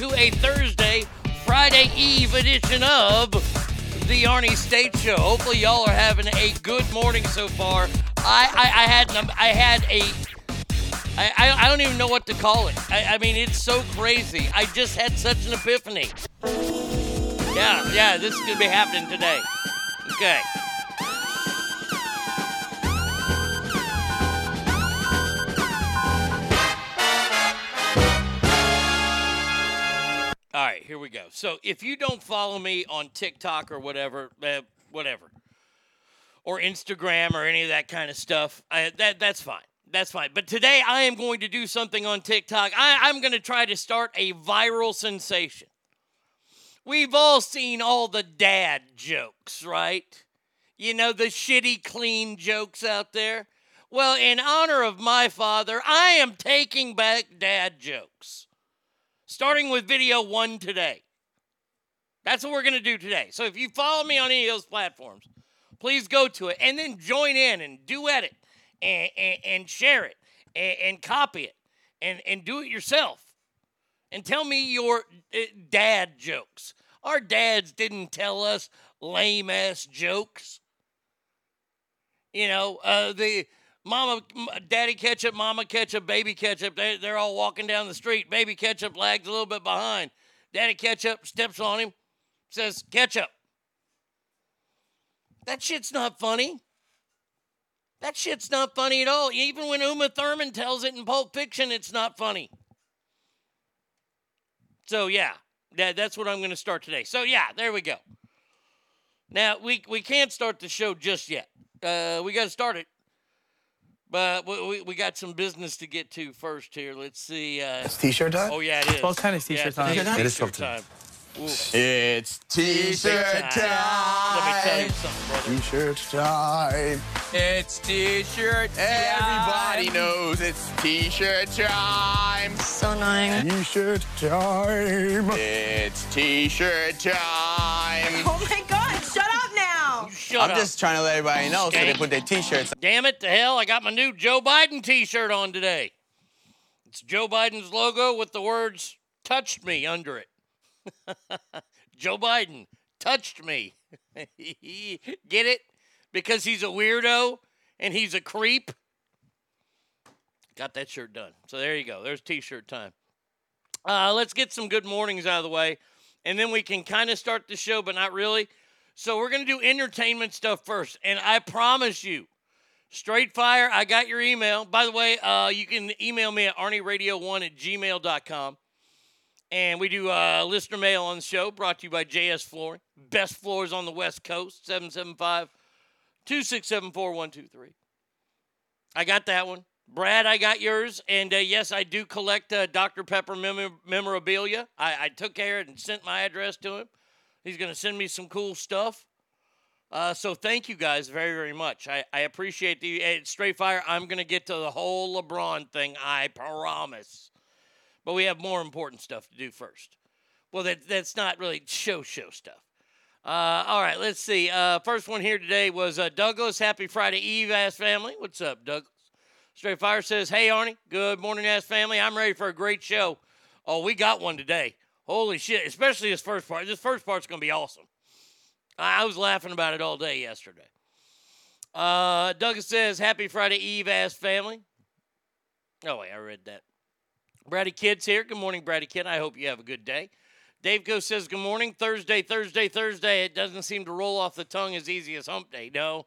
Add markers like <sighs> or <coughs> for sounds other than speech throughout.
to a Thursday, Friday Eve edition of the Arnie State Show. Hopefully, y'all are having a good morning so far. I, I, I had I had a I, I, I don't even know what to call it. I, I mean, it's so crazy. I just had such an epiphany. Yeah, yeah, this is gonna be happening today. Okay. So if you don't follow me on TikTok or whatever, uh, whatever, or Instagram or any of that kind of stuff, I, that that's fine. That's fine. But today I am going to do something on TikTok. I, I'm going to try to start a viral sensation. We've all seen all the dad jokes, right? You know, the shitty, clean jokes out there. Well, in honor of my father, I am taking back dad jokes starting with video one today. That's what we're going to do today. So if you follow me on any of those platforms, please go to it and then join in and duet it and, and, and share it and, and copy it and, and do it yourself. And tell me your uh, dad jokes. Our dads didn't tell us lame ass jokes. You know, uh, the mama, daddy ketchup, mama ketchup, baby ketchup, they, they're all walking down the street. Baby ketchup lags a little bit behind. Daddy ketchup steps on him, says, ketchup. That shit's not funny. That shit's not funny at all. Even when Uma Thurman tells it in Pulp Fiction, it's not funny. So, yeah, that, that's what I'm going to start today. So, yeah, there we go. Now, we, we can't start the show just yet. Uh, we got to start it. But we, we, we got some business to get to first here. Let's see. Uh, It's t-shirt time? oh, yeah, it is. What kind of t-shirt time? it's It is t-shirt time. Ooh, It's t-shirt time. Let me tell you something, brother. T-shirt time. It's t-shirt time. Everybody knows it's t-shirt time. So annoying. T-shirt time. It's t-shirt time. Oh my god, shut up now! Shut I'm up. just trying to let everybody know so they put their t-shirts Damn it to hell, I got my new Joe Biden t shirt on today. It's Joe Biden's logo with the words touched me under it. <laughs> Joe Biden touched me. <laughs> Get it? Because he's a weirdo and he's a creep. Got that shirt done. So there you go. There's t shirt time. Uh, let's get some good mornings out of the way, and then we can kind of start the show, but not really. So we're going to do entertainment stuff first. And I promise you, straight fire, I got your email. By the way, uh, you can email me at arnieradio1 at gmail.com. And we do uh, listener mail on the show brought to you by JS Flooring. Best floors on the West Coast, 775 267 4123. I got that one. Brad, I got yours. And uh, yes, I do collect uh, Dr. Pepper mem- memorabilia. I-, I took care of it and sent my address to him. He's going to send me some cool stuff. Uh, so thank you guys very, very much. I, I appreciate the straight fire. I'm going to get to the whole LeBron thing, I promise. But we have more important stuff to do first. Well, that, that's not really show show stuff. Uh, all right, let's see. Uh, first one here today was uh, Douglas. Happy Friday Eve, ass family. What's up, Douglas? Straight Fire says, Hey, Arnie. Good morning, ass family. I'm ready for a great show. Oh, we got one today. Holy shit. Especially this first part. This first part's going to be awesome. I I was laughing about it all day yesterday. Uh, Douglas says, Happy Friday Eve, ass family. Oh, wait, I read that. Brady Kid's here. Good morning, Brady Kid. I hope you have a good day. Dave Go says, Good morning. Thursday, Thursday, Thursday. It doesn't seem to roll off the tongue as easy as hump day. No,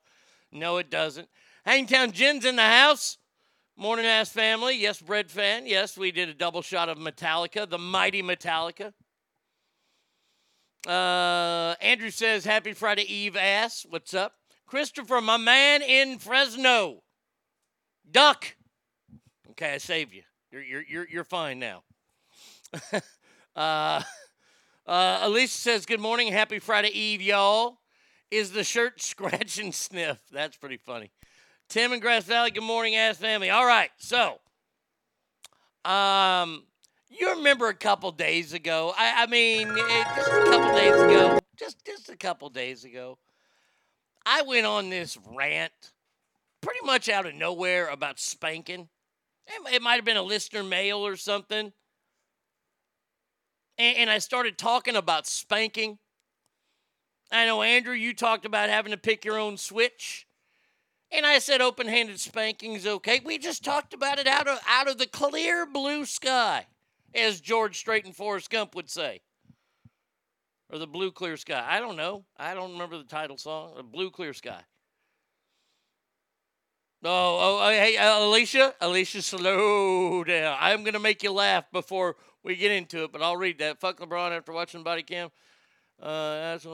no, it doesn't. Hangtown Jen's in the house. Morning ass family. Yes, bread fan. Yes, we did a double shot of Metallica, the mighty Metallica. Uh, Andrew says, Happy Friday Eve, ass. What's up? Christopher, my man in Fresno. Duck. Okay, I saved you. You're, you're, you're, you're fine now. <laughs> uh, uh, Alicia says, Good morning. Happy Friday Eve, y'all. is the shirt <laughs> scratch and sniff. That's pretty funny. Tim and Grass Valley, good morning, ass family. All right, so, um, you remember a couple days ago? I, I mean, it, just a couple days ago, just just a couple days ago, I went on this rant, pretty much out of nowhere about spanking. It, it might have been a listener mail or something, and, and I started talking about spanking. I know Andrew, you talked about having to pick your own switch. And I said open-handed spanking's okay. We just talked about it out of out of the clear blue sky, as George Strait and Forrest Gump would say. Or the blue clear sky. I don't know. I don't remember the title song. The blue clear sky. Oh, oh, hey, uh, Alicia, Alicia, slow down. I'm gonna make you laugh before we get into it, but I'll read that. Fuck LeBron after watching body cam. Uh, that's I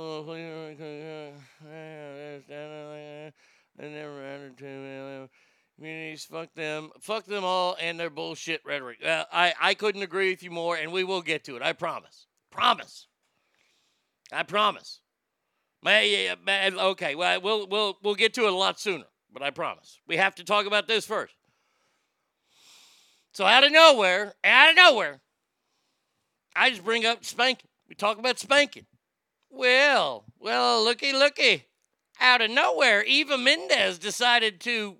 never to communities. Fuck them. Fuck them all and their bullshit rhetoric. Uh, I, I couldn't agree with you more, and we will get to it. I promise. Promise. I promise. May, may, okay, well, we'll, we'll, we'll get to it a lot sooner, but I promise. We have to talk about this first. So, out of nowhere, out of nowhere, I just bring up spanking. We talk about spanking. Well, well, looky, looky out of nowhere, Eva Mendes decided to,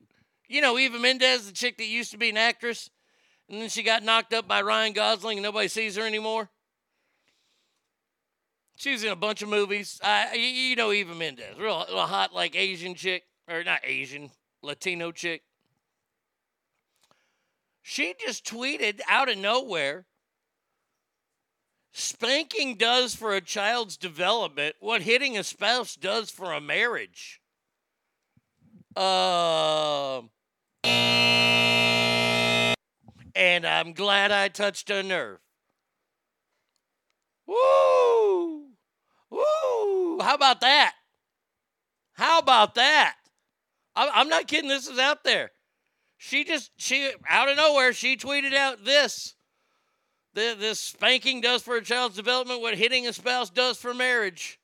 you know, Eva Mendes, the chick that used to be an actress, and then she got knocked up by Ryan Gosling and nobody sees her anymore. She's in a bunch of movies. Uh, you, know Eva Mendes, real, real hot, like Asian chick, or not Asian, Latino chick. She just tweeted out of nowhere Spanking does for a child's development what hitting a spouse does for a marriage. Uh, and I'm glad I touched a nerve. Woo! Woo! How about that? How about that? I'm not kidding. This is out there. She just, she, out of nowhere, she tweeted out this this spanking does for a child's development what hitting a spouse does for marriage.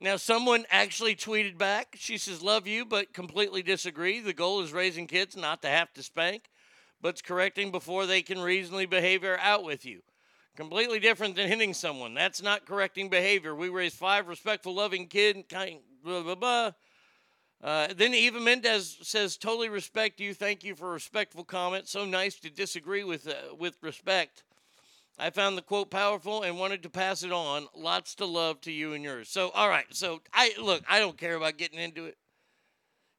Now, someone actually tweeted back. She says, Love you, but completely disagree. The goal is raising kids not to have to spank, but it's correcting before they can reasonably behavior out with you. Completely different than hitting someone. That's not correcting behavior. We raise five respectful, loving kids. kind, blah, blah, blah. Uh, then Eva Mendes says, "Totally respect you. Thank you for a respectful comment. So nice to disagree with uh, with respect. I found the quote powerful and wanted to pass it on. Lots to love to you and yours. So, all right. So, I look. I don't care about getting into it.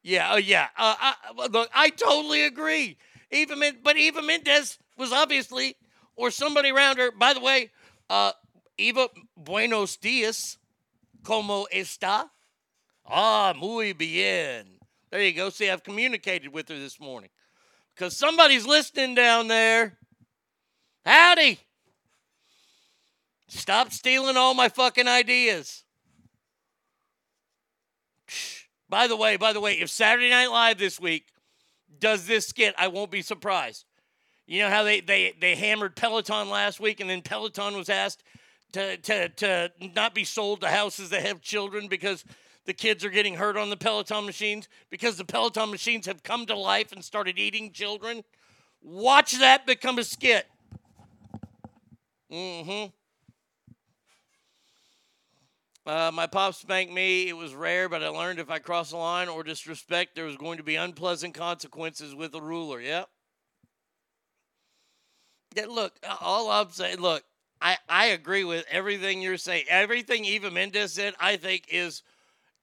Yeah. Oh, yeah. Uh, I, look, I totally agree. Eva, but Eva Mendes was obviously, or somebody around her. By the way, uh, Eva, buenos dias. ¿Cómo está? Ah, muy bien. There you go. See, I've communicated with her this morning because somebody's listening down there. Howdy. Stop stealing all my fucking ideas. By the way, by the way, if Saturday Night Live this week does this skit, I won't be surprised. You know how they, they, they hammered Peloton last week, and then Peloton was asked to, to, to not be sold to houses that have children because the kids are getting hurt on the Peloton machines because the Peloton machines have come to life and started eating children. Watch that become a skit. Mm-hmm. Uh, my pop spanked me. It was rare, but I learned if I crossed the line or disrespect, there was going to be unpleasant consequences with a ruler. Yep. Yeah, look, all I'm saying, look, I, I agree with everything you're saying. Everything Eva Mendes said, I think is –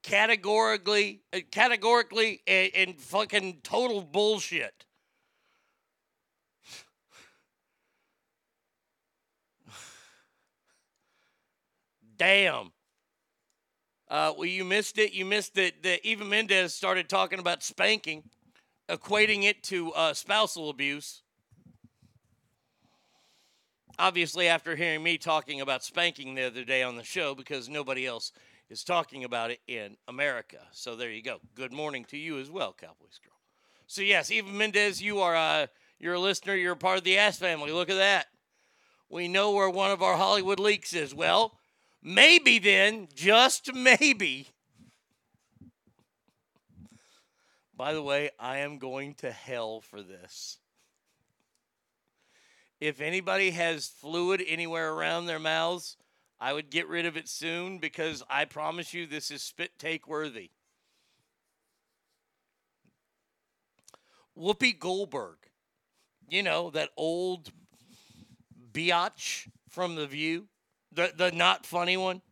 categorically, uh, categorically, and, and fucking total bullshit. Damn. Uh, well, you missed it. You missed it. That Eva Mendes started talking about spanking, equating it to uh, spousal abuse. Obviously, after hearing me talking about spanking the other day on the show, because nobody else is talking about it in America. So there you go. Good morning to you as well, Cowboys girl. So yes, Eva Mendes, you are a you're a listener. You're a part of the Ass family. Look at that. We know where one of our Hollywood leaks is. Well, maybe then, just maybe. By the way, I am going to hell for this. If anybody has fluid anywhere around their mouths, I would get rid of it soon because I promise you this is spit take worthy. Whoopi Goldberg, you know, that old biatch from The View, the, the not funny one.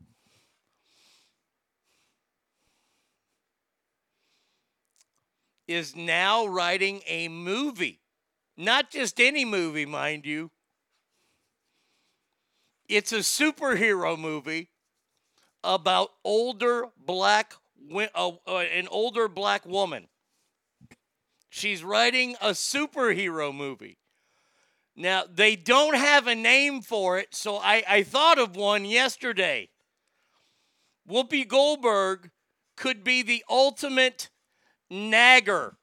Is now writing a movie. Not just any movie, mind you. It's a superhero movie about older black uh, uh, an older black woman. She's writing a superhero movie. Now, they don't have a name for it, so I, I thought of one yesterday. Whoopi Goldberg could be the ultimate nagger.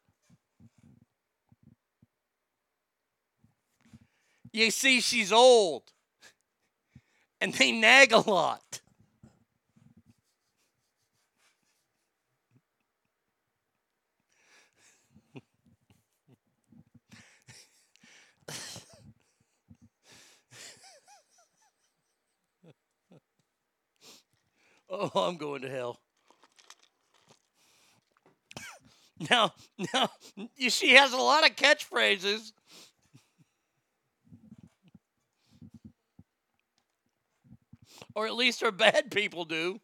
You see, she's old, and they nag a lot. Oh, I'm going to hell. Now, now, she has a lot of catchphrases. Or at least her bad people do.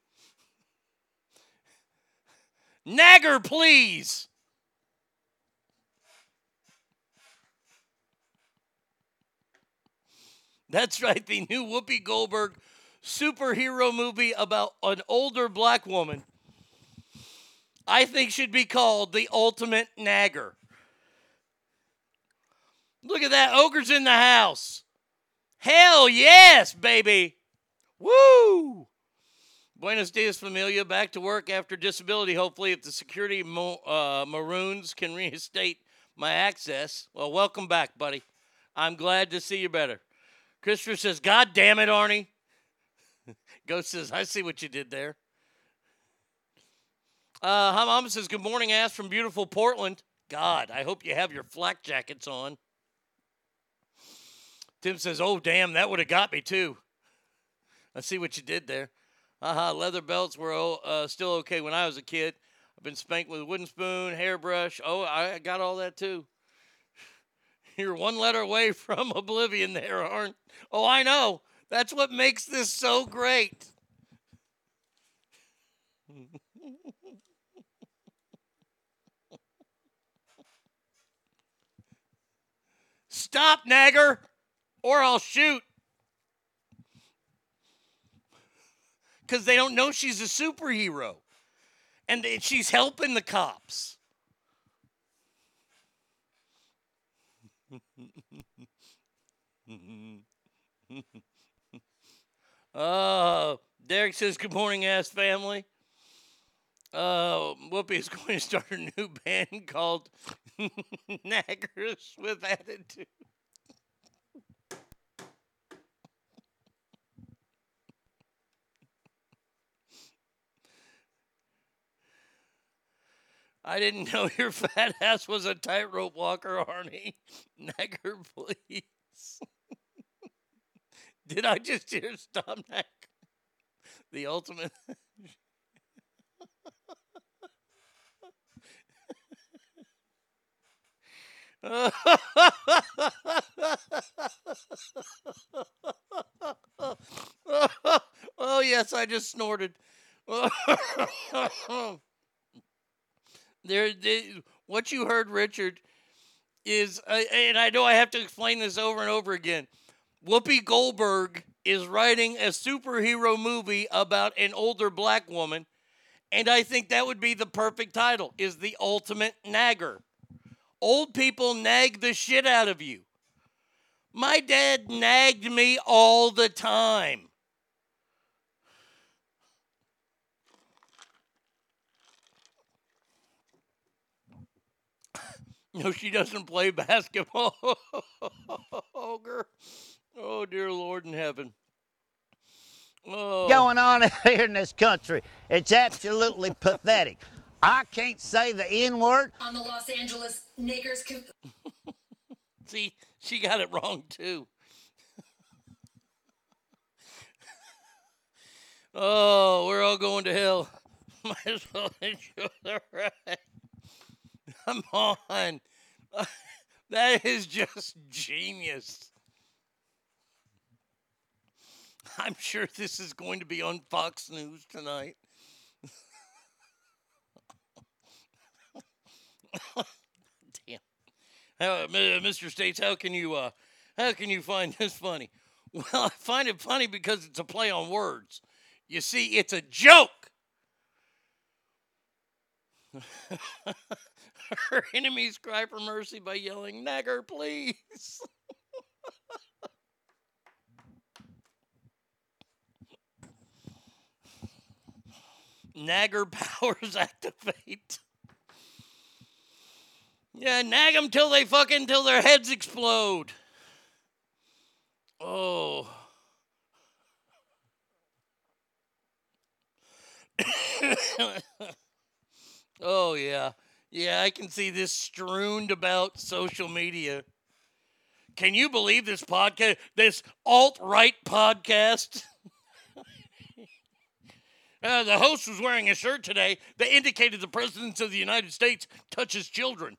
Nagger, please. That's right, the new Whoopi Goldberg superhero movie about an older black woman, I think should be called The Ultimate Nagger. Look at that. Ogre's in the house. Hell yes, baby. Woo! Buenos dias, familia. Back to work after disability, hopefully, if the security mo- uh, maroons can <laughs> reinstate my access. Well, welcome back, buddy. I'm glad to see you better. Christopher says, God damn it, Arnie. <laughs> Ghost says, I see what you did there. Uh, Mama says, Good morning, ass from beautiful Portland. God, I hope you have your flak jackets on. Tim says, Oh, damn, that would have got me too. I see what you did there. Haha, uh-huh, leather belts were uh, still okay when I was a kid. I've been spanked with a wooden spoon, hairbrush. Oh, I got all that too. <laughs> You're one letter away <laughs> from oblivion there, aren't? Oh, I know. That's what makes this so great. <laughs> Stop, Nagger, or I'll shoot. Because they don't know she's a superhero. And she's helping the cops. Uh, <laughs> Derek says, Good morning, ass family. Uh, Whoopi is <laughs> going to start a new band called <laughs> Naggers with Attitude. I didn't know your <laughs> fat ass was a tightrope walker, Arnie. <laughs> Nagger, please. <laughs> Did I just hear Stomach? The ultimate. oh, yes, I just snorted. There, they, what you heard, Richard, is, uh, and I know I have to explain this over and over again. Whoopi Goldberg is writing a superhero movie about an older black woman, and I think that would be the perfect title is The Ultimate Nagger. Old people nag the shit out of you. My dad nagged me all the time. <laughs> No, she doesn't play basketball. Ogre. <laughs> Oh, dear Lord in heaven. Oh. Going on <laughs> here in this country. It's absolutely pathetic. I can't say the N word. On the Los Angeles Nakers. Com- See, she got it wrong too. oh, we're all going to hell. Might as well enjoy the ride. Come on. <laughs> That is just genius. I'm sure this is going to be on Fox News tonight. Damn. Uh, Mr. States, how can you uh, how can you find <laughs> this funny? Well, I find it funny because it's a play on words. You see, it's a joke. <laughs> <laughs> Her enemies cry for mercy by yelling, "Nagger, please!" <laughs> Nagger powers <laughs> activate. Yeah, nag them till they fucking till their heads explode. Oh. <coughs> oh yeah. Yeah, I can see this strewn about social media. Can you believe this podcast, this alt right podcast? uh, the host was wearing a shirt today that indicated the President of the United States touches children.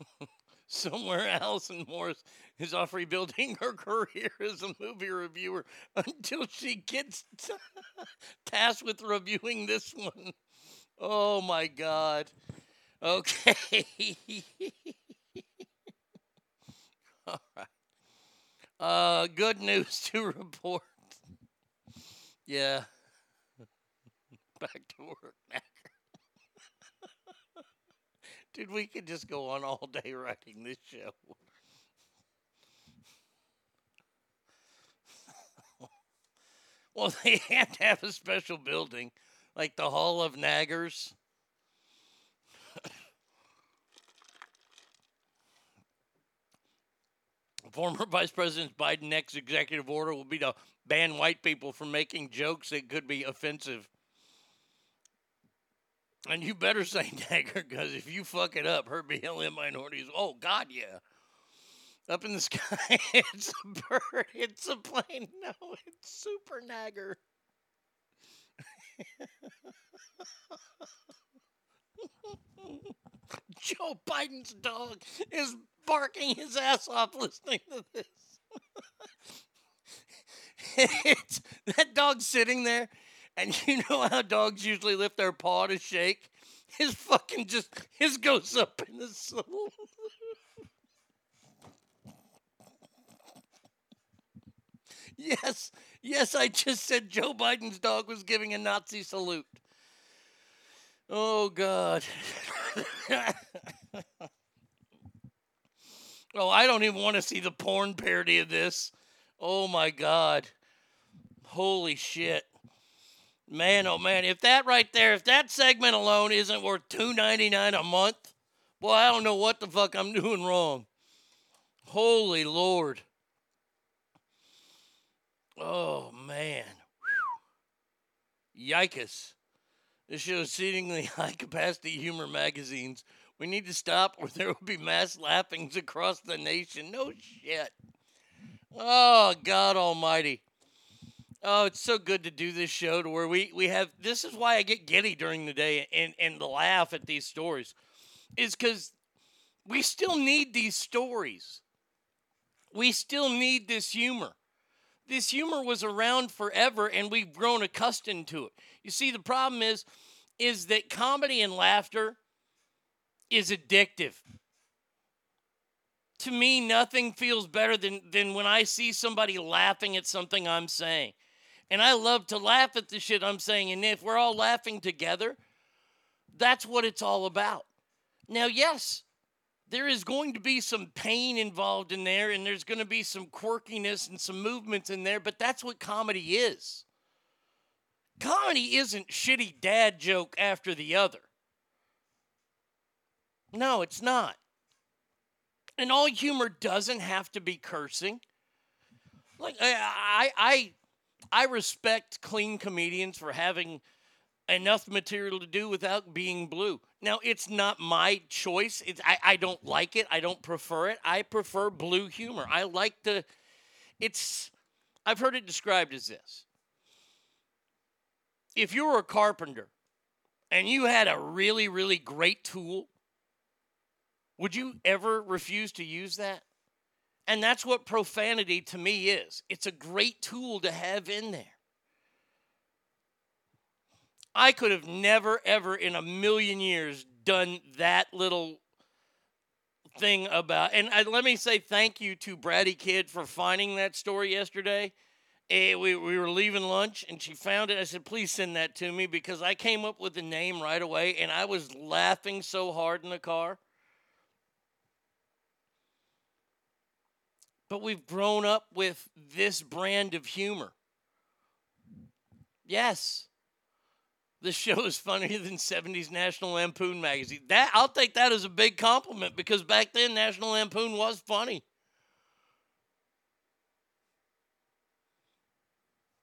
<laughs> Somewhere Allison Morris is off rebuilding her career <laughs> as a movie reviewer until she gets t- <laughs> tasked with reviewing this one. Oh my God. Okay. <laughs> All right. Uh, good news to report. Yeah. Back to work. Dude, we could just go on all day writing this show. Well, <laughs> they have to have a special building, like the Hall of Naggers. Former Vice President Biden's next executive order will be to ban white people from making jokes that could be offensive. And you better say <laughs> nagger, because if you fuck it up, her BLM minorities, oh, God, yeah. Up in the sky, <laughs> it's a bird, it's a plane. <laughs> No, it's super nagger. <laughs> Joe Biden's dog is barking his ass off listening to this. that dog's sitting there, and you know how dogs usually lift their paw to shake? His fucking just, his goes up in the soul. Yes, yes, I just said Joe Biden's dog was giving a Nazi salute. Oh, God. oh, I don't even want to see the porn parody of this. Oh, my God. Holy shit. Man, oh man, if that right there, if that segment alone isn't worth two ninety nine a month, boy, I don't know what the fuck I'm doing wrong. Holy Lord. Oh man. Yikes. This shows exceedingly <laughs> high capacity humor magazines. We need to stop or there will be mass laughings across the nation. No shit. Oh, God Almighty. Oh, it's so good to do this show to where we, we have this is why I get giddy during the day and, and laugh at these stories. Is because we still need these stories. We still need this humor. This humor was around forever and we've grown accustomed to it. You see, the problem is, is that comedy and laughter is addictive. To me, nothing feels better than, than when I see somebody laughing at something I'm saying. And I love to laugh at the shit I'm saying. And if we're all laughing together, that's what it's all about. Now, yes, there is going to be some pain involved in there, and there's going to be some quirkiness and some movements in there, but that's what comedy is. Comedy isn't shitty dad joke after the other. No, it's not. And all humor doesn't have to be cursing. Like I, I, I respect clean comedians for having enough material to do without being blue. Now it's not my choice. It's I, I don't like it. I don't prefer it. I prefer blue humor. I like the. It's. I've heard it described as this. If you were a carpenter, and you had a really really great tool, would you ever refuse to use that? And that's what profanity to me is. It's a great tool to have in there. I could have never, ever in a million years done that little thing about. And I, let me say thank you to Bratty Kid for finding that story yesterday. Eh, we, we were leaving lunch and she found it. I said, please send that to me because I came up with the name right away and I was laughing so hard in the car. But we've grown up with this brand of humor. Yes. The show is funnier than 70s National Lampoon magazine. That I'll take that as a big compliment because back then National Lampoon was funny.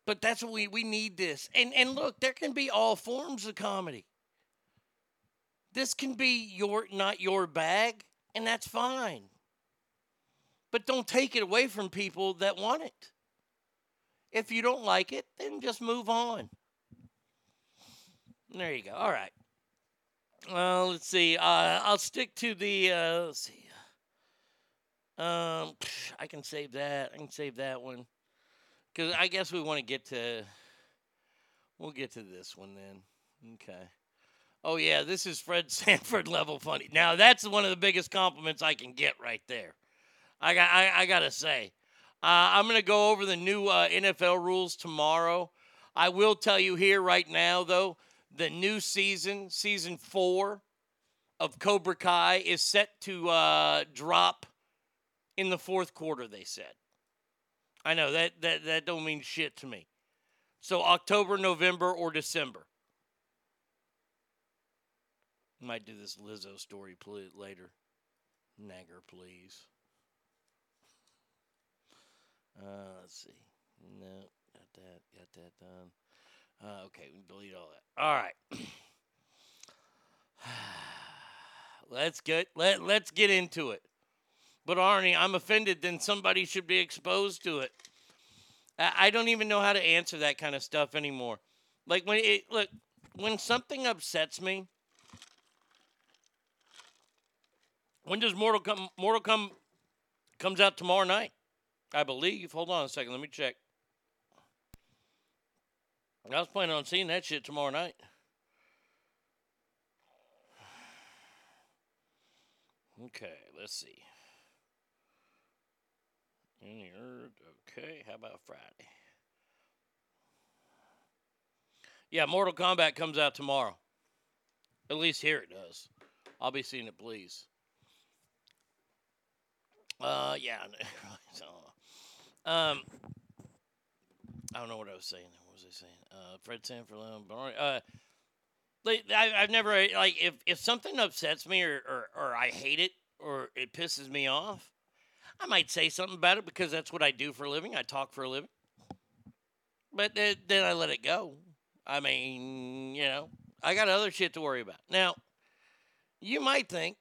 But that's what we we need this. And and look, there can be all forms of comedy. This can be your not your bag, and that's fine. But don't take it away from people that want it. If you don't like it, then just move on. There you go. All right. Well, let's see. Uh, I'll stick to the. Uh, let's see. Um, I can save that. I can save that one because I guess we want to get to. We'll get to this one then. Okay. Oh yeah, this is Fred <laughs> Sanford level funny. Now that's one of the biggest compliments I can get right there. I got I, I gotta say, uh, I'm gonna go over the new uh, NFL rules tomorrow. I will tell you here right now though, the new season, season four of Cobra Kai, is set to uh, drop in the fourth quarter. They said. I know that that that don't mean shit to me. So October, November, or December. Might do this Lizzo story later. Nagger, please. Uh, let's see. No, got that. Got that done. Uh, okay, we delete all that. All right. <sighs> let's get let let's get into it. But Arnie, I'm offended. Then somebody should be exposed to it. I, I don't even know how to answer that kind of stuff anymore. Like when it look when something upsets me. When does Mortal come? Mortal come comes out tomorrow night. I believe. Hold on a second. Let me check. I was planning on seeing that shit tomorrow night. Okay, let's see. Any Okay, how about Friday? Yeah, Mortal Kombat comes out tomorrow. At least here it does. I'll be seeing it, please. Uh, yeah. <laughs> um, I don't know what I was saying. Was I saying? Uh, Fred Sanford, uh, I, I've never like if if something upsets me or, or or I hate it or it pisses me off, I might say something about it because that's what I do for a living. I talk for a living. But then, then I let it go. I mean, you know, I got other shit to worry about. Now, you might think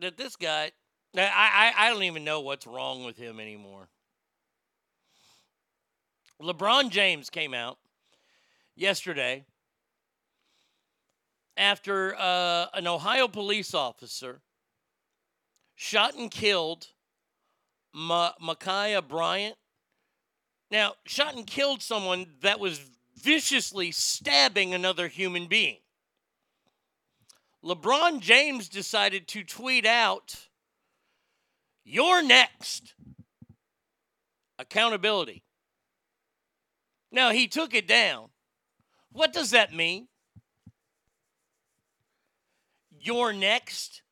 that this guy I, I, I don't even know what's wrong with him anymore. LeBron James came out yesterday after uh, an Ohio police officer shot and killed Ma- Ma'Khia Bryant. Now, shot and killed someone that was viciously stabbing another human being. LeBron James decided to tweet out you're next. Accountability. Now, he took it down. What does that mean? You're next?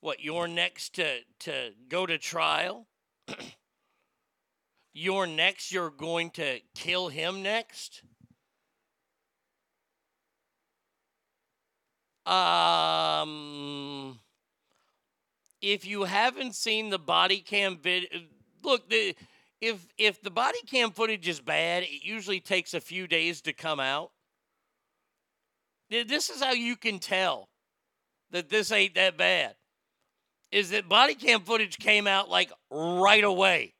What, you're next to, to go to trial? <clears throat> you're next, you're going to kill him next? Um if you haven't seen the body cam vid- look, the, if if the body cam footage is bad, it usually takes a few days to come out. This is how you can tell that this ain't that bad. Is that body cam footage came out like right away.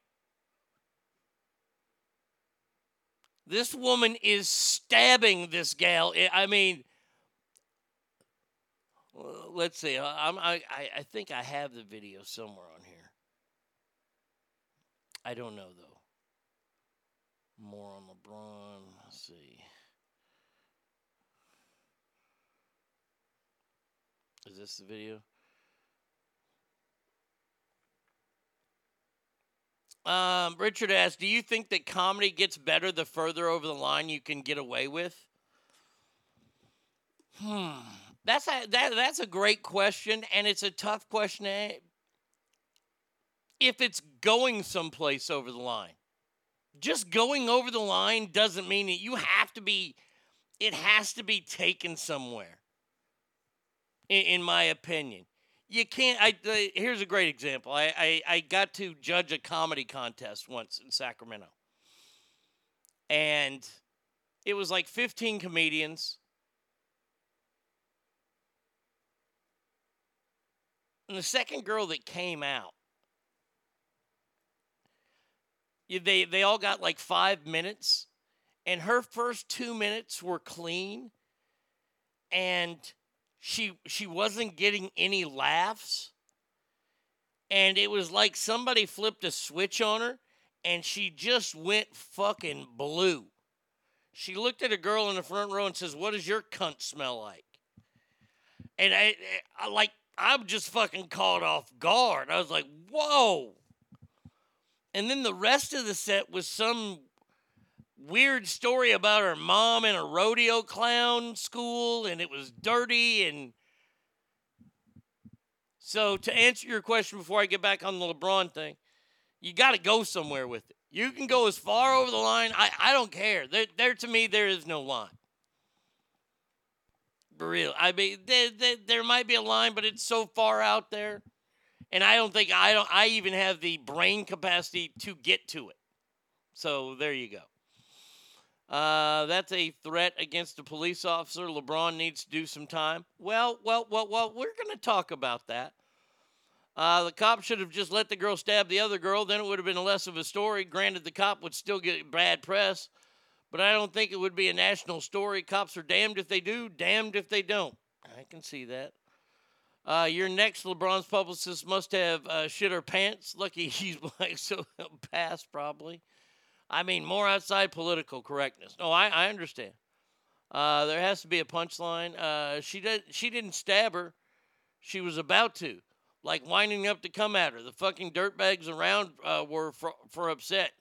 This woman is stabbing this gal. I- mean, let's see. I'm, I, I think I have the video somewhere on. I don't know though. More on LeBron. Let's see. Is this the video? Um, Richard asked, "Do you think that comedy gets better the further over the line you can get away with?" Hmm, that's a that, that's a great question, and it's a tough question. to a- If it's going someplace over the line, just going over the line doesn't mean that you have to be. It has to be taken somewhere. In, in my opinion, you can't. I uh, here's a great example. I, I I got to judge a comedy contest once in Sacramento, and it was like 15 comedians. And the second girl that came out, you- they they all got like five minutes, and her first two minutes were clean, and she she wasn't getting any laughs, and it was like somebody flipped a switch on her, and she just went fucking blue. She looked at a girl in the front row and says, "What does your cunt smell like?" And I, I like I'm just fucking caught off guard. I was like, "Whoa!" And then the rest of the set was some weird story about her mom in a rodeo clown school and it was dirty and so to answer your question before I get back on the LeBron thing, you got to go somewhere with it. You can go as far over the line. I, I don't care. There, there to me there is no line. For real. I mean there, there, there might be a line but it's so far out there and I don't think I don't I even have the brain capacity to get to it. So there you go. Uh, that's a threat against a police officer. LeBron needs to do some time. Well, well, well, well, we're going to talk about that. Uh, the cop should have just let the girl stab the other girl. Then it would have been less of a story. Granted, the cop would still get bad press, but I don't think it would be a national story. Cops are damned if they do, damned if they don't. I can see that. Uh, your next LeBron's publicist must have uh, shit her pants. Lucky <laughs> he's black, so he'll pass probably. I mean, more outside political correctness. No, I, I understand. Uh, there has to be a punchline. Uh, she did. She didn't stab her. She was about to, like winding up to come at her. The fucking dirtbags around uh, were for, for upset.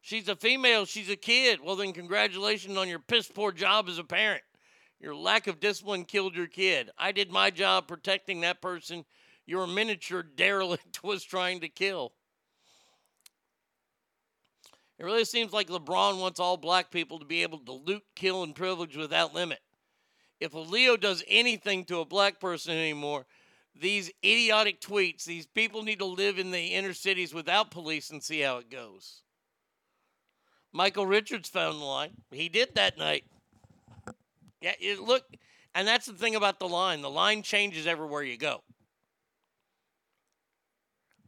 She's a female. She's a kid. Well, then, congratulations on your piss poor job as a parent. Your lack of discipline killed your kid. I did my job protecting that person your miniature <laughs> derelict was trying to kill. It really seems like LeBron wants all black people to be able to loot, kill, and privilege without limit. If a LEO does anything to a black person anymore, these idiotic tweets, these people need to live in the inner cities without police and see how it goes. Michael Richards found the line. He did that night. Yeah, look, and that's the thing about the line. The line changes everywhere you go.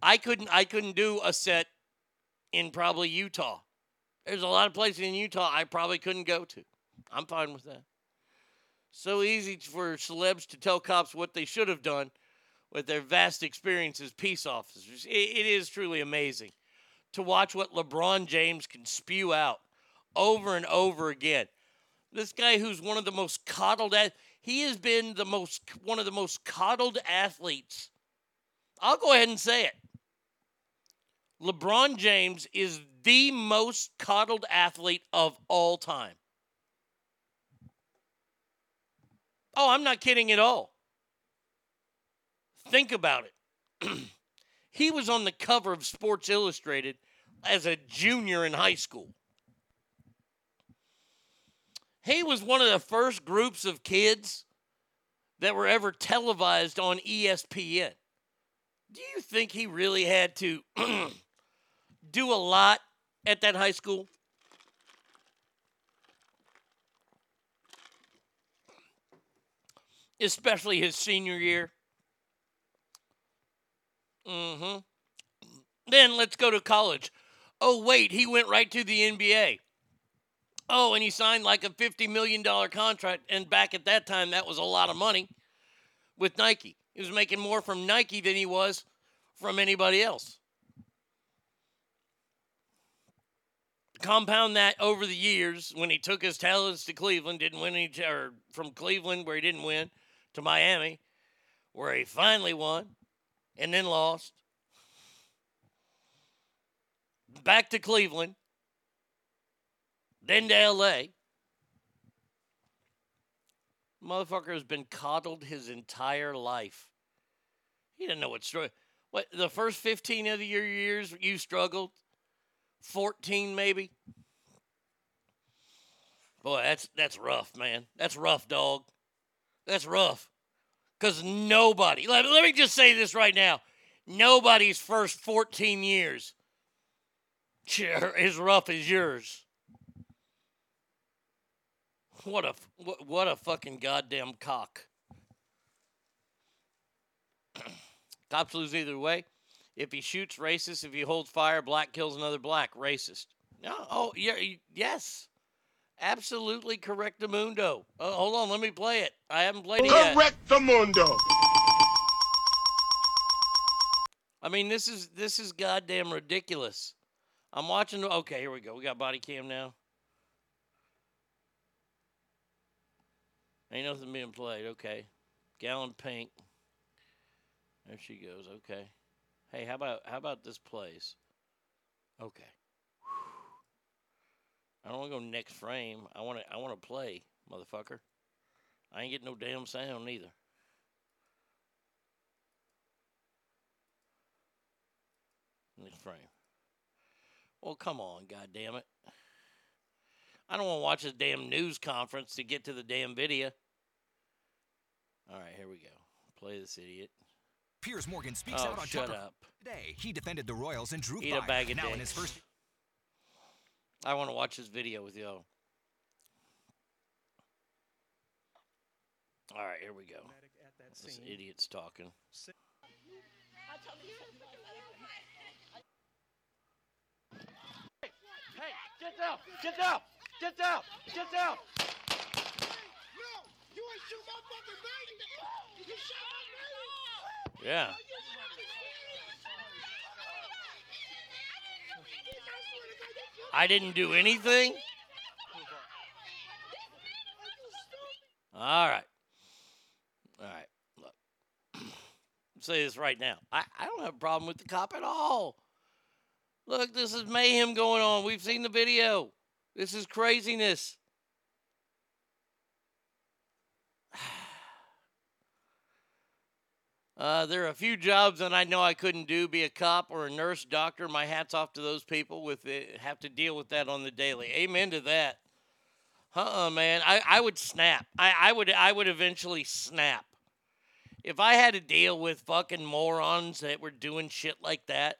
I couldn't I couldn't do a set in probably Utah. There's a lot of places in Utah I probably couldn't go to. I'm fine with that. So easy for celebs to tell cops what they should have done with their vast experience as peace officers. It, it is truly amazing to watch what LeBron James can spew out over and over again. This guy who's one of the most coddled he has been the most one of the most coddled athletes. I'll go ahead and say it. LeBron James is the most coddled athlete of all time. Oh, I'm not kidding at all. Think about it. <clears throat> he was on the cover of Sports Illustrated as a junior in high school. He was one of the first groups of kids that were ever televised on ESPN. Do you think he really had to <clears throat> do a lot at that high school. Especially his senior year. Mm-hmm. Then let's go to college. Oh, wait, he went right to the NBA. Oh, and he signed like a $50 million contract. And back at that time, that was a lot of money with Nike. He was making more from Nike than he was from anybody else. Compound that over the years when he took his talents to Cleveland, didn't win any, or from Cleveland where he didn't win to Miami, where he finally won and then lost. Back to Cleveland, then to LA. Motherfucker has been coddled his entire life. He didn't know what struggle. What the first fifteen of your years you struggled, fourteen maybe. Boy, that's that's rough, man. That's rough, dog. That's rough. Cause nobody. Let, let me just say this right now. Nobody's first fourteen years <laughs> as rough as yours. What a what, what a fucking goddamn cock. <clears throat> Cops lose either way. If he shoots, racist. If he holds fire, black kills another black, racist. No, oh yeah, yes, absolutely correct, the mundo. Uh, hold on, let me play it. I haven't played it yet. Correct the mundo. I mean, this is this is goddamn ridiculous. I'm watching. Okay, here we go. We got body cam now. Ain't nothing being played. Okay. Gallon pink. There she goes. Okay. Hey, how about how about this place? Okay. I don't want to go next frame. I want to I want to play, motherfucker. I ain't getting no damn sound either. Next frame. Well, come on, God damn it. I don't want to watch this damn news conference to get to the damn video. All right, here we go. Play this idiot. Piers Morgan speaks Oh, out on shut Tucker up. today. He defended the Royals and drew Eat a bag of now in his dicks. first I want to watch this video with y'all. All right, here we go. This idiot's talking. Hey, Hey! get down! Get down! Get down! Get down! Yeah. I didn't do anything. All right. All right. Look. Say this right now. I, I don't have a problem with the cop at all. Look, this is mayhem going on. We've seen the video. This is craziness. <sighs> Uh, there are a few jobs that I know I couldn't do. Be a cop or a nurse, doctor. My hats off to those people with it, have to deal with that on the daily. Amen to that. Uh-uh, man. I, I would snap. I, I would I would eventually snap. If I had to deal with fucking morons that were doing shit like that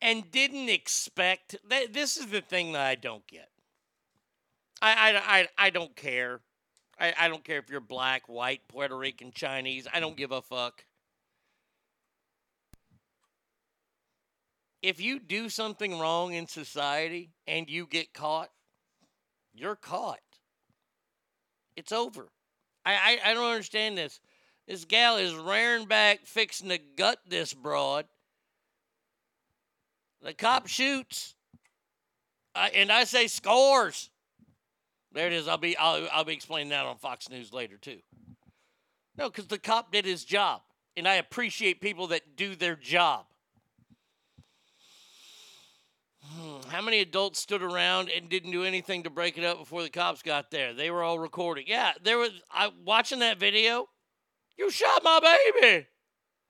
and didn't expect that this is the thing that I don't get. I I, I, I don't care. I, I don't care if you're black, white, Puerto Rican, Chinese. I don't give a fuck. If you do something wrong in society and you get caught, you're caught. It's over. I, I, I don't understand this. This gal is rearing back, fixing to gut this broad. The cop shoots. And I say scores. There it is. I'll be I'll, I'll be explaining that on Fox News later too. No, because the cop did his job, and I appreciate people that do their job. Hmm, How many adults stood around and didn't do anything to break it up before the cops got there? They were all recording. Yeah, there was. I watching that video. You shot my baby.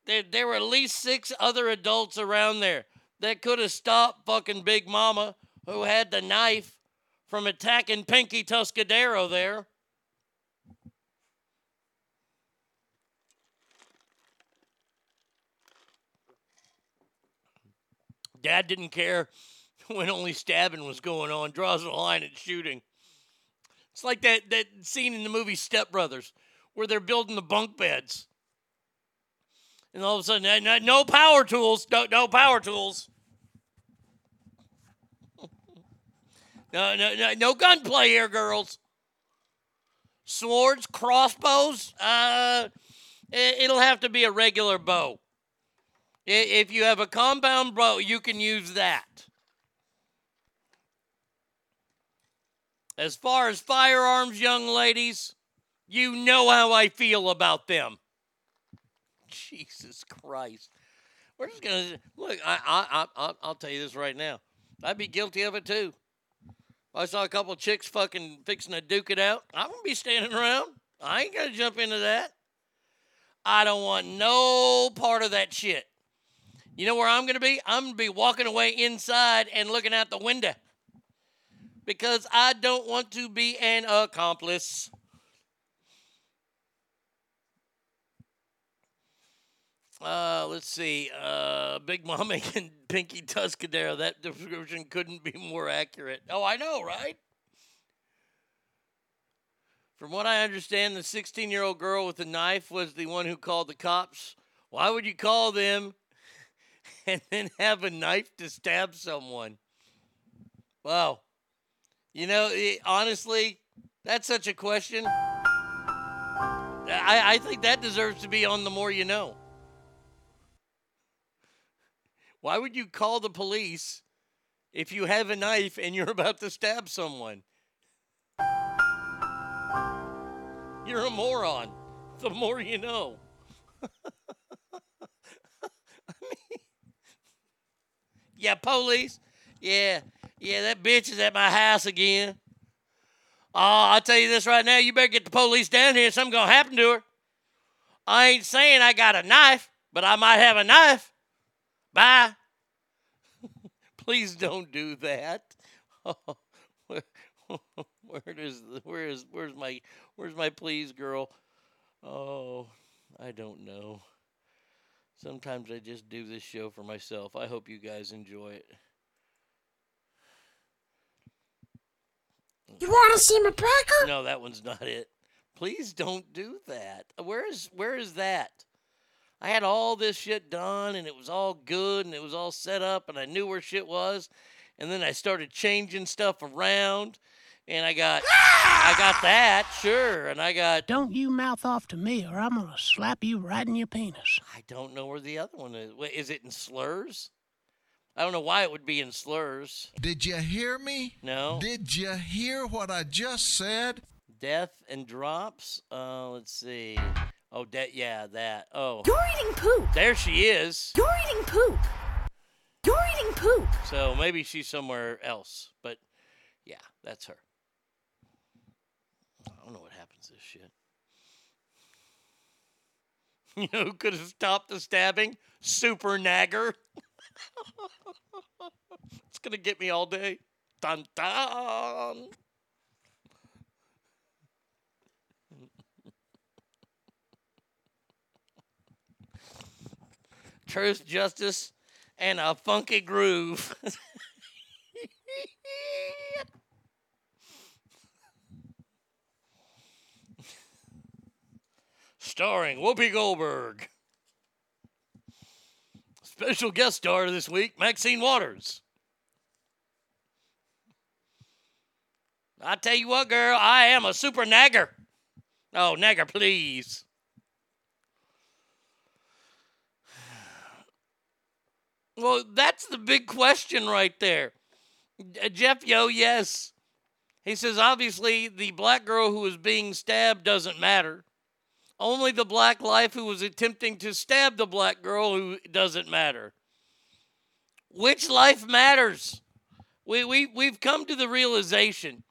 There, there were at least six other adults around there that could have stopped fucking Big Mama, who had the knife, from attacking Pinky Tuscadero there. Dad didn't care <laughs> when only stabbing was going on, draws the line at shooting. It's like that, that scene in the movie Step Brothers where they're building the bunk beds. And all of a sudden, "Eh, no- no power tools, no, no power tools. <laughs> No, no, no, no gunplay here, girls. Swords, crossbows, uh, it'll have to be a regular bow. If you have a compound bow, you can use that. As far as firearms, young ladies, you know how I feel about them. Jesus Christ. We're just gonna look. I, I, I, I'll tell you this right now. I'd be guilty of it too. I saw a couple chicks fucking fixing to duke it out. I wouldn't be standing around. I ain't gonna jump into that. I don't want no part of that shit. You know where I'm gonna be? I'm gonna be walking away inside and looking out the window because I don't want to be an accomplice. Uh, let's see. Uh, Big Mama <laughs> and Pinky Tuscadero. That description couldn't be more accurate. Oh, I know, right? From what I understand, the 16 year old girl with the knife was the one who called the cops. Why would you call them <laughs> and then have a knife to stab someone? Wow. You know, it, honestly, that's such a question. I, I think that deserves to be on the more you know. Why would you call the police if you have a knife and you're <laughs> about to stab someone? You're a moron. The more you know. <laughs> I mean, yeah, police. Yeah, yeah, that bitch is at my house again. Oh, I'll tell you this right now. You better get the police down here. Something's gonna happen to her. I ain't saying I got a knife, but I might have a knife. Bye. <laughs> Please don't do that. where, <laughs> where does where is where's my where's my please girl? Oh, I don't know. Sometimes I just do this show for myself. I hope you guys enjoy it. You want to see my pecker? No, that one's not it. Please don't do that. Where is where is that? I had all this shit done and it was all good and it was all set up and I knew where shit was. And then I started changing stuff around and I got I got that, sure. And I got Don't you mouth off to me or I'm going to slap you right in your penis. I don't know where the other one is. Wait, is it in slurs? I don't know why it would be in slurs. Did you hear me? No. Did you hear what I just said? Death and drops. Uh, let's see. Oh, that yeah, that. Oh, You're eating poop. there she is. You're eating poop. You're eating poop. So maybe she's somewhere else, but yeah, that's her. I don't know what happens to this shit. <laughs> You know who could have stopped the stabbing? Super Nagger. <laughs> it's gonna get me all day. Dun dun. Truth, justice, and a funky groove. <laughs> Starring Whoopi Goldberg. Special guest star this week, Maxine Waters. I tell you what, girl, I am a super nagger. Oh, nagger, please. Well, that's the big question right there. Uh, Jeff Yo, yes. He says obviously the black girl who was being stabbed doesn't matter. Only the black life who was attempting to stab the black girl who doesn't matter. Which life matters? We, we, we've come to the realization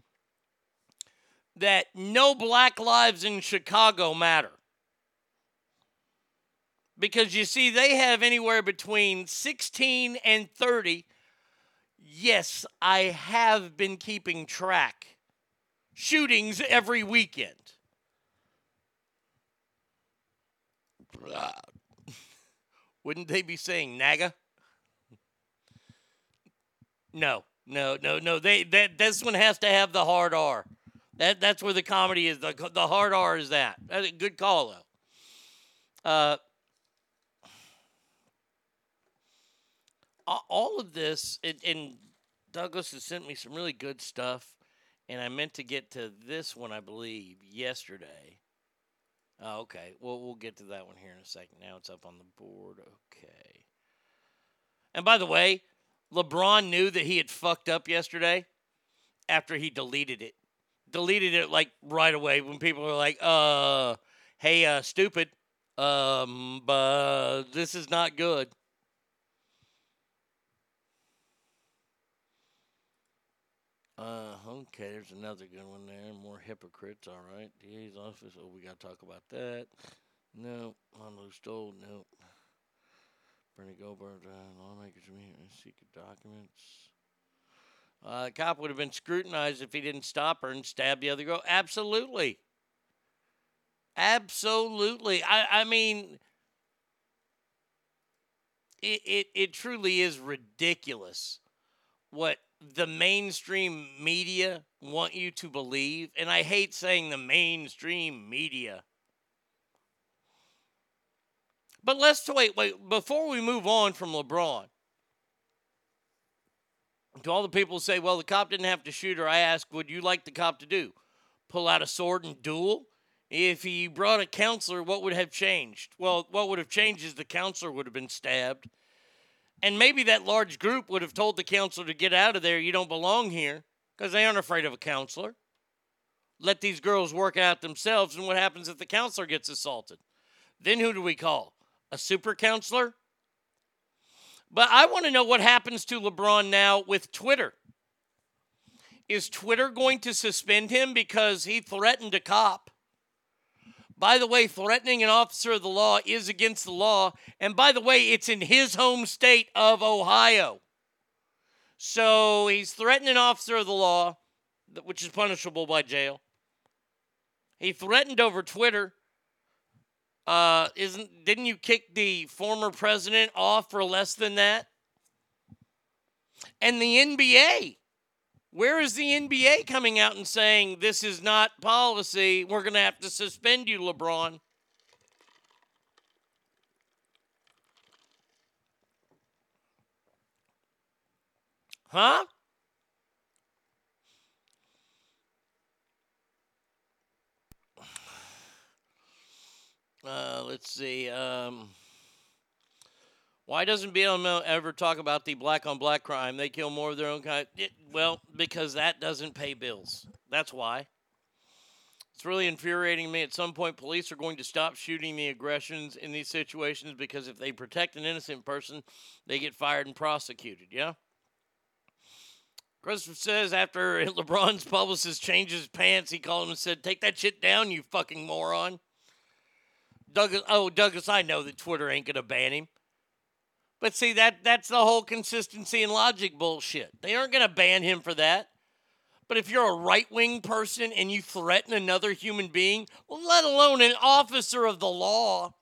that no black lives in Chicago matter. Because you see, they have anywhere between 16 and 30. Yes, I have been keeping track. Shootings every weekend. <laughs> Wouldn't they be saying NAGA? No, no, no, no. They that this one has to have the hard R. That that's where the comedy is. The the hard R is that. That's a good call though. Uh, all of this, and, and Douglas has sent me some really good stuff, and I meant to get to this one, I believe, yesterday. Oh, okay. Well, we'll get to that one here in a second. Now it's up on the board. Okay. And by the way, LeBron knew that he had fucked up yesterday after he deleted it. Deleted it like right away when people were like, "Uh, hey, uh, stupid. Um, but this is not good." Uh, okay, there's another good one there. More hypocrites, all right. DA's office. Oh, we got to talk about that. No, on loose stole. Nope. Bernie Goldberg, uh, lawmakers meet and secret documents. Uh, the cop would have been scrutinized if he didn't stop her and stab the other girl. Absolutely. Absolutely. I, I mean, it, it, it truly is ridiculous what the mainstream media want you to believe. And I hate saying the mainstream media. But let's wait, wait, before we move on from LeBron, to all the people who say, well, the cop didn't have to shoot her, I ask, would you like the cop to do? Pull out a sword and duel? If he brought a counselor, what would have changed? Well, what would have changed is the counselor would have been stabbed. And maybe that large group would have told the counselor to get out of there, you don't belong here, because they aren't afraid of a counselor. Let these girls work out themselves, and what happens if the counselor gets assaulted? Then who do we call? A super counselor? But I want to know what happens to LeBron now with Twitter. Is Twitter going to suspend him because he threatened a cop? By the way, threatening an officer of the law is against the law. And by the way, it's in his home state of Ohio. So he's threatening an officer of the law, which is punishable by jail. He threatened over Twitter. Uh, isn't didn't you kick the former president off for less than that? And the NBA, where is the NBA coming out and saying this is not policy? We're going to have to suspend you, LeBron. Huh? <sighs> Uh, let's see. Um, why doesn't BLM ever talk about the black on black crime? They kill more of their own kind. It, well, because that doesn't pay bills. That's why. It's really infuriating me. At some point, police are going to stop shooting the aggressions in these situations because if they protect an innocent person, they get fired and prosecuted. Yeah? Christopher says after <laughs> LeBron's publicist changed his pants, he called him and said, Take that shit down, you fucking moron. Douglas, oh, Douglas, I know that Twitter ain't going to ban him. But see, that that's the whole consistency and logic bullshit. They aren't going to ban him for that. But if you're a right wing person and you threaten another human being, let alone an officer of the law,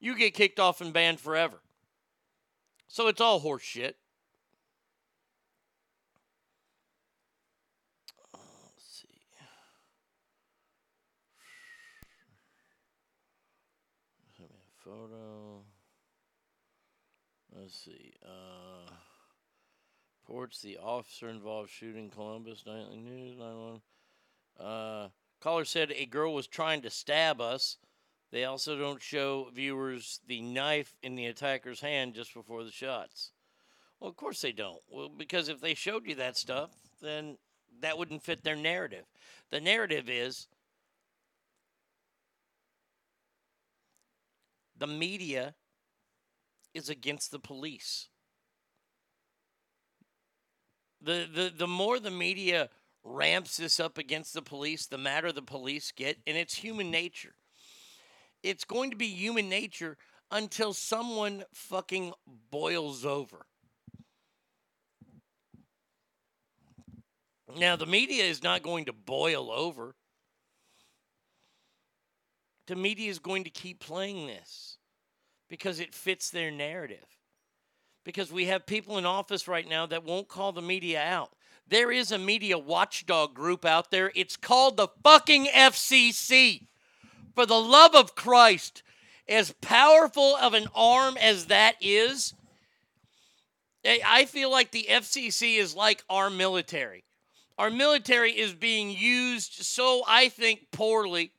you get kicked off and banned forever. So it's all horse shit. photo. Let's see. Uh, reports the officer involved shooting Columbus Nightly News 911. Uh, caller said a girl was trying to stab us. They also don't show viewers the knife in the attacker's hand just before the shots. Well, of course they don't. Well, because if they showed you that stuff, then that wouldn't fit their narrative. The narrative is the media is against the police. The, the, the more the media ramps this up against the police, the madder the police get, and it's human nature. It's going to be human nature until someone fucking boils over. Now, the media is not going to boil over. The media is going to keep playing this because it fits their narrative. because we have people in office right now that won't call the media out. There is a media watchdog group out there. It's called the fucking FCC. For the love of Christ, as powerful of an arm as that is, I feel like the FCC is like our military. Our military is being used so I think poorly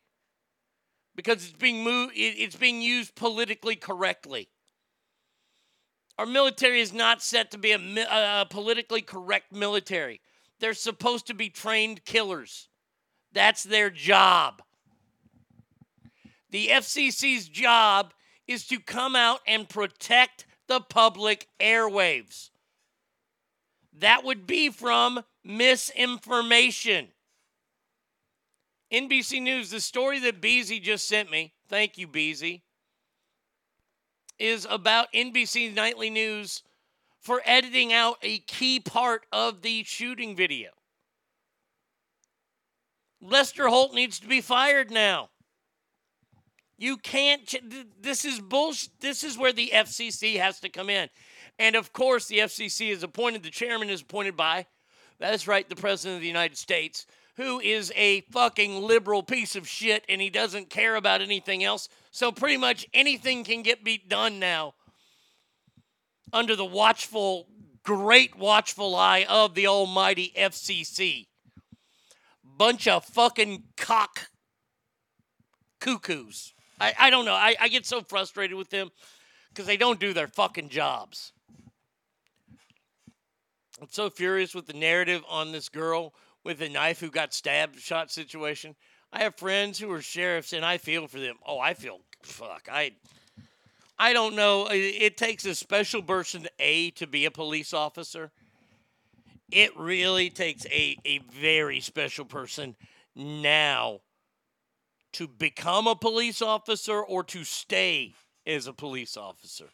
because it's being moved it's being used politically correctly. Our military is not set to be a, a politically correct military. They're supposed to be trained killers. That's their job. The FCC's job is to come out and protect the public airwaves. That would be from misinformation. NBC News, the story that Beezy just sent me, thank you, Beezy, is about NBC Nightly News for editing out a key part of the shooting video. Lester Holt needs to be fired now. You can't. This is bullshit. This is where the FCC has to come in. And of course, the FCC is appointed, the chairman is appointed by, that's right, the President of the United States, who is a fucking liberal piece of shit and he doesn't care about anything else. So pretty much anything can get be done now under the watchful, great watchful eye of the almighty FCC. Bunch of fucking cock cuckoos. I, I don't know. I, I get so frustrated with them because they don't do their fucking jobs. I'm so furious with the narrative on this girl with a knife who got stabbed shot situation. I have friends who are sheriffs and I feel for them. Oh, I feel fuck. I I don't know. It, takes a special person A to be a police officer. It really takes a, a very special person now to become a police officer or to stay as a police officer.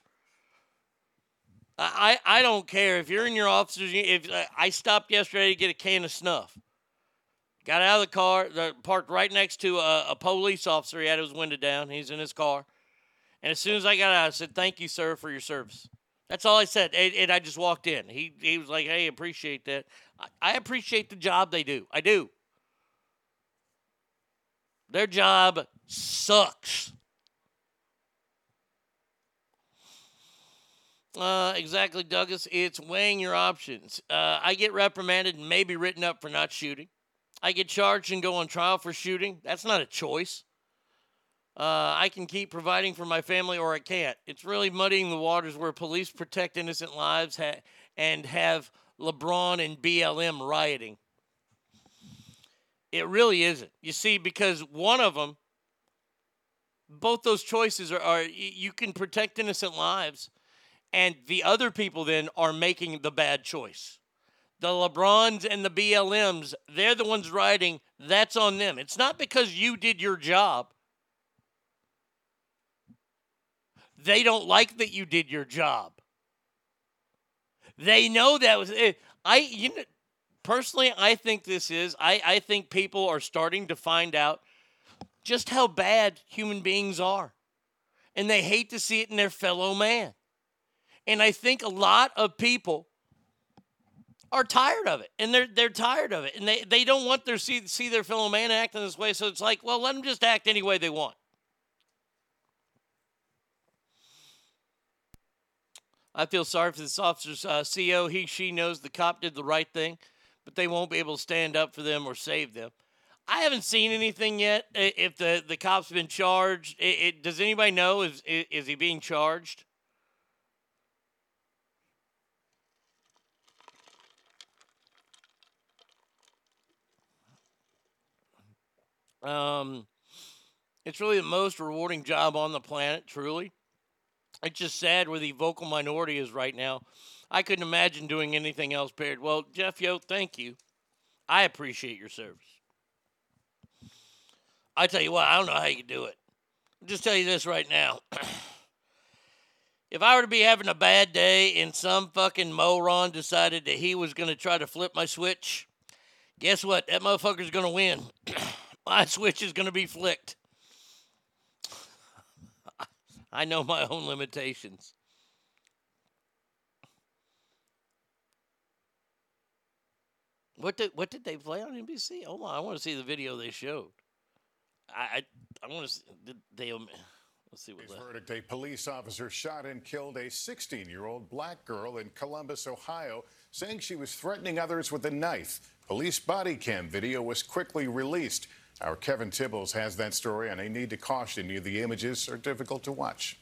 I, I don't care if you're in your officers. If I stopped yesterday to get a can of snuff, got out of the car, parked right next to a, a police officer. He had his window down. He's in his car, and as soon as I got out, I said, "Thank you, sir, for your service." That's all I said, and, and I just walked in. He he was like, "Hey, appreciate that. I, I appreciate the job they do. I do. Their job sucks." Uh, exactly, Douglas. It's weighing your options. Uh, I get reprimanded and maybe written up for not shooting. I get charged and go on trial for shooting. That's not a choice. Uh, I can keep providing for my family or I can't. It's really muddying the waters where police protect innocent lives ha- and have LeBron and BLM rioting. It really isn't. You see, because one of them, both those choices are, are you can protect innocent lives and the other people then are making the bad choice. The LeBrons and the BLMs, they're the ones writing. That's on them. It's not because you did your job. They don't like that you did your job. They know that was it. I you know, personally, I think this is. I I think people are starting to find out just how bad human beings are, and they hate to see it in their fellow man. And I think a lot of people are tired of it. And they're they're tired of it. And they, they don't want their see see their fellow man acting this way. So it's like, well, let them just act any way they want. I feel sorry for this officer's uh, CO. He, she knows the cop did the right thing, but they won't be able to stand up for them or save them. I haven't seen anything yet. If the, the cop's been charged, it, it, does anybody know? Is, is is he being charged? Um, it's really the most rewarding job on the planet, truly. It's just sad where the vocal minority is right now. I couldn't imagine doing anything else, period. Well, Jeff Yo, thank you. I appreciate your service. I tell you what, I don't know how you do it. I'll just tell you this right now. <clears throat> if I were to be having a bad day and some fucking moron decided that he was going to try to flip my switch, guess what? That motherfucker's going to win. <clears throat> <laughs> my switch is going to be flicked. <laughs> I know my own limitations. What did what did they play on NBC? Oh on, I want to see the video they showed. I I, I want to see did they um, let's see what left. verdict a police officer shot and killed a 16-year-old black girl in Columbus, Ohio, saying she was threatening others with a knife. Police body cam video was quickly released. Our Kevin Tibbles has that story, and I need to caution you the images are difficult to watch.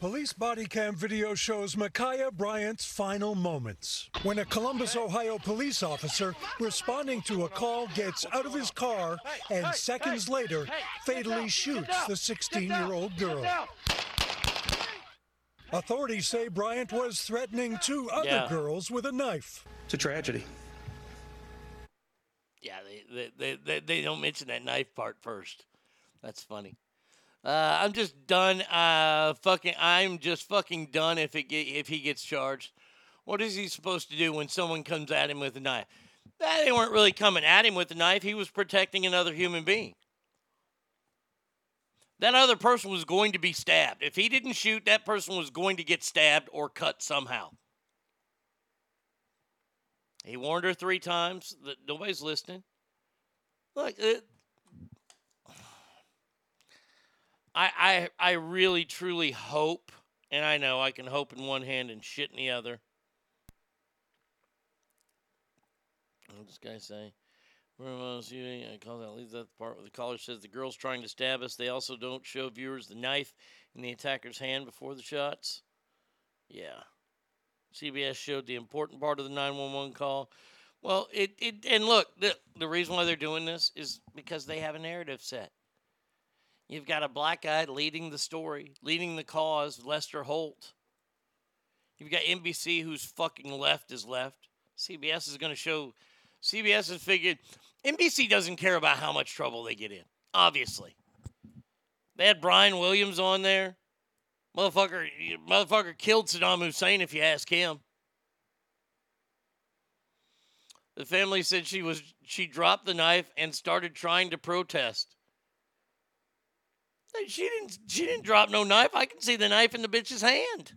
Police body cam video shows Ma'Khia Bryant's final moments when a Columbus, Ohio police officer responding to a call gets out of his car and seconds later fatally shoots the 16 year old girl. Authorities say Bryant was threatening two other Yeah. girls with a knife. It's a tragedy. Yeah, they, they, they, they, don't mention that knife part first. That's funny. Uh, I'm just done. Uh, fucking, I'm just fucking done. If it get, if he gets charged, what is he supposed to do when someone comes at him with a knife? They weren't really coming at him with a knife. He was protecting another human being. That other person was going to be stabbed. If he didn't shoot, that person was going to get stabbed or cut somehow. He warned her three times that nobody's listening. Look, it, I, I, I really, truly hope, and I know I can hope in one hand and shit in the other. What does this guy say? I call that leaves that part where the caller says the girl's trying to stab us. They also don't show viewers the knife in the attacker's hand before the shots. Yeah. CBS showed the important part of the 911 call. Well, it, it and look, the, the reason why they're doing this is because they have a narrative set. You've got a black guy leading the story, leading the cause, Lester Holt. You've got NBC who's fucking left is left. CBS is going to show. CBS has figured NBC doesn't care about how much trouble they get in. Obviously, they had Brian Williams on there. Motherfucker, motherfucker killed Saddam Hussein. If you ask him, the family said she was she dropped the knife and started trying to protest. She didn't. She didn't drop no knife. I can see the knife in the bitch's hand.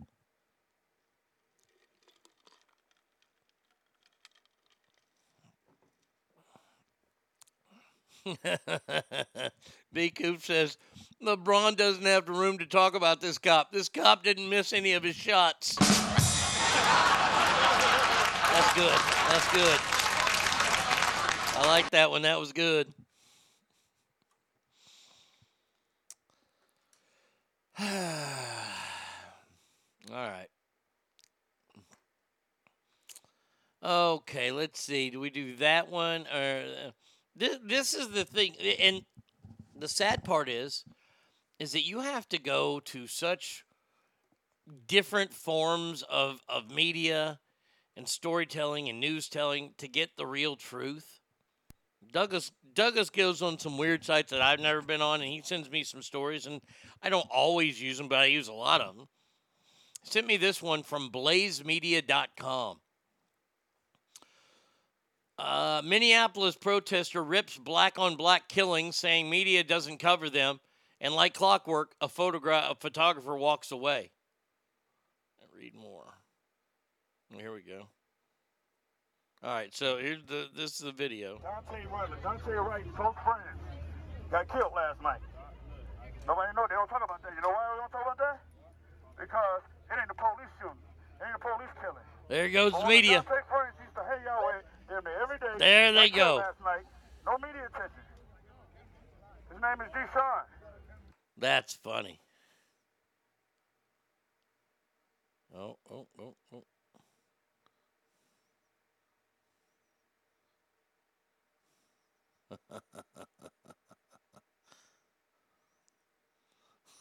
<laughs> B. Coop says LeBron doesn't have the room to talk about this cop. This cop didn't miss any of his shots. That's good. That's good. I like that one. That was good. <sighs> All right. Okay, let's see. Do we do that one or uh, this? This is the thing, and the sad part is, is that you have to go to such different forms of of media and storytelling and news telling to get the real truth. Douglas Douglas goes on some weird sites that I've never been on, and he sends me some stories, and I don't always use them, but I use a lot of them. Sent me this one from BlazeMedia.com. Uh, Minneapolis protester rips black on black killings, saying media doesn't cover them, and like clockwork, a photograph, a photographer walks away. And Read more. Here we go. All right, so here's the this is the video. Dante Williams, Daunte Wright, close friends, got killed last night. Nobody know. They don't talk about that. You know why we don't talk about that? Because it ain't the police shooting. It ain't the police killing. There goes the media. Dante friends used to hang out with him there every day. There they go. Last night. No media attention. His name is Deshaun. That's funny. Oh, oh, oh, oh.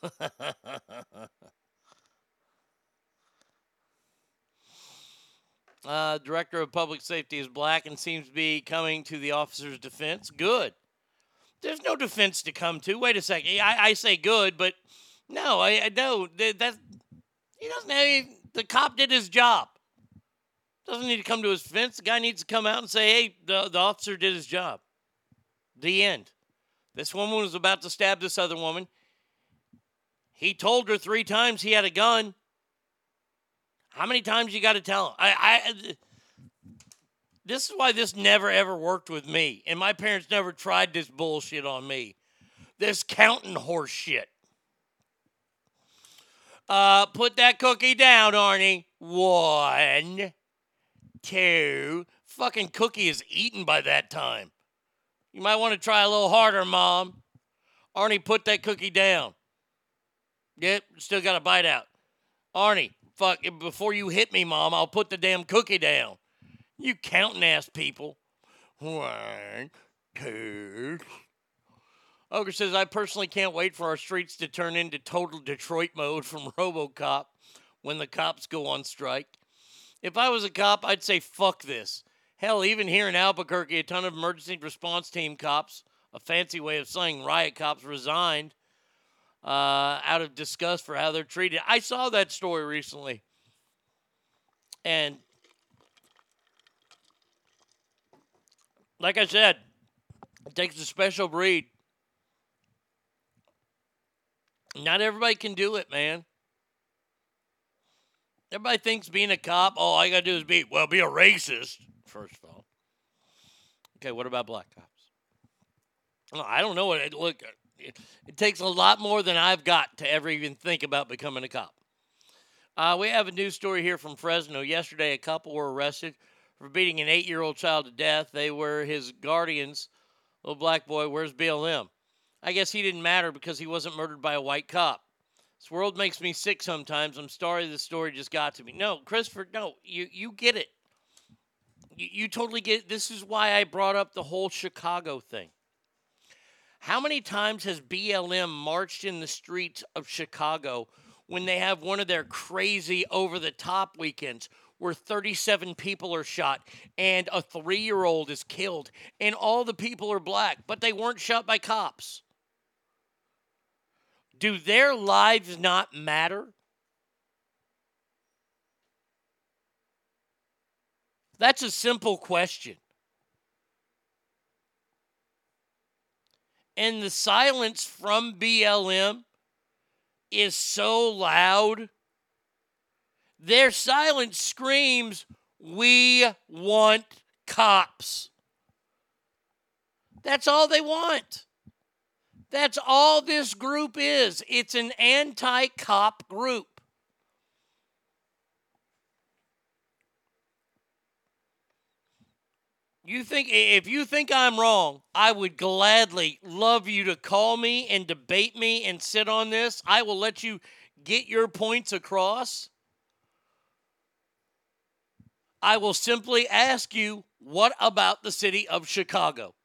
<laughs> uh, director of public safety is black and seems to be coming to the officer's defense. Good. There's no defense to come to. Wait a second. I, I say good, but no, I, I no. That he doesn't have. The cop did his job. Doesn't need to come to his fence. The guy needs to come out and say, "Hey, the the officer did his job." The end. This woman was about to stab this other woman. He told her three times he had a gun. How many times you got to tell him? I, I, This is why this never ever worked with me, and my parents never tried this bullshit on me. This counting horse shit. Uh, put that cookie down, Arnie. One, two. Fucking cookie is eaten by that time. You might want to try a little harder, Mom. Arnie, put that cookie down. Yep, still got a bite out. Arnie, fuck, before you hit me, Mom, I'll put the damn cookie down. You counting ass people. One, two. Ogre says, I personally can't wait for our streets to turn into total Detroit mode from <laughs> Robocop when the cops go on strike. If I was a cop, I'd say, fuck this. Hell, even here in Albuquerque, a ton of emergency response team cops, a fancy way of saying riot cops, resigned uh, out of disgust for how they're treated. I saw that story recently. And like I said, it takes a special breed. Not everybody can do it, man. Everybody thinks being a cop, oh, all you got to do is be, well, be a racist, first of all. Okay, what about black cops? I don't know. What it, look, it, it, takes a lot more than I've got to ever even think about becoming a cop. Uh, we have a news story here from Fresno. Yesterday, a couple were arrested for beating an eight year old child to death. They were his guardians. Little black boy, where's BLM? I guess he didn't matter because he wasn't murdered by a white cop. This world makes me sick sometimes. I'm sorry this story just got to me. No, Christopher, no, you, you get it. You, you totally get it. This is why I brought up the whole Chicago thing. How many times has BLM marched in the streets of Chicago when they have one of their crazy over the top weekends where 37 people are shot and a three year old is killed and all the people are black, but they weren't shot by cops? Do their lives not matter? That's a simple question. And the silence from BLM is so loud. Their silence screams, We want cops. That's all they want. That's all this group is. It's an anti cop group. You think if you think I'm wrong, I would gladly love you to call me and debate me and sit on this. I will let you get your points across. I will simply ask you, what about the city of Chicago?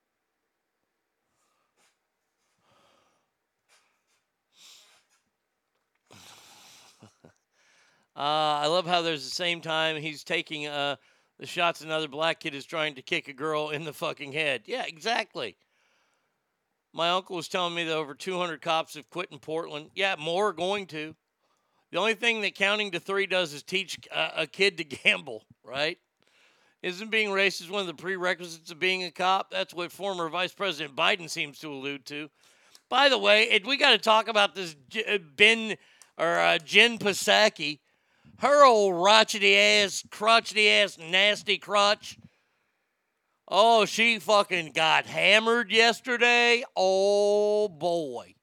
<laughs> Uh, I love how there's the same time he's taking uh, the shots another black kid is trying to kick a girl in the fucking head. Yeah, exactly. My uncle was telling me that over 200 cops have quit in Portland. Yeah, more are going to. The only thing that counting to three does is teach a, a kid to <laughs> gamble, right? Isn't being racist one of the prerequisites of being a cop? That's what former Vice President Biden seems to allude to. By the way, we got to talk about this uh, Ben or uh, Jen Psaki her old rochety ass, crotchety ass, nasty crotch. Oh, she fucking got hammered yesterday. Oh boy.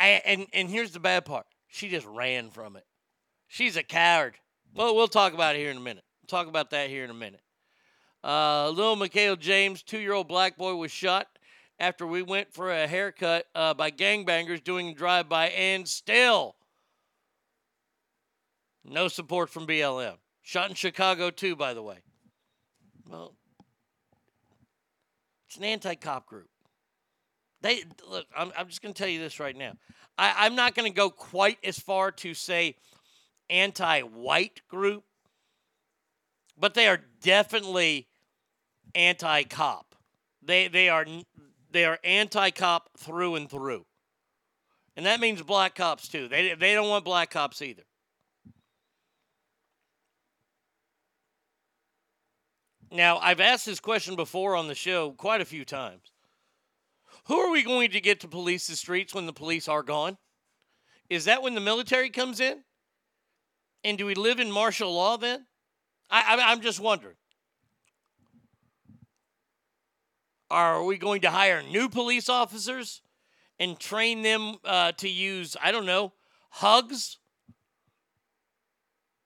And, and and here's the bad part. She just ran from it. She's a coward. Well, we'll talk about it here in a minute. We'll talk about that here in a minute. Uh, little Mekhi James, two-year-old black boy, was shot after we went for a haircut uh, by gangbangers doing a drive-by, and still no support from BLM. Shot in Chicago, too, by the way. Well, it's an anti cop group. They look. I'm, I'm just going to tell you this right now. I, I'm not going to go quite as far to say anti-white group, but they are definitely anti-cop. They they are they are anti-cop through and through, and that means black cops too. They they don't want black cops either. Now, I've asked this question before on the show quite a few times. Who are we going to get to police the streets when the police are gone? Is that when the military comes in? And do we live in martial law then? I, am just wondering. Are we going to hire new police officers and train them uh, to use, I don't know, hugs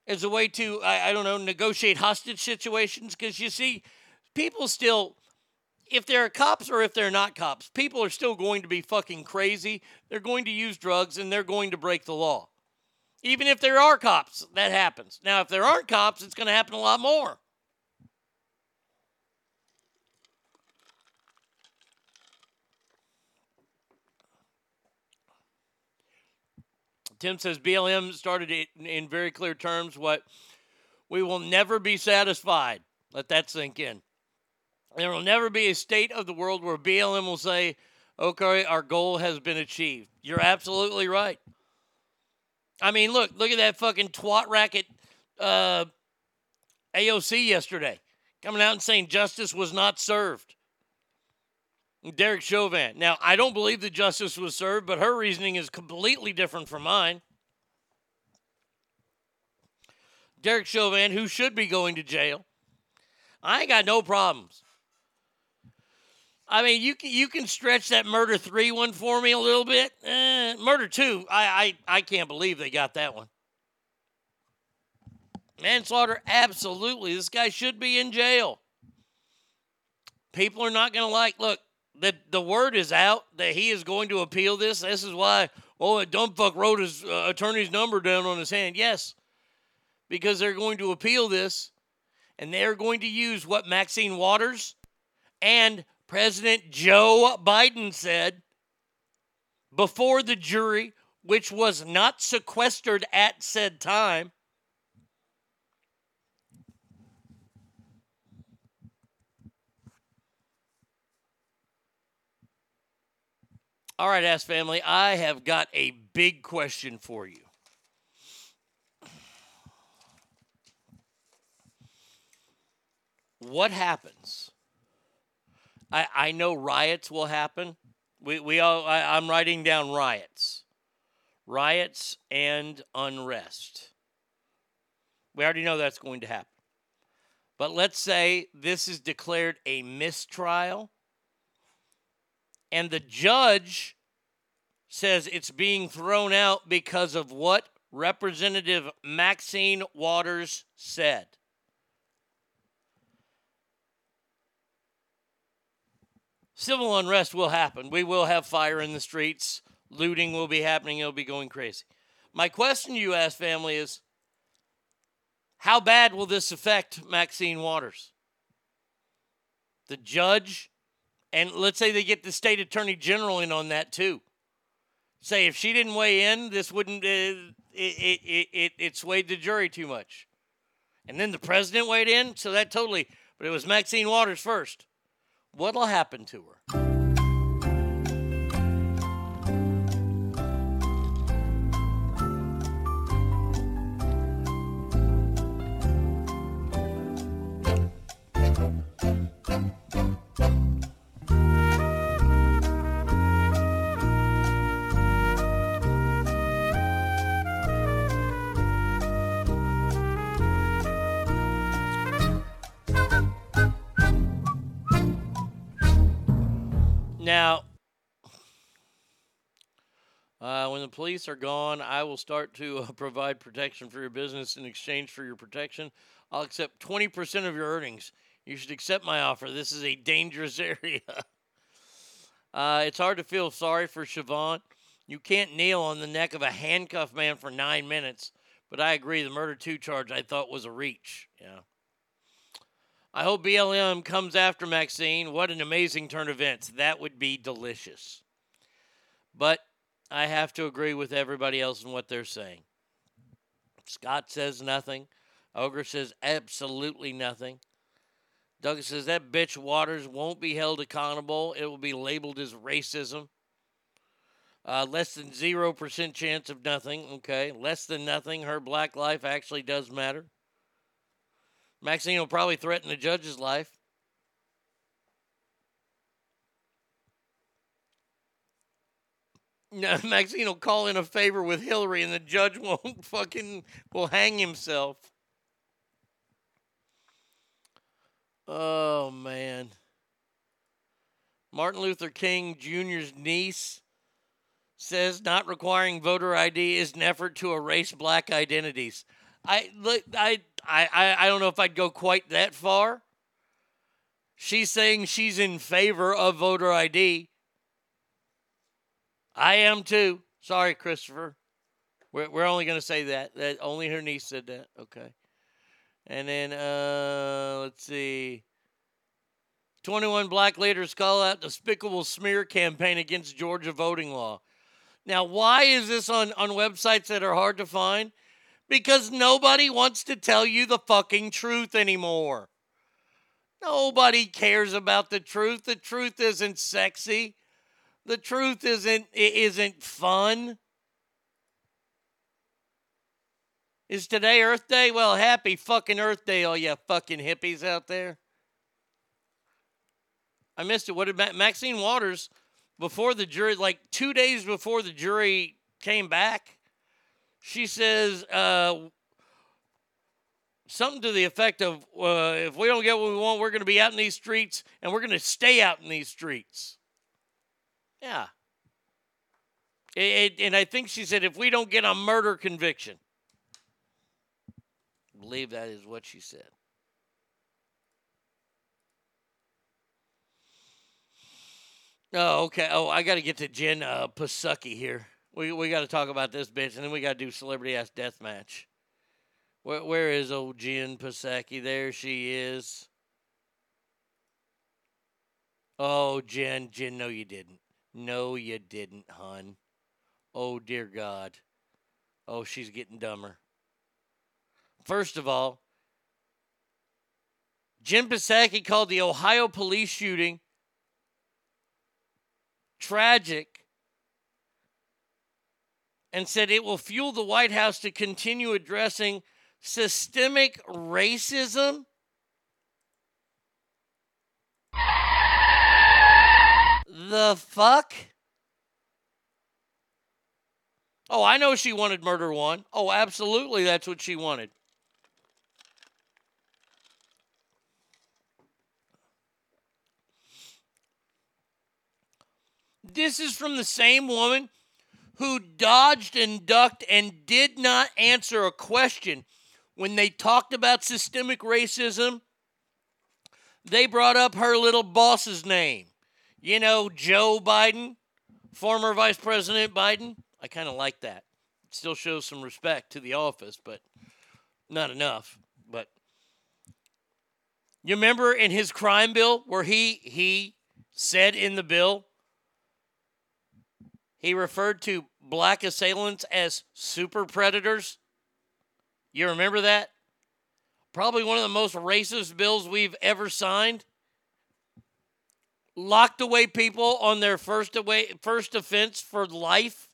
as a way to, I, I don't know, negotiate hostage situations? Because you see, people still, if there are cops or if they're not cops, people are still going to be fucking crazy. They're going to use drugs and they're going to break the law. Even if there are cops, that happens. Now, if there aren't cops, it's going to happen a lot more. Tim says BLM started in very clear terms what we will never be satisfied. Let that sink in. There will never be a state of the world where BLM will say, okay, our goal has been achieved. You're absolutely right. I mean, look, look at that fucking twat racket uh, AOC yesterday coming out and saying justice was not served. Derek Chauvin. Now, I don't believe that justice was served, but her reasoning is completely different from mine. Derek Chauvin, who should be going to jail. I ain't got no problems. I mean, you can you can stretch that murder three one for me a little bit. Eh, murder two, I, I I can't believe they got that one. Manslaughter, absolutely. This guy should be in jail. People are not going to like. Look, the the word is out that he is going to appeal this. This is why. Oh, a dumb fuck wrote his uh, attorney's number down on his hand. Yes, because they're going to appeal this, and they're going to use what Maxine Waters and President Joe Biden said before the jury, which was not sequestered at said time. All right, Ask Family, I have got a big question for you. What happens? I, I know riots will happen. We, we all, I, I'm writing down riots. Riots and unrest. We already know that's going to happen. But let's say this is declared a mistrial and the judge says it's being thrown out because of what Representative Maxine Waters said. Civil unrest will happen. We will have fire in the streets. Looting will be happening. It'll be going crazy. My question to you, ask family, is how bad will this affect Maxine Waters? The judge and let's say they get the state attorney general in on that too. Say if she didn't weigh in, this wouldn't uh, it, it, it, it swayed the jury too much. And then the president weighed in, so that totally. But it was Maxine Waters first. What'll happen to her? Police are gone, I will start to uh, provide protection for your business in exchange for your protection. I'll accept 20% of your earnings. You should accept my offer. This is a dangerous <laughs> area. uh, it's hard to feel sorry for Chauvin. You can't kneel on the neck of a handcuffed man for nine minutes, but I agree. The murder two charge I thought was a reach. Yeah. I hope BLM comes after Maxine. What an amazing turn of events. That would be delicious. But I have to agree with everybody else in what they're saying. Scott says nothing. Ogre says absolutely nothing. Doug says that bitch Waters won't be held accountable. It will be labeled as racism. Uh, less than 0% chance of nothing. Okay. Less than nothing. Her black life actually does matter. Maxine will probably threaten the judge's life. <laughs> Maxine will call in a favor with Hillary, and the judge won't <laughs> fucking will hang himself. Oh man. Martin Luther King Jr.'s niece says not requiring voter ID is an effort to erase black identities. I look I I I- I don't know if I'd go quite that far. She's saying she's in favor of voter ID. I am too. Sorry, Christopher. We're, we're only going to say that. That only her niece said that. Okay. And then uh let's see. 21 black leaders call out despicable smear campaign against Georgia voting law. Now, why is this on, on websites that are hard to find? Because nobody wants to tell you the fucking truth anymore. Nobody cares about the truth. The truth isn't sexy. The truth isn't isn't fun. Is today Earth Day? Well, happy fucking Earth Day, all you fucking hippies out there. I missed it. What did Ma- Maxine Waters before the jury, like two days before the jury came back, she says uh, something to the effect of, uh, "If we don't get what we want, we're going to be out in these streets, and we're going to stay out in these streets." Yeah. It, and I think she said, "If we don't get a murder conviction." I believe that is what she said. Oh, okay. Oh, I got to get to Jen uh, Pasucky here. We we got to talk about this bitch, and then we got to do celebrity ass death match. Where where is old Jen Psaki? There she is. Oh, Jen, Jen, no, you didn't. No, you didn't, hun. Oh, dear God. Oh, she's getting dumber. First of all, Jim Psaki called the Ohio police shooting tragic and said it will fuel the White House to continue addressing systemic racism. The fuck? Oh, I know she wanted murder one. Oh, absolutely, that's what she wanted. This is from the same woman who dodged and ducked and did not answer a question when they talked about systemic racism. They brought up her little boss's name. You know, Joe Biden, former Vice President Biden. I kind of like that. Still shows some respect to the office, but not enough. But you remember in his crime bill where he he said in the bill he referred to black assailants as super predators. You remember that? Probably one of the most racist bills we've ever signed. Locked away people on their first away first offense for life.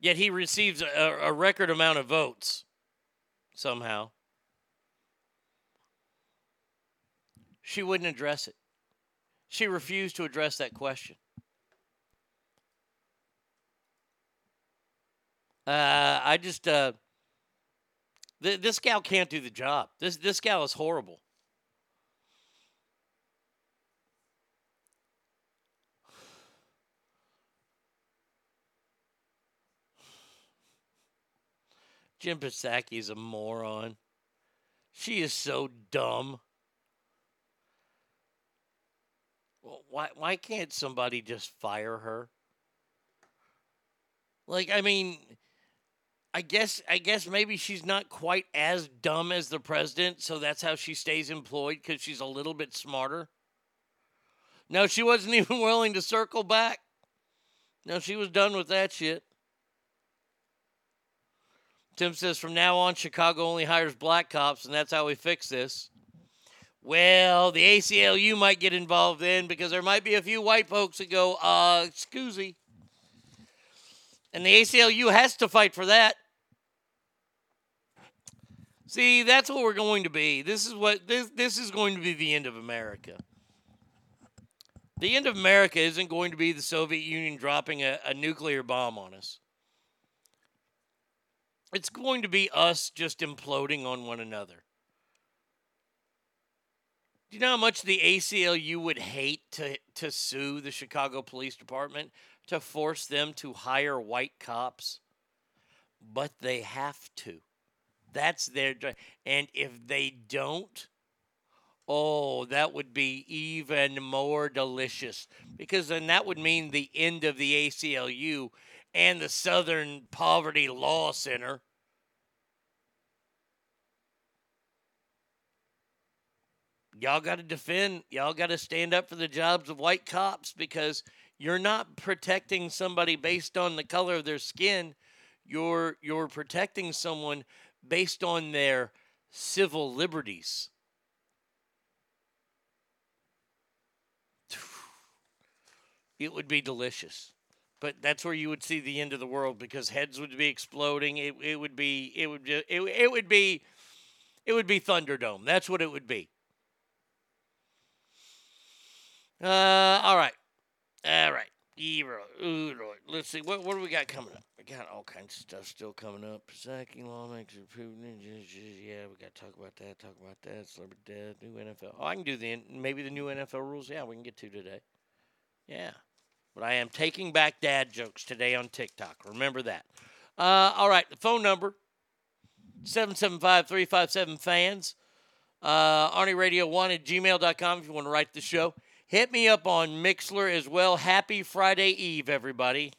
Yet he receives a, a record amount of votes somehow. She wouldn't address it. She refused to address that question. Uh, I just uh, th- this gal can't do the job. This this gal is horrible. Jim Psaki is a moron. She is so dumb. Well, Why why can't somebody just fire her? Like I mean, I guess I guess maybe she's not quite as dumb as the president, so that's how she stays employed cuz she's a little bit smarter. No, she wasn't <laughs> even willing to circle back. No, she was done with that shit. Tim says from now on, Chicago only hires black cops, and that's how we fix this. Well, the ACLU might get involved then because there might be a few white folks that go, uh, excuse me. And the ACLU has to fight for that. See, that's what we're going to be. This is what this this is going to be the end of America. The end of America isn't going to be the Soviet Union dropping a, a nuclear bomb on us. It's going to be us just imploding on one another. Do you know how much the ACLU would hate to to sue the Chicago Police Department to force them to hire white cops? But they have to. That's their and if they don't, oh, that would be even more delicious because then that would mean the end of the ACLU and the Southern Poverty Law Center. Y'all got to defend, y'all got to stand up for the jobs of white cops because you're not protecting somebody based on the color of their skin. You're you're protecting someone based on their civil liberties. It would be delicious. But that's where you would see the end of the world because heads would be exploding. It, it would be it would it, it would be it would be Thunderdome. That's what it would be. Uh, all right, all right. Let's see what what do we got coming up. We got all kinds of stuff still coming up. Sacking lawmakers, approving. Yeah, we got to talk about that. Talk about that. Celebrity death, new NFL. Oh, I can do the maybe the new NFL rules. Yeah, we can get to today. Yeah, but I am taking back dad jokes today on TikTok. Remember that. Uh, all right, the phone number 775 357 fans. Uh, Arnie Radio 1 at gmail.com if you want to write the show. Hit me up on Mixlr as well. Happy Friday Eve, everybody.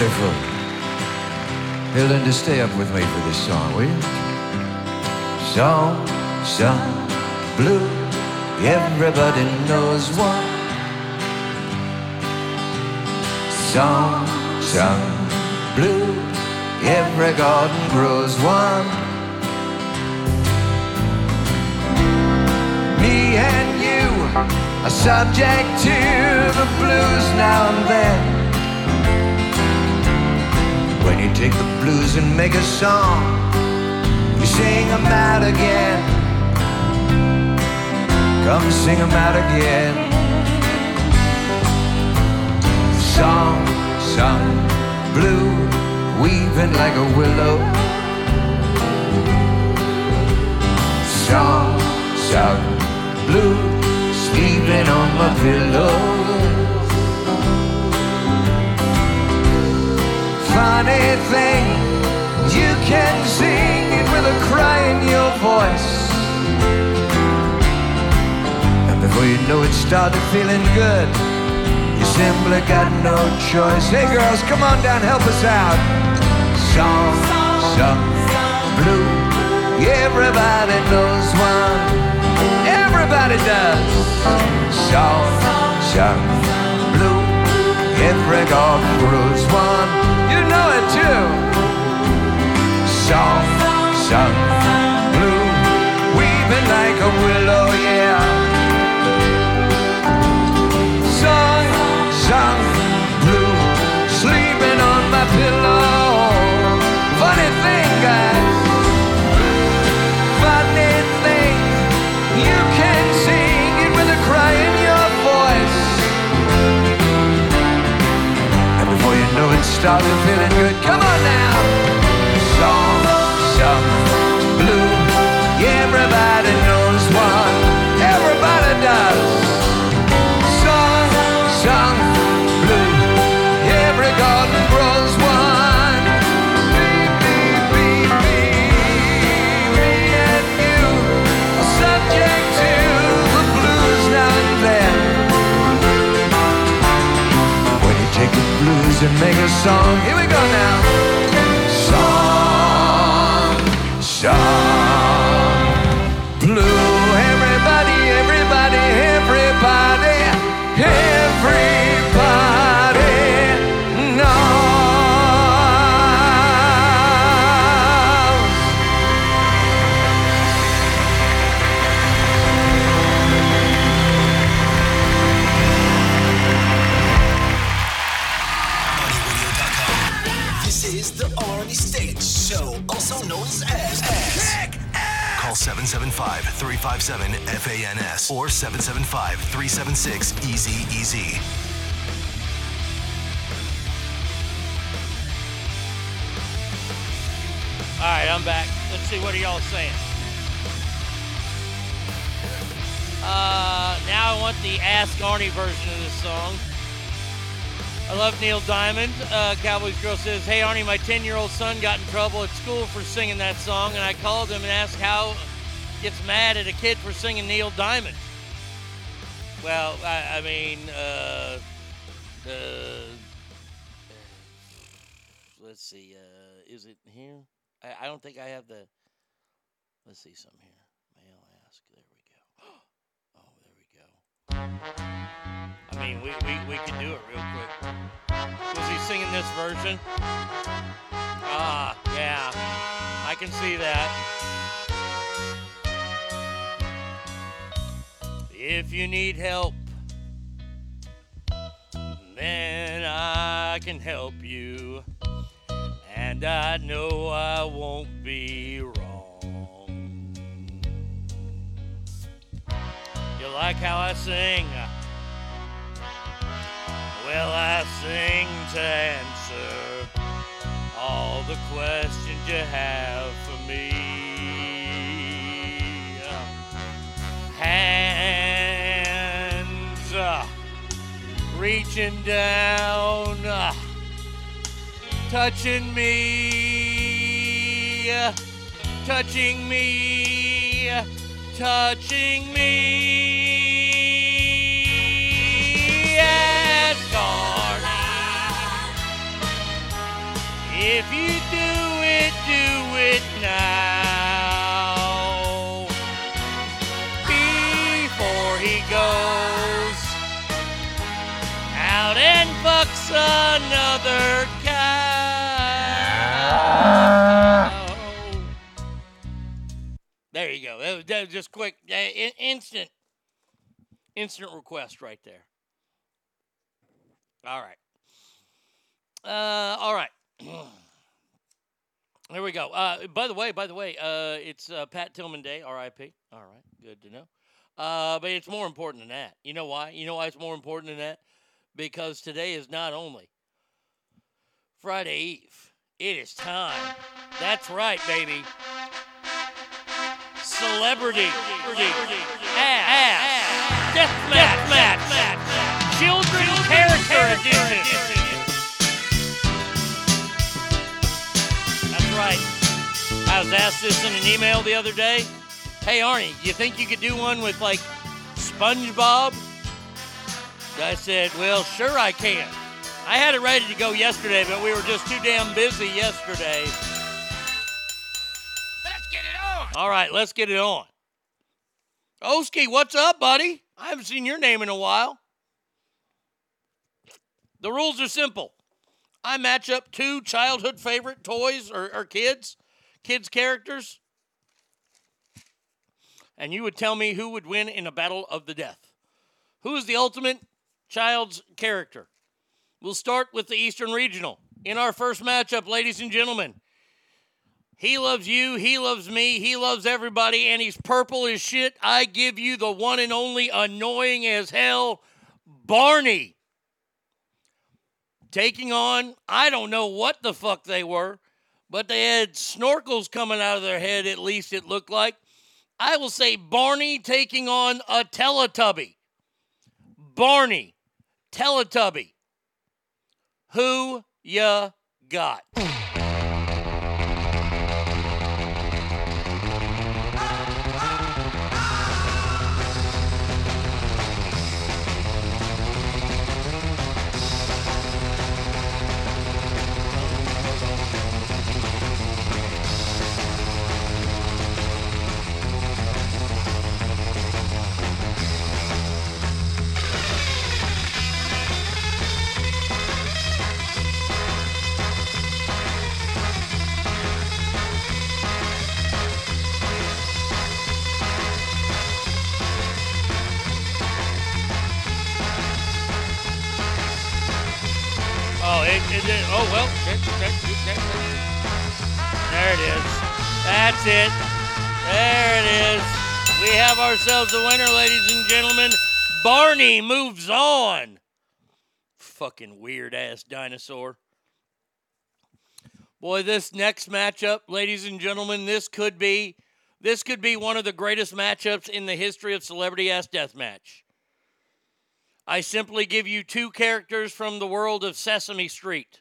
Wonderful. Hey, Linda, stay up with me for this song, will you? Song, song, blue. Everybody knows one. Song, song, blue. Every garden grows one. Me and you are subject to the blues now and then. You take the blues and make a song, you sing them out again. Come sing them out again. Song, song, blue, weaving like a willow. Song, song, blue, sleeping on my pillow. Funny thing, you can sing it with a cry in your voice. And before you know it, started feeling good. You simply got no choice. Hey girls, come on down, help us out. Song, song, blue. Everybody knows one. Everybody does. Song, song, blue. Every garden grows one. Know it too. Song, song, blue. Weaving like a willow, started feeling make a song, here we or 775 376 Easy Easy. All right, I'm back. Let's see what are y'all saying. Uh, now I want the Ask Arnie version of this song. I love Neil Diamond. Uh, Cowboys Girl says, Hey Arnie, my 10 year old son got in trouble at school for singing that song, and I called him and asked how gets mad at a kid for singing Neil Diamond. Well, I, I mean, uh, the. let's see, uh, is it here? I, I don't think I have the. Let's see some here. Mail ask. There we go. <gasps> Oh, there we go. I mean, we, we, we can do it real quick. Was he singing this version? Ah, yeah. I can see that. If you need help, then I can help you. And I know I won't be wrong. You like how I sing? Well, I sing to answer all the questions you have for me. Hands uh, reaching down, uh, touching me, uh, touching me, touching me. Ask Arnie. If you do it, do it now. Goes out and another cow. There you go. That was, that was just quick, uh, in- instant, instant request right there. All right. Uh, all right. <clears throat> There we go. Uh, by the way, by the way, uh, it's uh, Pat Tillman Day, R.I.P. All right, good to know. Uh, but it's more important than that. You know why? You know why it's more important than that? Because today is not only Friday Eve. It is time. That's right, baby. Celebrity, ass, death match, children character edition. That's right. I was asked this in an email the other day. Hey, Arnie, you think you could do one with like SpongeBob? I said, well, sure I can. I had it ready to go yesterday, but we were just too damn busy yesterday. Let's get it on. All right, let's get it on. Oski, what's up, buddy? I haven't seen your name in a while. The rules are simple. I match up two childhood favorite toys or, or kids, kids' characters, and you would tell me who would win in a battle of the death. Who is the ultimate child's character? We'll start with the Eastern Regional. In our first matchup, ladies and gentlemen, he loves you, he loves me, he loves everybody, and he's purple as shit. I give you the one and only annoying as hell, Barney. Taking on, I don't know what the fuck they were, but they had snorkels coming out of their head, at least it looked like. I will say Barney taking on a Teletubby. Barney, Teletubby. Who ya got? A winner, ladies and gentlemen. Barney moves on. Fucking weird ass dinosaur. Boy, this next matchup, ladies and gentlemen, this could be this could be one of the greatest matchups in the history of celebrity ass deathmatch. I simply give you two characters from the world of Sesame Street.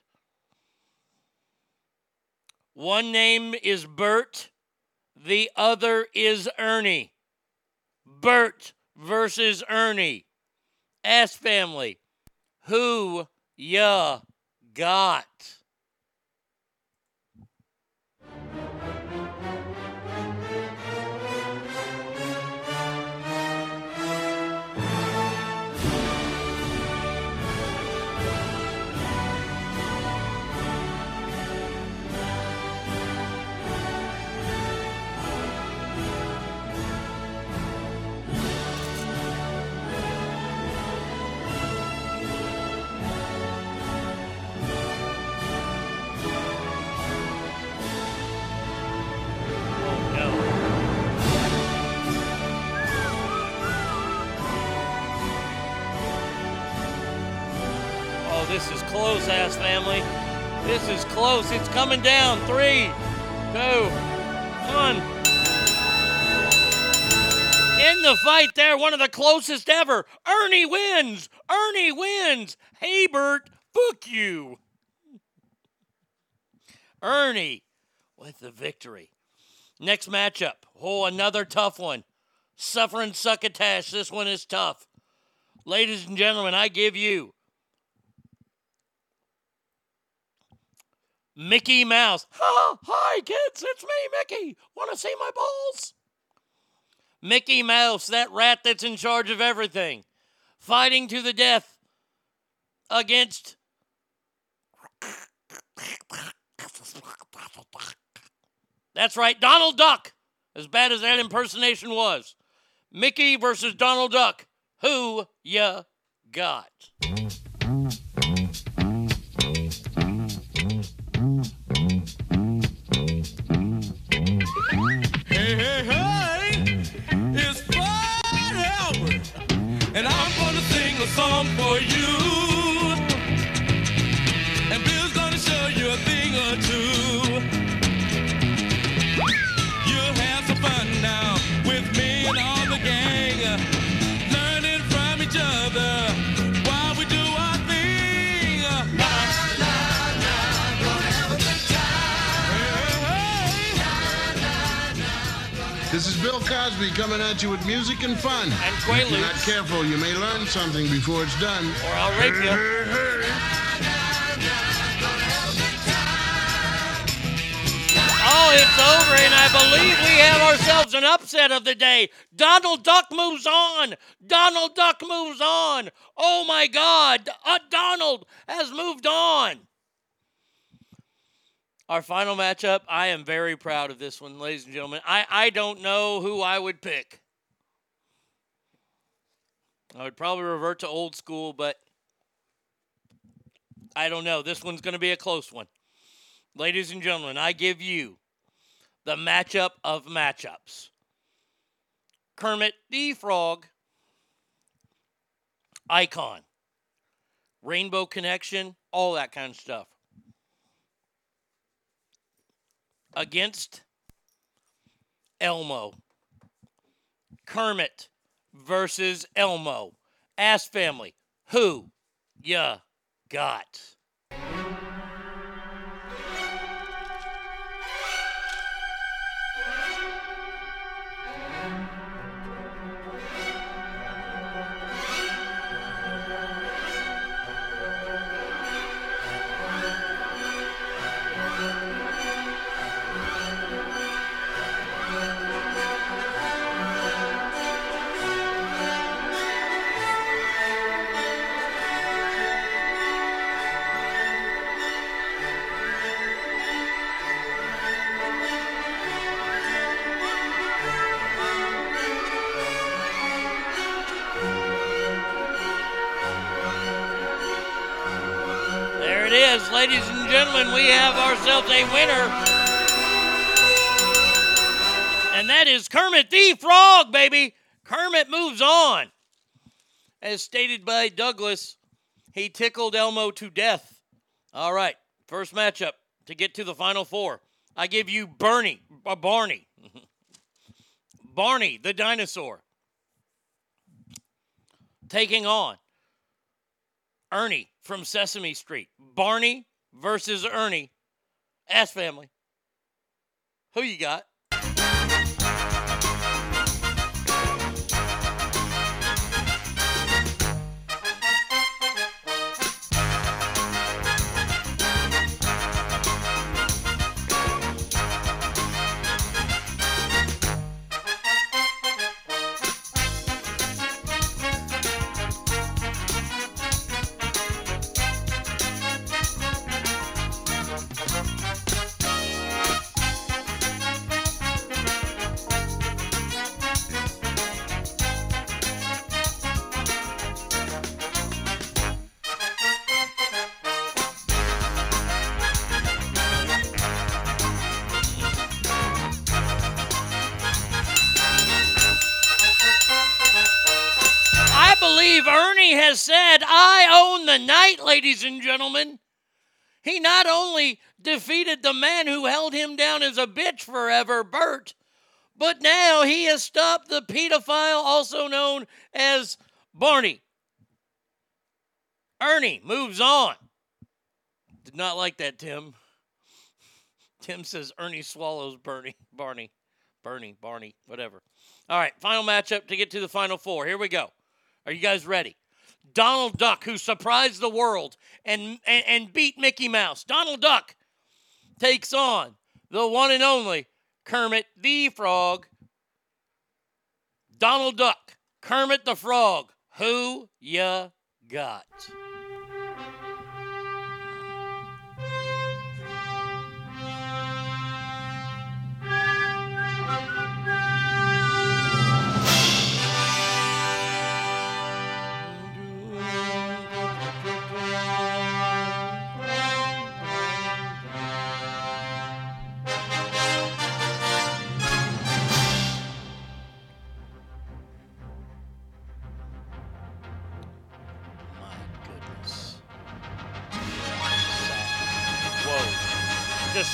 One name is Bert, the other is Ernie. Bert versus Ernie. Ass family. Who ya got? Close, ass family. This is close. It's coming down. Three, two, one. In the fight there, one of the closest ever. Ernie wins. Ernie wins. Hey, Bert, fuck you. Ernie with the victory. Next matchup. Oh, another tough one. Suffering succotash. This one is tough. Ladies and gentlemen, I give you Mickey Mouse. Ha, hi, kids, it's me, Mickey. Want to see my balls? Mickey Mouse, that rat that's in charge of everything, fighting to the death against. That's right, Donald Duck. As bad as that impersonation was. Mickey versus Donald Duck. Who ya got? Song for you. Cosby coming at you with music and fun. And If you're not careful, you may learn something before it's done. Or I'll rape you. Oh, it's over, and I believe we have ourselves an upset of the day. Donald Duck moves on. Donald Duck moves on. Oh my God. Uh, Donald has moved on. Our final matchup, I am very proud of this one, ladies and gentlemen. I, I don't know who I would pick. I would probably revert to old school, but I don't know. This one's going to be a close one. Ladies and gentlemen, I give you the matchup of matchups Kermit the Frog, Icon, Rainbow Connection, all that kind of stuff. Against Elmo. Kermit versus Elmo. Ass family, who ya got? Ladies and gentlemen. We have ourselves a winner. And that is Kermit the Frog, baby. Kermit moves on. As stated by Douglas, he tickled Elmo to death. All right, first matchup to get to the final four. I give you Bernie, uh, Barney. <laughs> Barney the dinosaur. Taking on Ernie from Sesame Street. Barney versus Ernie. Ass family. Who you got? Ladies and gentlemen. He not only defeated the man who held him down as a bitch forever, Bert, but now he has stopped the pedophile, also known as Barney. Ernie moves on. Did not like that, Tim. <laughs> Tim says Ernie swallows Bernie, Barney, Bernie, Barney, whatever. All right, final matchup to get to the final four. Here we go. Are you guys ready? Donald Duck, who surprised the world and, and, and beat Mickey Mouse. Donald Duck takes on the one and only Kermit the Frog. Donald Duck, Kermit the Frog, who ya got?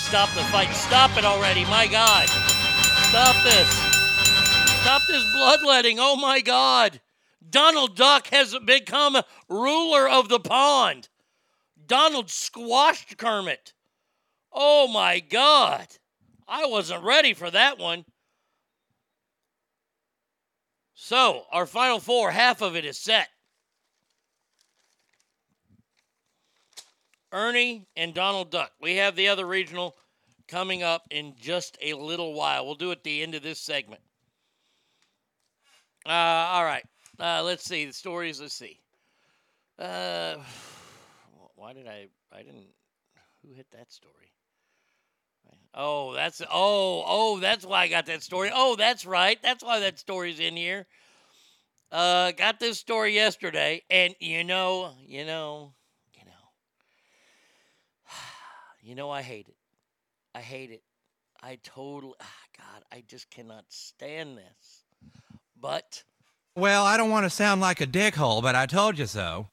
Stop the fight. Stop it already. My God. Stop this. Stop this bloodletting. Oh my God. Donald Duck has become ruler of the pond. Donald squashed Kermit. Oh my God. I wasn't ready for that one. So, our final four, half of it is set. Ernie and Donald Duck. We have the other regional coming up in just a little while. We'll do it at the end of this segment. Uh, all right. Uh, let's see the stories. Let's see. Uh, <sighs> why did I? I didn't. Who hit that story? Oh, that's oh oh that's why I got that story. Oh, that's right. That's why that story's in here. Uh, got this story yesterday, and you know, you know, you know, I hate it. I hate it. I totally, ah, God, I just cannot stand this. But Well, I don't want to sound like a dickhole, but I told you so.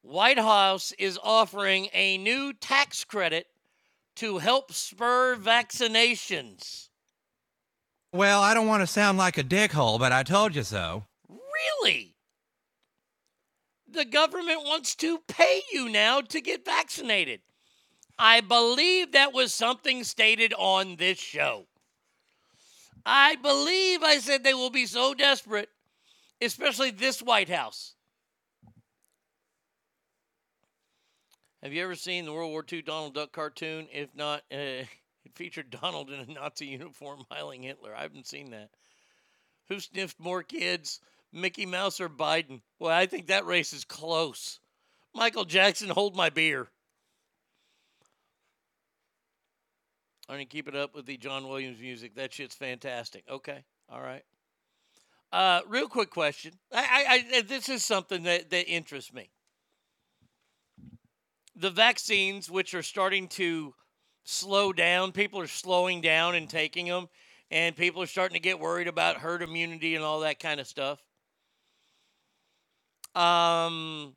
White House is offering a new tax credit to help spur vaccinations. Well, I don't want to sound like a dickhole, but I told you so. Really? The government wants to pay you now to get vaccinated. I believe that was something stated on this show. I believe I said they will be so desperate, especially this White House. Have you ever seen the World War II Donald Duck cartoon? If not, uh, <laughs> it featured Donald in a Nazi uniform <laughs> hiling Hitler. I haven't seen that. Who sniffed more kids, Mickey Mouse or Biden? Well, I think that race is close. Michael Jackson, hold my beer. I'm going to keep it up with the John Williams music. That shit's fantastic. Okay. All right. Uh, real quick question. I, I, I, this is something that, that interests me. The vaccines, which are starting to slow down, people are slowing down and taking them, and people are starting to get worried about herd immunity and all that kind of stuff. Um,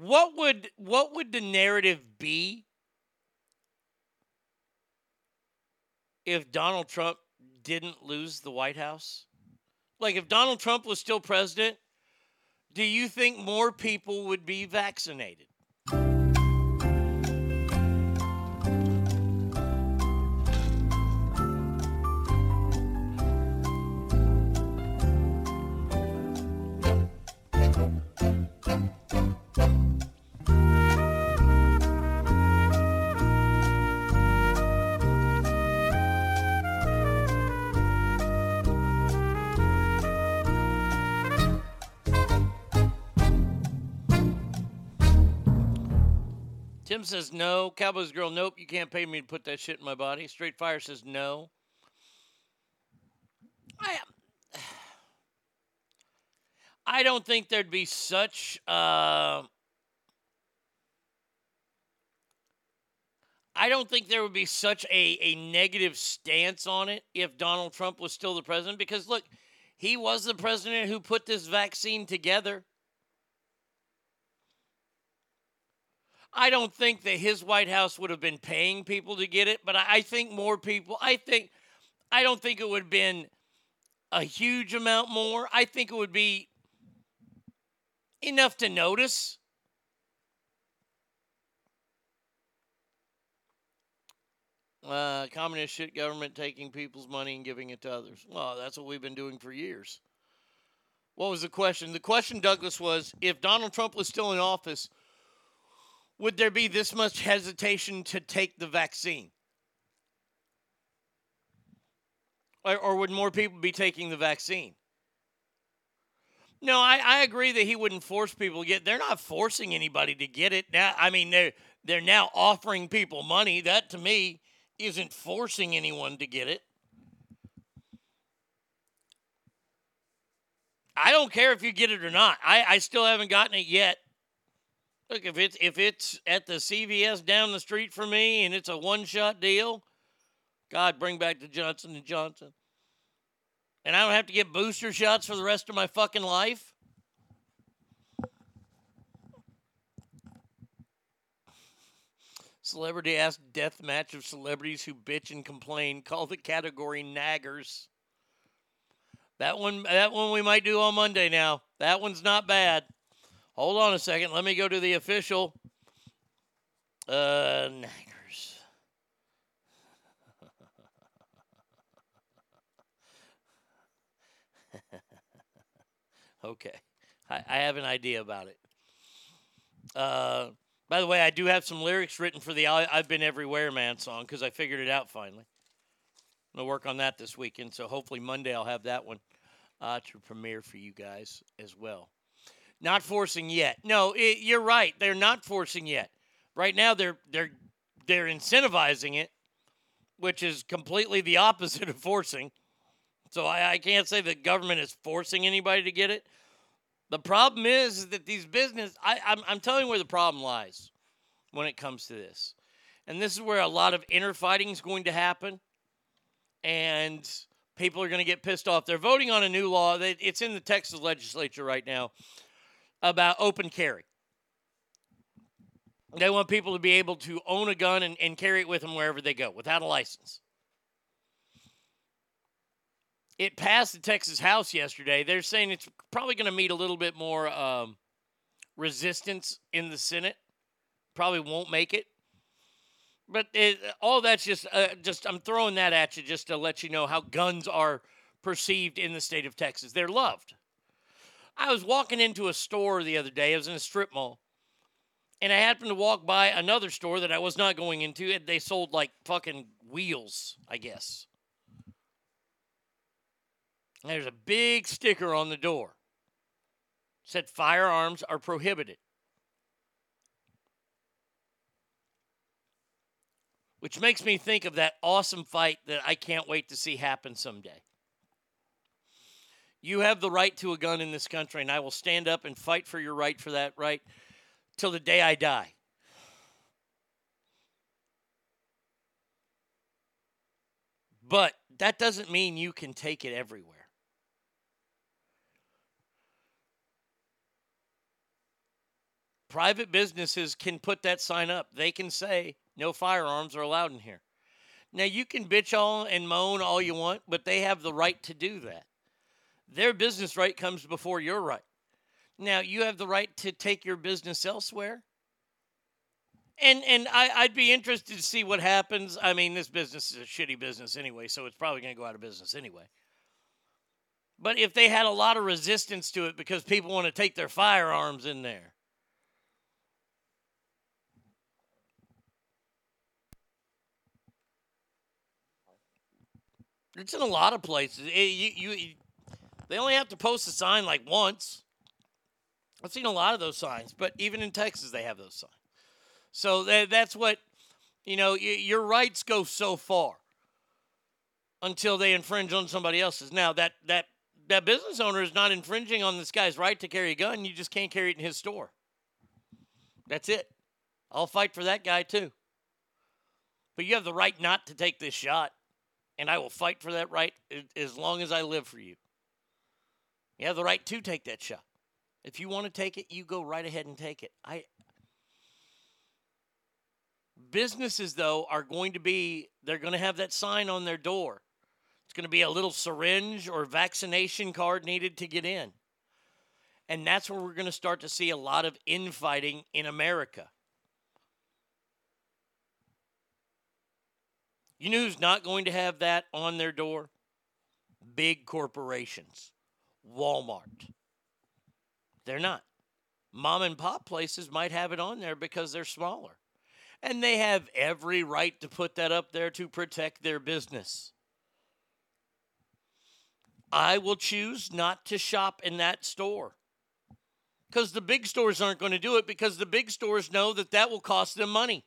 what would what would the narrative be if Donald Trump didn't lose the White House? Like if Donald Trump was still president, do you think more people would be vaccinated? Says no. Cowboys girl, nope. You can't pay me to put that shit in my body. Straight Fire says no. I <sighs> I don't think there'd be such. Uh, I don't think there would be such a, a negative stance on it if Donald Trump was still the president. Because look, he was the president who put this vaccine together. I don't think that his White House would have been paying people to get it, but I, think more people, I think, I don't think it would have been a huge amount more. I think it would be enough to notice. Uh, communist shit government taking people's money and giving it to others. Well, that's what we've been doing for years. What was the question? The question, Douglas, was if Donald Trump was still in office, would there be this much hesitation to take the vaccine? Or, or would more people be taking the vaccine? No, I, I agree that he wouldn't force people to get. They're not forcing anybody to get it now. I mean, they're they're now offering people money. That to me isn't forcing anyone to get it. I don't care if you get it or not. I, I still haven't gotten it yet. Look, if it's if it's at the CVS down the street from me and it's a one shot deal, God bring back the Johnson and Johnson. And I don't have to get booster shots for the rest of my fucking life. Celebrity asked death match of celebrities who bitch and complain. Call the category naggers. That one that one we might do on Monday now. That one's not bad. Hold on a second. Let me go to the official uh naggers. <laughs> okay. I, I have an idea about it. Uh by the way, I do have some lyrics written for the I've Been Everywhere Man song because I figured it out finally. I'm going to work on that this weekend. So hopefully Monday I'll have that one uh, to premiere for you guys as well. Not forcing yet. No, it, you're right. They're not forcing yet. Right now they're they're they're incentivizing it, which is completely the <laughs> opposite of forcing. So I, I can't say that government is forcing anybody to get it. The problem is, is that these business, I, I'm, I'm telling you where the problem lies when it comes to this. And this is where a lot of inner fighting is going to happen. And people are going to get pissed off. They're voting on a new law. It's in the Texas legislature right now about open carry. They want people to be able to own a gun and, and carry it with them wherever they go without a license. It passed the Texas House yesterday. They're saying it's probably going to meet a little bit more um, resistance in the Senate. Probably won't make it. But it, all that's just, uh, just I'm throwing that at you just to let you know how guns are perceived in the state of Texas. They're loved. I was walking into a store the other day. I was in a strip mall, and I happened to walk by another store that I was not going into. and They sold like fucking wheels, I guess. And There's a big sticker on the door. Said firearms are prohibited. Which makes me think of that awesome fight that I can't wait to see happen someday. You have the right to a gun in this country, and I will stand up and fight for your right for that right till the day I die. But that doesn't mean you can take it everywhere. Private businesses can put that sign up. They can say, no firearms are allowed in here. Now, you can bitch all and moan all you want, but they have the right to do that. Their business right comes before your right. Now, you have the right to take your business elsewhere. And and I, I'd be interested to see what happens. I mean, this business is a shitty business anyway, so it's probably going to go out of business anyway. But if they had a lot of resistance to it because people want to take their firearms in there, It's in a lot of places. It- you, you, they only have to post a sign like once. I've seen a lot of those signs, but even in Texas, they have those signs. So that, that's what, you know, your rights go so far until they infringe on somebody else's. Now, that, that, that business owner is not infringing on this guy's right to carry a gun. You just can't carry it in his store. That's it. I'll fight for that guy too. But you have the right not to take this shot and I will fight for that right as long as I live for you. You have the right to take that shot. If you want to take it, you go right ahead and take it. I businesses though are going to be they're going to have that sign on their door. It's going to be a little syringe or vaccination card needed to get in. And that's where we're going to start to see a lot of infighting in America. You know who's not going to have that on their door? Big corporations. Walmart. They're not. Mom and pop places might have it on there because they're smaller. And they have every right to put that up there to protect their business. I will choose not to shop in that store because the big stores aren't going to do it because the big stores know that that will cost them money.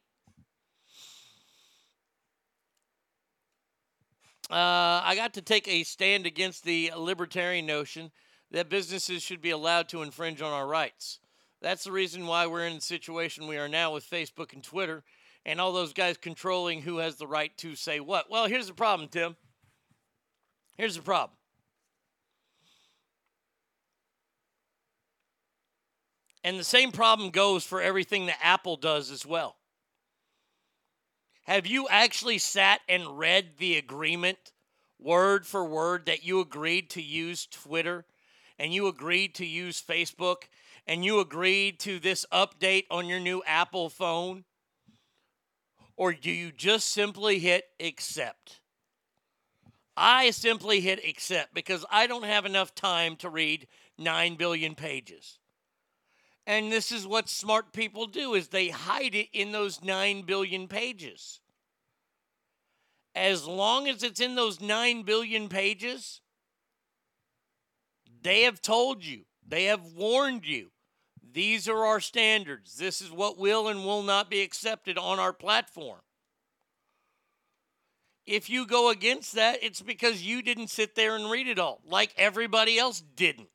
Uh, I got to take a stand against the libertarian notion that businesses should be allowed to infringe on our rights. That's the reason why we're in the situation we are now with Facebook and Twitter and all those guys controlling who has the right to say what. Well, here's the problem, Tim. Here's the problem. And the same problem goes for everything that Apple does as well. Have you actually sat and read the agreement word for word that you agreed to use Twitter and you agreed to use Facebook and you agreed to this update on your new Apple phone? Or do you just simply hit accept? I simply hit accept because I don't have enough time to read 9 billion pages. And this is what smart people do is they hide it in those 9 billion pages. As long as it's in those 9 billion pages, they have told you, they have warned you. These are our standards. This is what will and will not be accepted on our platform. If you go against that, it's because you didn't sit there and read it all, like everybody else didn't.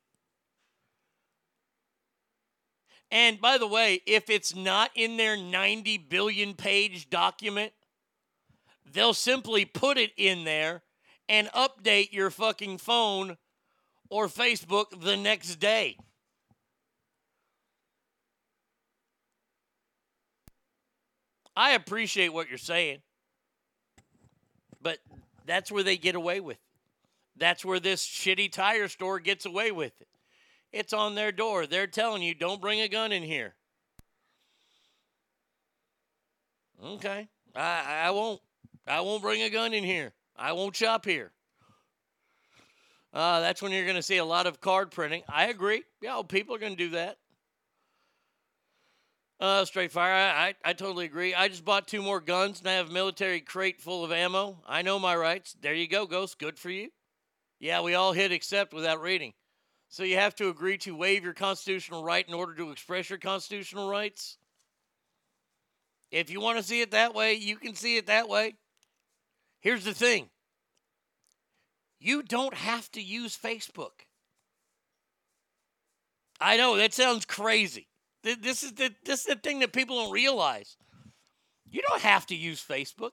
And by the way, if it's not in their 90 billion page document, they'll simply put it in there and update your fucking phone or Facebook the next day. I appreciate what you're saying, but that's where they get away with. That's where this shitty tire store gets away with it. It's on their door. They're telling you, don't bring a gun in here. Okay. I, I won't. I won't bring a gun in here. I won't shop here. Uh, that's when you're going to see a lot of card printing. I agree. Yeah, well, people are going to do that. Uh, straight fire. I, I, I totally agree. I just bought two more guns and I have a military crate full of ammo. I know my rights. There you go, Ghost. Good for you. Yeah, we all hit accept without reading. So you have to agree to waive your constitutional right in order to express your constitutional rights? If you want to see it that way, you can see it that way. Here's the thing you don't have to use Facebook. I know that sounds crazy. This is the this is the thing that people don't realize. You don't have to use Facebook.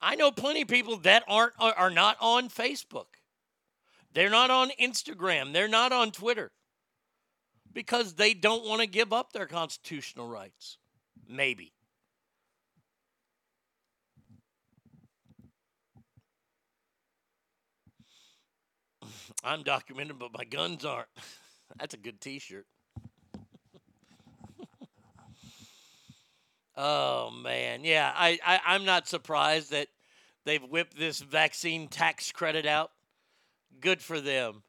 I know plenty of people that aren't are not on Facebook. They're not on Instagram. They're not on Twitter because they don't want to give up their constitutional rights. Maybe. <sighs> I'm documented, but my guns aren't. <laughs> That's a good t shirt. <laughs> oh, man. Yeah, I, I, I'm not surprised that they've whipped this vaccine tax credit out. Good for them.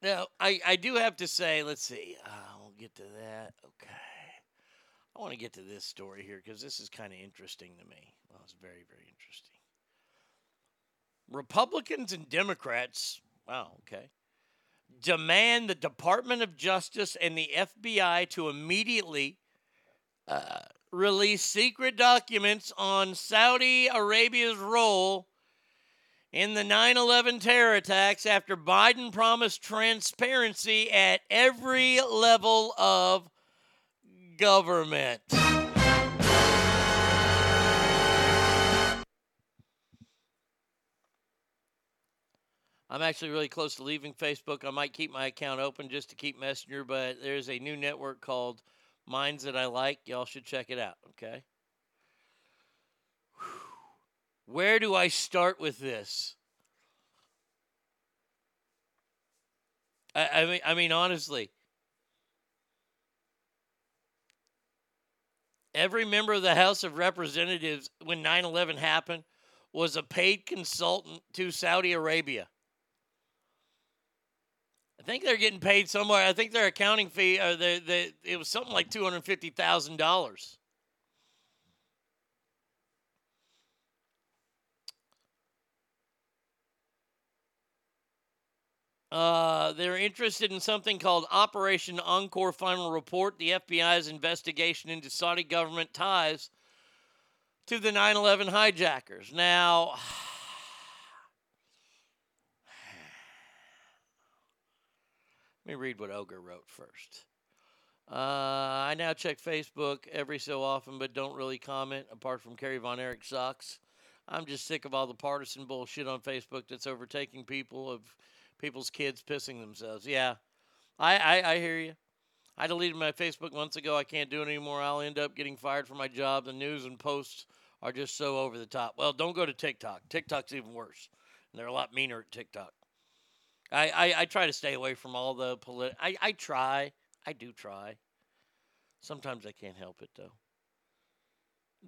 Now, I, I do have to say, let's see. Uh, we'll get to that. Okay. I want to get to this story here because this is kind of interesting to me. Well, it's very, very interesting. Republicans and Democrats, wow, okay, demand the Department of Justice and the FBI to immediately uh, release secret documents on Saudi Arabia's role in the 9 11 terror attacks after Biden promised transparency at every level of government. I'm actually really close to leaving Facebook. I might keep my account open just to keep Messenger, but there's a new network called Minds that I like. Y'all should check it out, okay? Where do I start with this? I, I mean, I mean, honestly, every member of the House of Representatives when 9 11 happened was a paid consultant to Saudi Arabia. I think they're getting paid somewhere. I think their accounting fee, uh, or the, the it was something like two hundred fifty thousand dollars. Uh, they're interested in something called Operation Encore Final Report, the FBI's investigation into Saudi government ties to the 9 11 hijackers. Now, <sighs> let me read what Ogre wrote first. Uh, I now check Facebook every so often, but don't really comment apart from Kerry Von Erich sucks. I'm just sick of all the partisan bullshit on Facebook that's overtaking people of people's kids pissing themselves. Yeah, I, I, I hear you. I deleted my Facebook months ago. I can't do it anymore. I'll end up getting fired from my job. The news and posts are just so over the top. Well, don't go to TikTok. TikTok's even worse. And they're a lot meaner at TikTok. I, I, I try to stay away from all the polit. I, I try. I do try. Sometimes I can't help it though.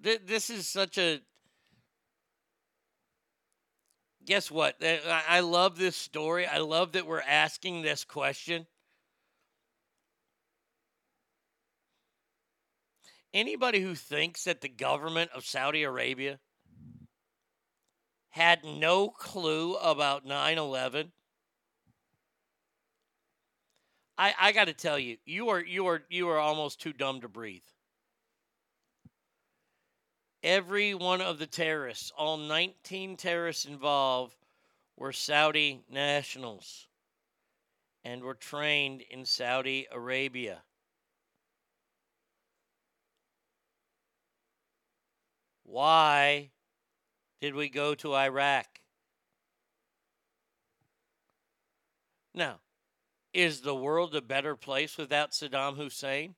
Th- this is such a. Guess what? I love this story. I love that we're asking this question. Anybody who thinks that the government of Saudi Arabia had no clue about 9 11 I, I got to tell you, you are you are you are almost too dumb to breathe. Every one of the terrorists, all 19 terrorists involved, were Saudi nationals and were trained in Saudi Arabia. Why did we go to Iraq? Now, is the world a better place without Saddam Hussein?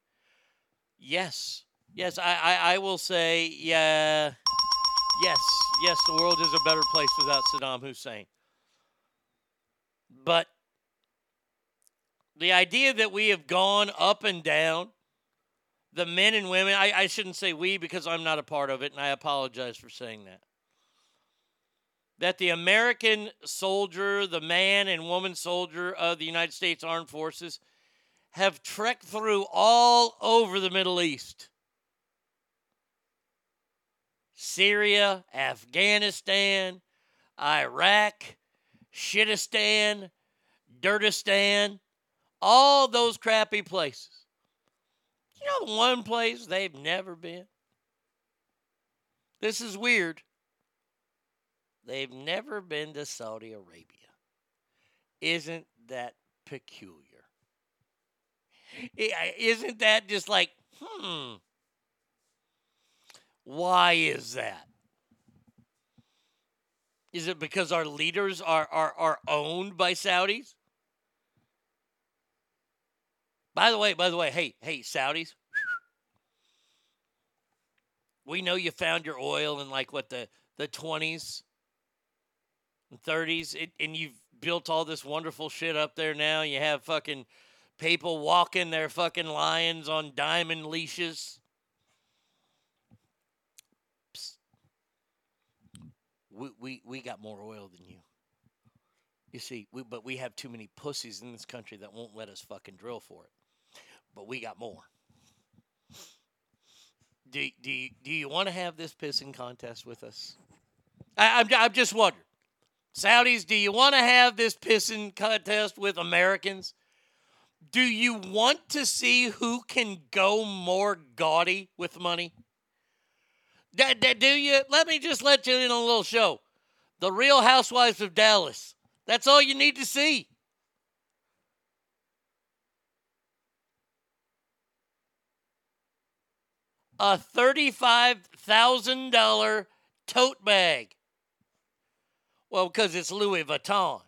Yes. Yes, I, I, I will say, yeah. Yes, yes, the world is a better place without Saddam Hussein. But the idea that we have gone up and down, the men and women, I, I shouldn't say we because I'm not a part of it, and I apologize for saying that that the American soldier, the man and woman soldier of the United States Armed Forces, have trekked through all over the Middle East Syria, Afghanistan, Iraq, Shitistan, Dirtistan, all those crappy places. You know the one place they've never been? This is weird. They've never been to Saudi Arabia. Isn't that peculiar? Isn't that just like, hmm, why is that? Is it because our leaders are, are, are owned by Saudis? By the way, by the way, hey, hey, Saudis. We know you found your oil in like what the the 20s and 30s, it, and you've built all this wonderful shit up there now. You have fucking people walking their fucking lions on diamond leashes. We, we, we got more oil than you. You see, we, but we have too many pussies in this country that won't let us fucking drill for it. But we got more. Do, do, you, do you want to have this pissing contest with us? I, I'm, I'm just wondering. Saudis, do you want to have this pissing contest with Americans? Do you want to see who can go more gaudy with money? D- d- do you? Let me just let you in on a little show. The Real Housewives of Dallas. That's all you need to see. A $35,000 tote bag. Well, because it's Louis Vuitton.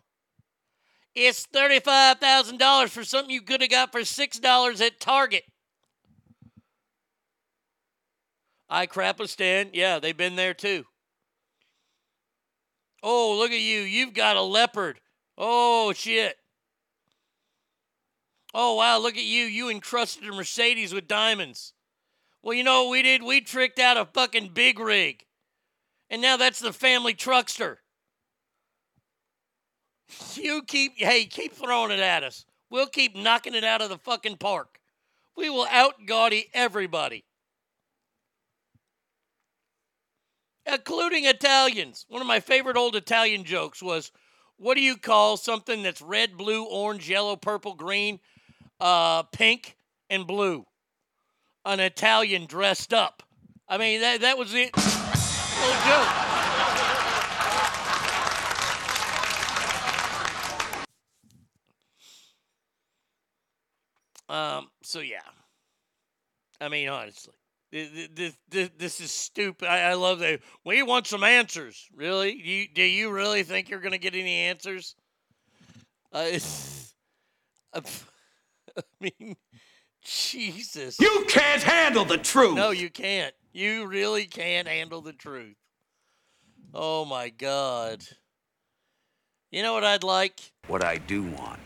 It's $35,000 for something you could have got for $6 at Target. I Crapistan, yeah, they've been there too. Oh, look at you. You've got a leopard. Oh, shit. Oh, wow, look at you. You encrusted a Mercedes with diamonds. Well, you know what we did? We tricked out a fucking big rig. And now that's the family truckster. <laughs> You keep, hey, keep throwing it at us. We'll keep knocking it out of the fucking park. We will out gaudy everybody, including Italians. One of my favorite old Italian jokes was what do you call something that's red, blue, orange, yellow, purple, green, uh, pink, and blue? An Italian dressed up. I mean, that, that was it. Little joke. Um, so yeah. I mean, honestly, this, this, this, is stupid. I, I love that. We want some answers. Really? You, do you really think you're going to get any answers? Uh, <laughs> I mean, Jesus. You can't handle the truth. No, you can't. You really can't handle the truth. Oh my God. You know what I'd like? What I do want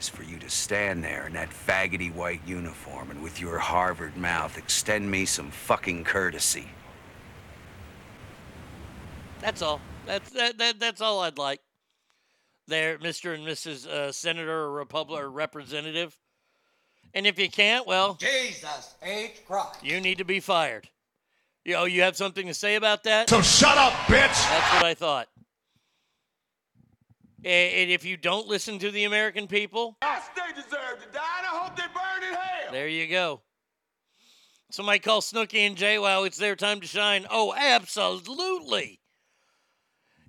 is for you to stand there in that faggoty white uniform and with your Harvard mouth extend me some fucking courtesy. That's all. That's that, that that's all I'd like. There, Mr. and Mrs. Uh, Senator or Republic or Representative. And if you can't, well, Jesus H. Christ. you need to be fired. You know, you have something to say about that? So shut up, bitch. That's what I thought. And if you don't listen to the American people, They deserve to die, and I hope they burn in hell. there you go. Somebody call Snooki and Jay Wow, it's their time to shine. Oh, absolutely.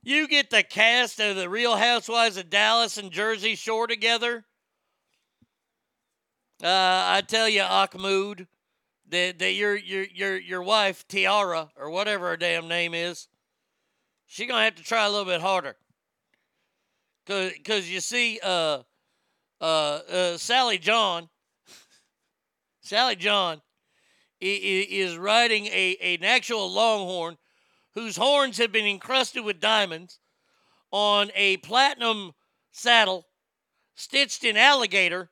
You get the cast of the Real Housewives of Dallas and Jersey Shore together. Uh, I tell you, Ahmoud, that, that your your your your wife Tiara or whatever her damn name is, she gonna have to try a little bit harder. Cause, cause you see, uh, uh, uh, Sally John, Sally John, is riding a an actual Longhorn, whose horns have been encrusted with diamonds, on a platinum saddle, stitched in alligator.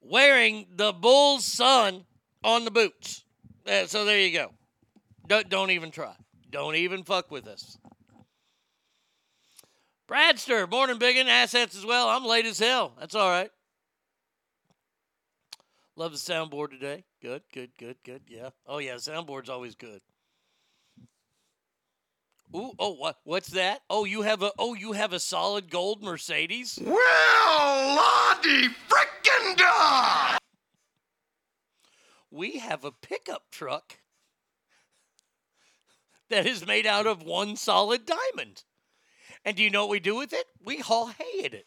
Wearing the bull's son on the boots. So there you go. Don't, don't even try. Don't even fuck with us. Bradster, morning biggin, assets as well. I'm late as hell. That's all right. Love the soundboard today. Good, good, good, good. Yeah. Oh yeah, soundboard's always good. Ooh, oh what what's that? Oh, you have a oh you have a solid gold Mercedes? Well, Lottie frickin' da! We have a pickup truck that is made out of one solid diamond. And do you know what we do with it? We haul hay in it.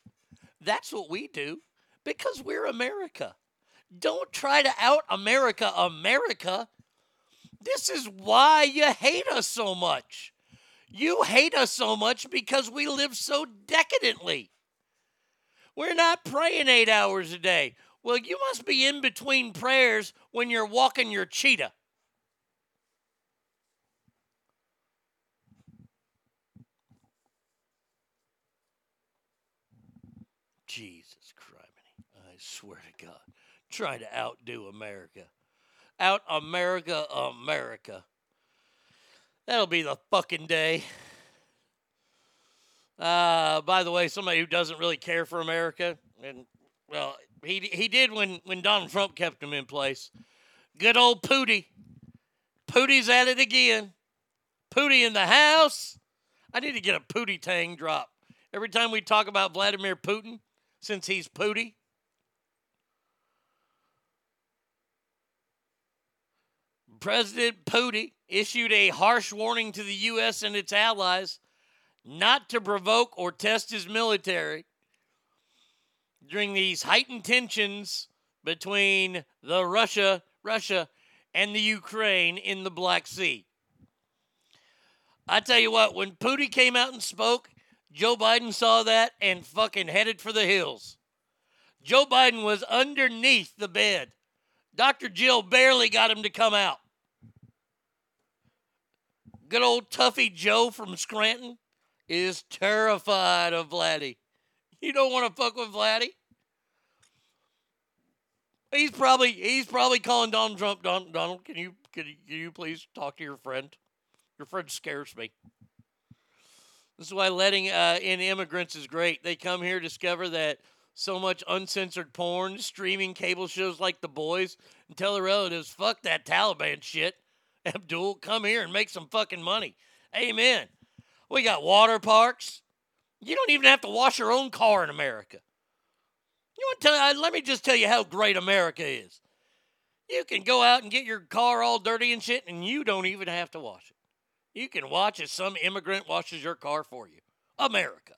That's what we do because we're America. Don't try to out America, America. This is why you hate us so much. You hate us so much because we live so decadently. We're not praying eight hours a day. Well, you must be in between prayers when you're walking your cheetah. Jesus criminy. I swear to God. Trying to outdo America. Out America, America. That'll be the fucking day. Uh, by the way, somebody who doesn't really care for America, and well, he he did when when Donald Trump kept him in place. Good old Pooty. Pooty's at it again. Pooty in the house. I need to get a Pootie Tang drop every time we talk about Vladimir Putin, since he's Pooty. President Putin issued a harsh warning to the U.S. and its allies not to provoke or test his military during these heightened tensions between the Russia, Russia, and the Ukraine in the Black Sea. I tell you what, when Putin came out and spoke, Joe Biden saw that and fucking headed for the hills. Joe Biden was underneath the bed. Dr. Jill barely got him to come out. Good old Tuffy Joe from Scranton is terrified of Vladdy. You don't want to fuck with Vladdy? He's probably he's probably calling Donald Trump. Don, Donald, can you can you, can you please talk to your friend? Your friend scares me. This is why letting uh, in immigrants is great. They come here, discover that so much uncensored porn, streaming cable shows like The Boys, and tell their relatives, fuck that Taliban shit. <laughs> Abdul, come here and make some fucking money. Amen. We got water parks. You don't even have to wash your own car in America. You want to tell? uh, Let me just tell you how great America is. You can go out and get your car all dirty and shit, and you don't even have to wash it. You can watch as some immigrant washes your car for you. America.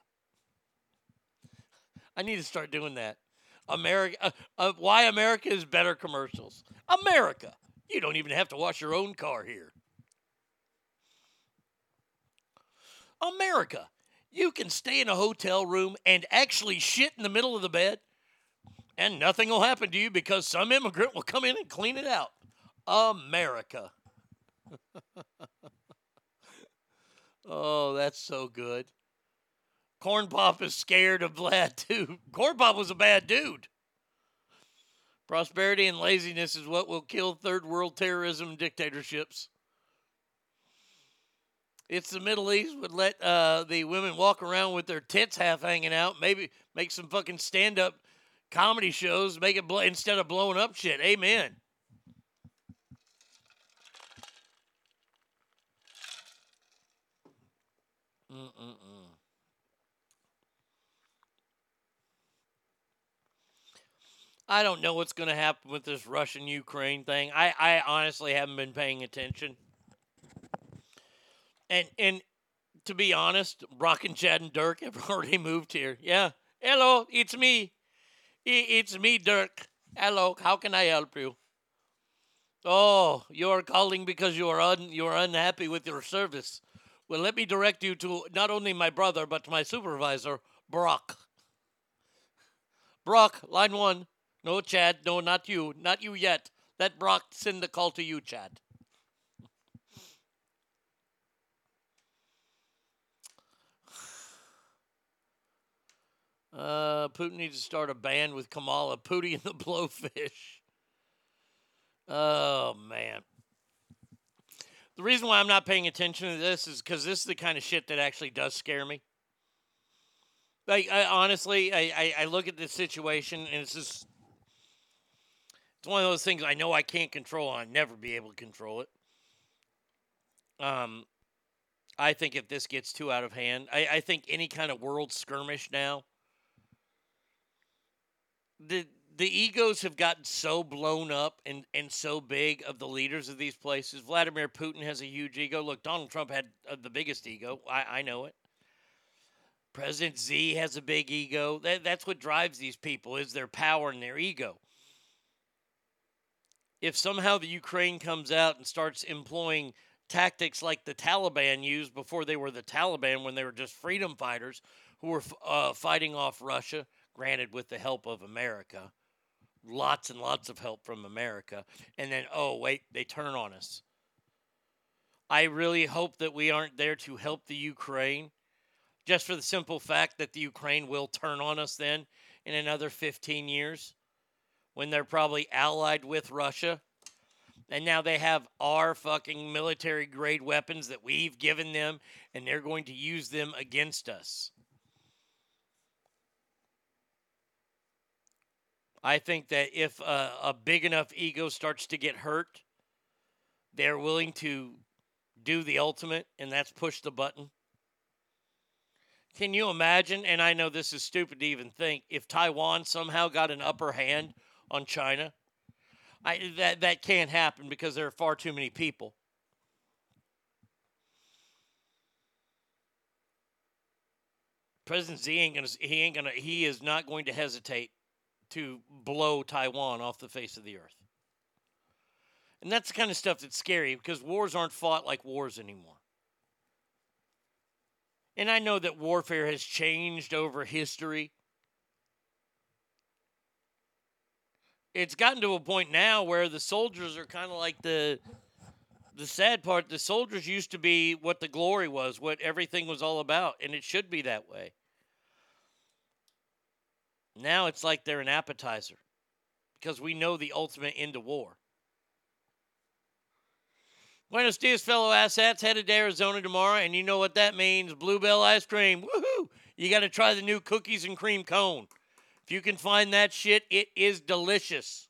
I need to start doing that. America. Uh, uh, why America is better commercials. America. You don't even have to wash your own car here. America. You can stay in a hotel room and actually shit in the middle of the bed, and nothing will happen to you because some immigrant will come in and clean it out. America. <laughs> oh, that's so good. Corn Pop is scared of Vlad too. Corn Pop was a bad dude. Prosperity and laziness is what will kill third world terrorism dictatorships. It's the Middle East would let uh, the women walk around with their tits half hanging out. Maybe make some fucking stand up comedy shows. Make it blow, instead of blowing up shit. Amen. I don't know what's going to happen with this Russian Ukraine thing. I, I honestly haven't been paying attention. And and to be honest, Brock and Chad and Dirk have <laughs> already moved here. Yeah. Hello, it's me. It's me, Dirk. Hello, how can I help you? Oh, you're calling because you're un- you're unhappy with your service. Well, let me direct you to not only my brother but to my supervisor, Brock. Brock, line one. No, Chad. No, not you. Not you yet. Let Brock send the call to you, Chad. Uh, Putin needs to start a band with Kamala, Pootie and the <laughs> Blowfish. Oh, man. The reason why I'm not paying attention to this is because this is the kind of shit that actually does scare me. Like, I, honestly, I, I, I look at this situation and it's just. It's one of those things I know I can't control and I'll never be able to control it. Um, I think if this gets too out of hand, I, I think any kind of world skirmish now the the egos have gotten so blown up and, and so big of the leaders of these places. Vladimir Putin has a huge ego. Look, Donald Trump had uh, the biggest ego. I, I know it. President Z has a big ego. That, that's what drives these people is their power and their ego. If somehow the Ukraine comes out and starts employing tactics like the Taliban used before they were the Taliban, when they were just freedom fighters who were uh, fighting off Russia, granted with the help of America, lots and lots of help from America, and then, oh, wait, they turn on us. I really hope that we aren't there to help the Ukraine, just for the simple fact that the Ukraine will turn on us then in another 15 years when they're probably allied with Russia. And now they have our fucking military grade weapons that we've given them, and they're going to use them against us. I think that if a, a big enough ego starts to get hurt, they're willing to do the ultimate, and that's push the button. Can you imagine? And I know this is stupid to even think if Taiwan somehow got an upper hand on China. I, that that can't happen because there are far too many people. President Z ain't gonna. He ain't gonna. He is not going to hesitate to blow Taiwan off the face of the earth. And that's the kind of stuff that's scary because wars aren't fought like wars anymore. And I know that warfare has changed over history. It's gotten to a point now where the soldiers are kind of like the the sad part. The soldiers used to be what the glory was, what everything was all about, and it should be that way. Now it's like they're an appetizer because we know the ultimate end of war. Buenos dias, fellow assets Headed to Arizona tomorrow, and you know what that means Bluebell ice cream. Woohoo! You got to try the new cookies and cream cone. If you can find that shit, it is delicious.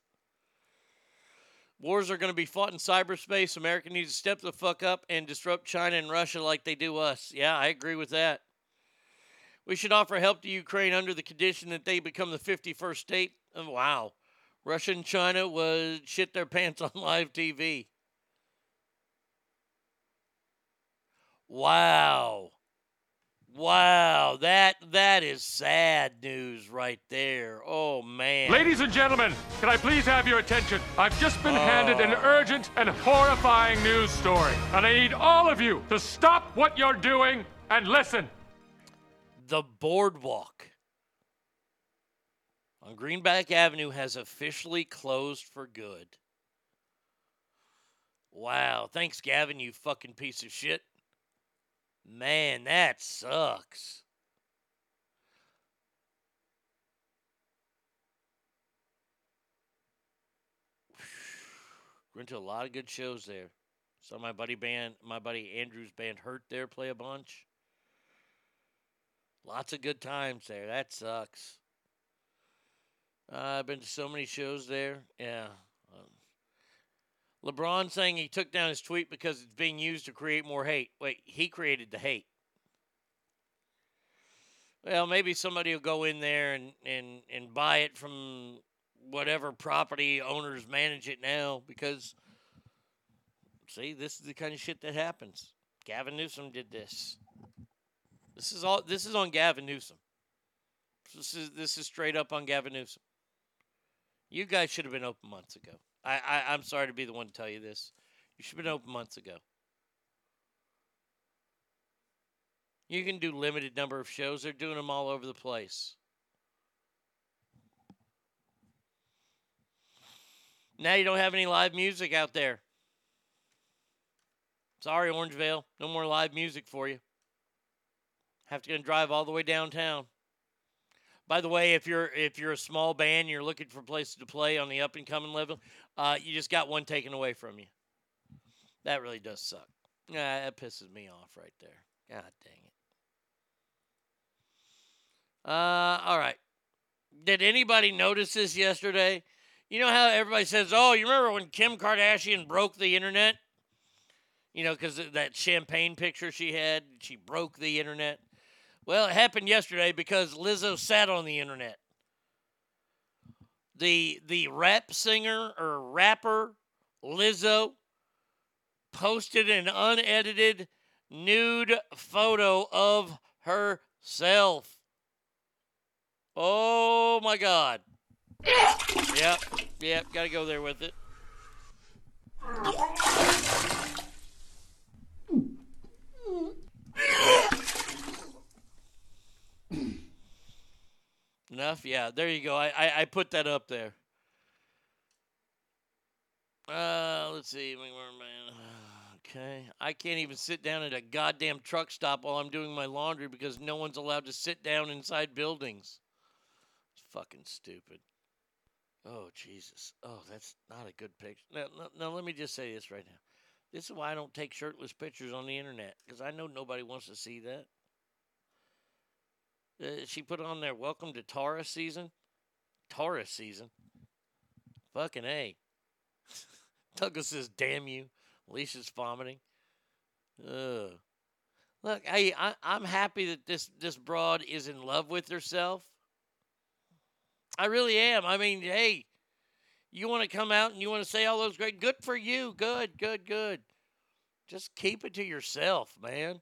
Wars are going to be fought in cyberspace. America needs to step the fuck up and disrupt China and Russia like they do us. Yeah, I agree with that. We should offer help to Ukraine under the condition that they become the 51st state. Oh, wow. Russia and China would shit their <laughs> pants on live TV. Wow. Wow, that that is sad news right there. Oh man. Ladies and gentlemen, can I please have your attention? I've just been Oh. handed an oh. urgent and horrifying news story, and I need all of you to stop what you're doing and listen. The boardwalk on Greenback Avenue has officially closed for good. Wow. Thanks, Gavin, you fucking piece of shit. Man, that sucks. Went to a lot of good shows there. Saw my buddy band, my buddy Andrew's band Hurt there play a bunch. Lots of good times there. That sucks. Uh, I've been to so many shows there. Yeah. LeBron saying he took down his tweet because it's being used to create more hate. Wait, he created the hate. Well, maybe somebody will go in there and, and, and buy it from whatever property owners manage it now because, see, this is the kind of shit that happens. Gavin Newsom did this. This is all. This is on Gavin Newsom. This is this is straight up on Gavin Newsom. You guys should have been open months ago. I, I I'm sorry to be the one to tell you this. You should have been open months ago. You can do limited number of shows. They're doing them all over the place. Now you don't have any live music out there. Sorry, Orangevale. No more live music for you. Have to go and drive all the way downtown. By the way, if you're if you're a small band, you're looking for places to play on the up and coming level, uh, you just got one taken away from you. That really does suck. Yeah, that pisses me off right there. God dang it. Uh, all right. Did anybody notice this yesterday? You know how everybody says, "Oh, you remember when Kim Kardashian broke the internet?" You know, because that champagne picture she had, she broke the internet. Well, it happened yesterday because Lizzo sat on the internet. The the rap singer or rapper Lizzo posted an unedited nude photo of herself. Oh my god. Yep, yep, gotta go there with it. <laughs> Enough? Yeah, there you go. I, I, I put that up there. Uh, let's see. Okay. I can't even sit down at a goddamn truck stop while I'm doing my laundry because no one's allowed to sit down inside buildings. It's fucking stupid. Oh, Jesus. Oh, that's not a good picture. Now, now, now, let me just say this right now. This is why I don't take shirtless pictures on the internet because I know nobody wants to see that. Uh, she put on there, welcome to Taurus season. Taurus season. Fucking A. <laughs> Douglas says, damn you. Alicia's vomiting. Ugh. Look, hey, I, I'm happy that this, this broad is in love with herself. I really am. I mean, hey, you want to come out and you want to say all those great, good for you. Good, good, good. Just keep it to yourself, man.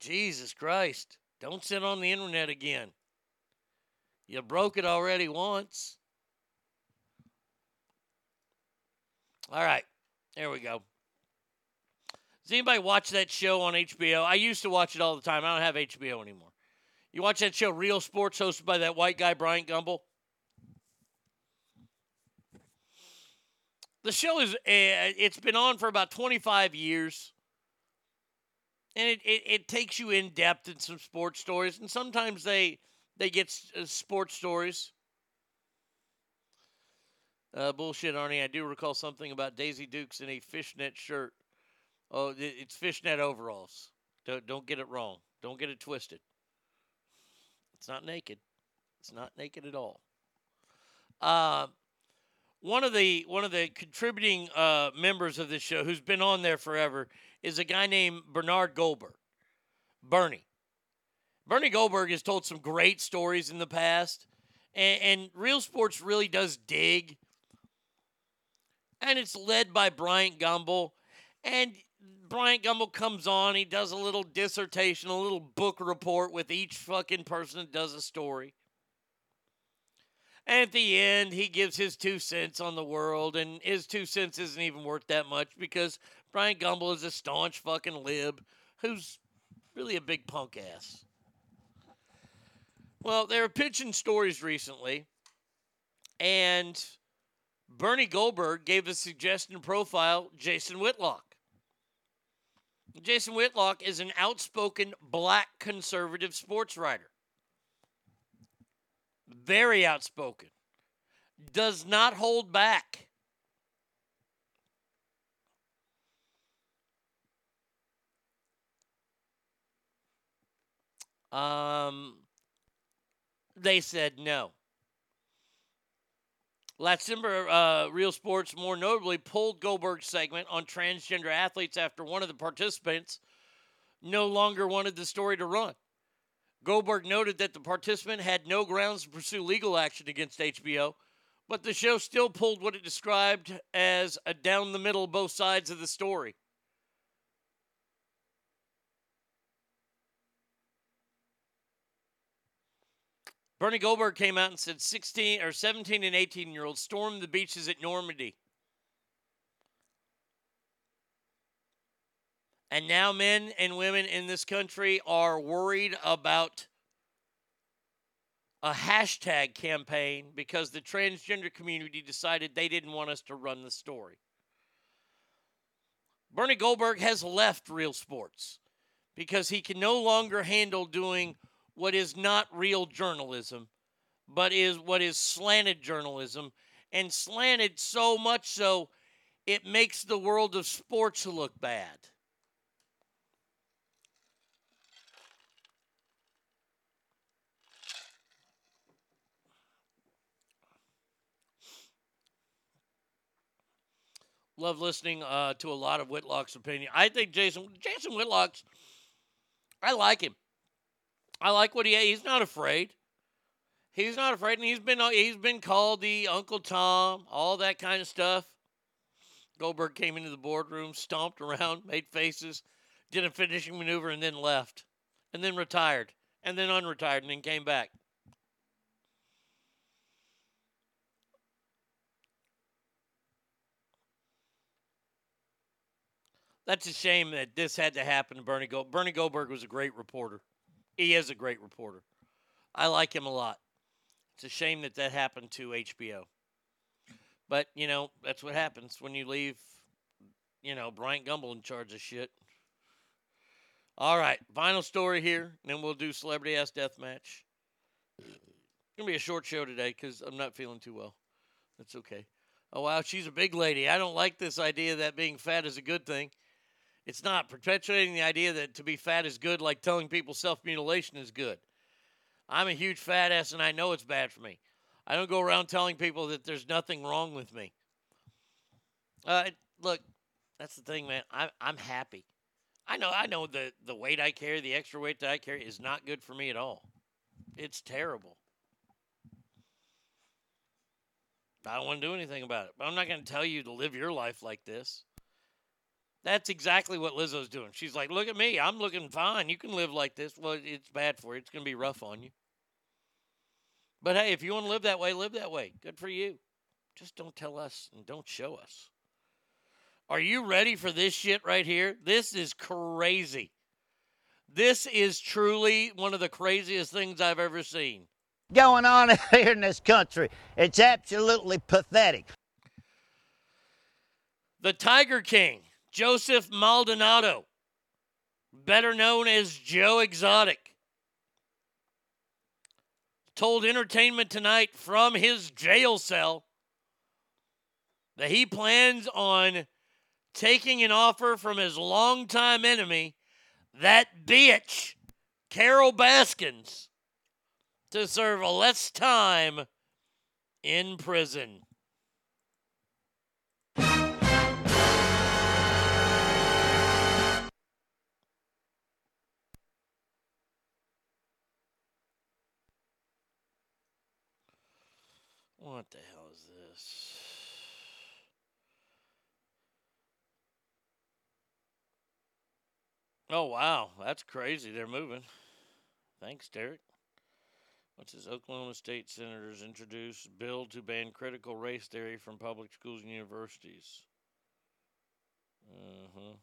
Jesus Christ. Don't sit on the internet again. You broke it already once. All right. There we go. Does anybody watch that show on HBO? I used to watch it all the time. I don't have HBO anymore. You watch that show, Real Sports, hosted by that white guy, Bryant Gumbel? The show is, uh, it's been on for about 25 years. And it, it, it takes you in depth in some sports stories. And sometimes they, they get uh, sports stories. Uh, bullshit, Arnie. I do recall something about Daisy Dukes in a fishnet shirt. Oh, it's fishnet overalls. Don't don't get it wrong. Don't get it twisted. It's not naked. It's not naked at all. Uh, one of the one of the contributing uh, members of this show, who's been on there forever, is a guy named Bernard Goldberg. Bernie. Bernie Goldberg has told some great stories in the past, and, and Real Sports really does dig. And it's led by Bryant Gumbel. And Bryant Gumbel comes on, he does a little dissertation, a little book report with each fucking person that does a story. And at the end, he gives his two cents on the world, and his two cents isn't even worth that much because Bryant Gumbel is a staunch fucking lib who's really a big punk ass. Well, they were pitching stories recently, and Bernie Goldberg gave a suggestion profile Jason Whitlock. Jason Whitlock is an outspoken black conservative sports writer. Very outspoken. Does not hold back. Um, they said no. Last December, uh, Real Sports more notably pulled Goldberg's segment on transgender athletes after one of the participants no longer wanted the story to run. Goldberg noted that the participant had no grounds to pursue legal action against HBO, but the show still pulled what it described as a down the middle both sides of the story. Bernie Goldberg came out and said 16 or 17 and 18 year olds stormed the beaches at Normandy. And now men and women in this country are worried about a hashtag campaign because the transgender community decided they didn't want us to run the story. Bernie Goldberg has left real sports because he can no longer handle doing what is not real journalism, but is what is slanted journalism, and slanted so much so it makes the world of sports look bad. Love listening uh, to a lot of Whitlock's opinion. I think Jason Jason Whitlock's. I like him. I like what he he's not afraid. He's not afraid, and he's been uh, he's been called the Uncle Tom, all that kind of stuff. Goldberg came into the boardroom, stomped around, <laughs> made faces, did a finishing maneuver, and then left, and then retired, and then unretired, and then came back. That's a shame that this had to happen to Bernie Goldberg. Bernie Goldberg was a great reporter. He is a great reporter. I like him a lot. It's a shame that that happened to HBO. But, you know, that's what happens when you leave, you know, Bryant Gumbel in charge of shit. All right, final story here, and then we'll do Celebrity Ass Death Match. It's going to be a short show today because I'm not feeling too well. That's okay. Oh, wow, she's a big lady. I don't like this idea that being fat is a good thing. It's not perpetuating the idea that to be fat is good, like telling people self mutilation is good. I'm a huge fat ass and I know it's bad for me. I don't go around telling people that there's nothing wrong with me. Uh, look, that's the thing, man. I, I'm happy. I know, I know the the weight I carry, the extra weight that I carry, is not good for me at all. It's terrible. I don't want to do anything about it. But I'm not going to tell you to live your life like this. That's exactly what Lizzo's doing. She's like, look at me. I'm looking fine. You can live like this. Well, it's bad for you. It's going to be rough on you. But hey, if you want to live that way, live that way. Good for you. Just don't tell us and don't show us. Are you ready for this shit right here? This is crazy. This is truly one of the craziest things I've ever seen. Going on <laughs> here in this country. It's absolutely pathetic. The Tiger King, Joseph Maldonado, better known as Joe Exotic, told Entertainment Tonight from his jail cell that he plans on taking an offer from his longtime enemy, that bitch, Carole Baskins, to serve less time in prison. What the hell is this? Oh wow, that's crazy. They're moving. Thanks, Derek. What's this? Oklahoma State senators introduce bill to ban critical race theory from public schools and universities. Uh-huh.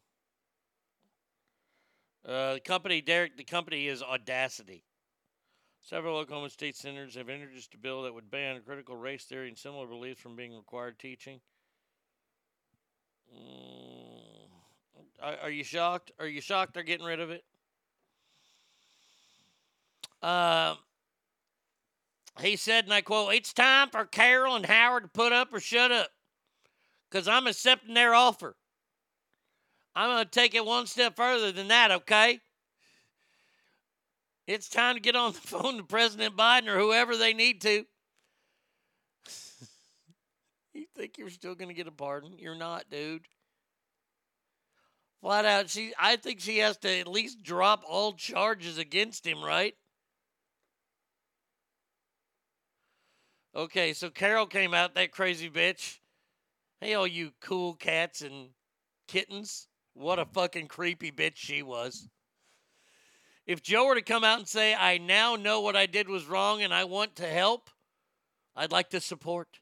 Uh, the company, Derek, the company is Audacity. Several Oklahoma State senators have introduced a bill that would ban critical race theory and similar beliefs from being required teaching. Mm, are, you shocked? Are you shocked they're getting rid of it? Um, he said, and I quote, It's time for Carole and Howard to put up or shut up because I'm accepting their offer. I'm going to take it one step further than that, okay? It's time to get on the <laughs> phone to President Biden or whoever they need to. <laughs> you think you're still going to get a pardon? You're not, dude. Flat out, she. I think she has to at least drop all charges against him, right? Okay, so Carole came out, that crazy bitch. Hey, all you cool cats and kittens. What a fucking creepy bitch she was. If Joe were to come out and say, I now know what I did was wrong and I want to help, I'd like to support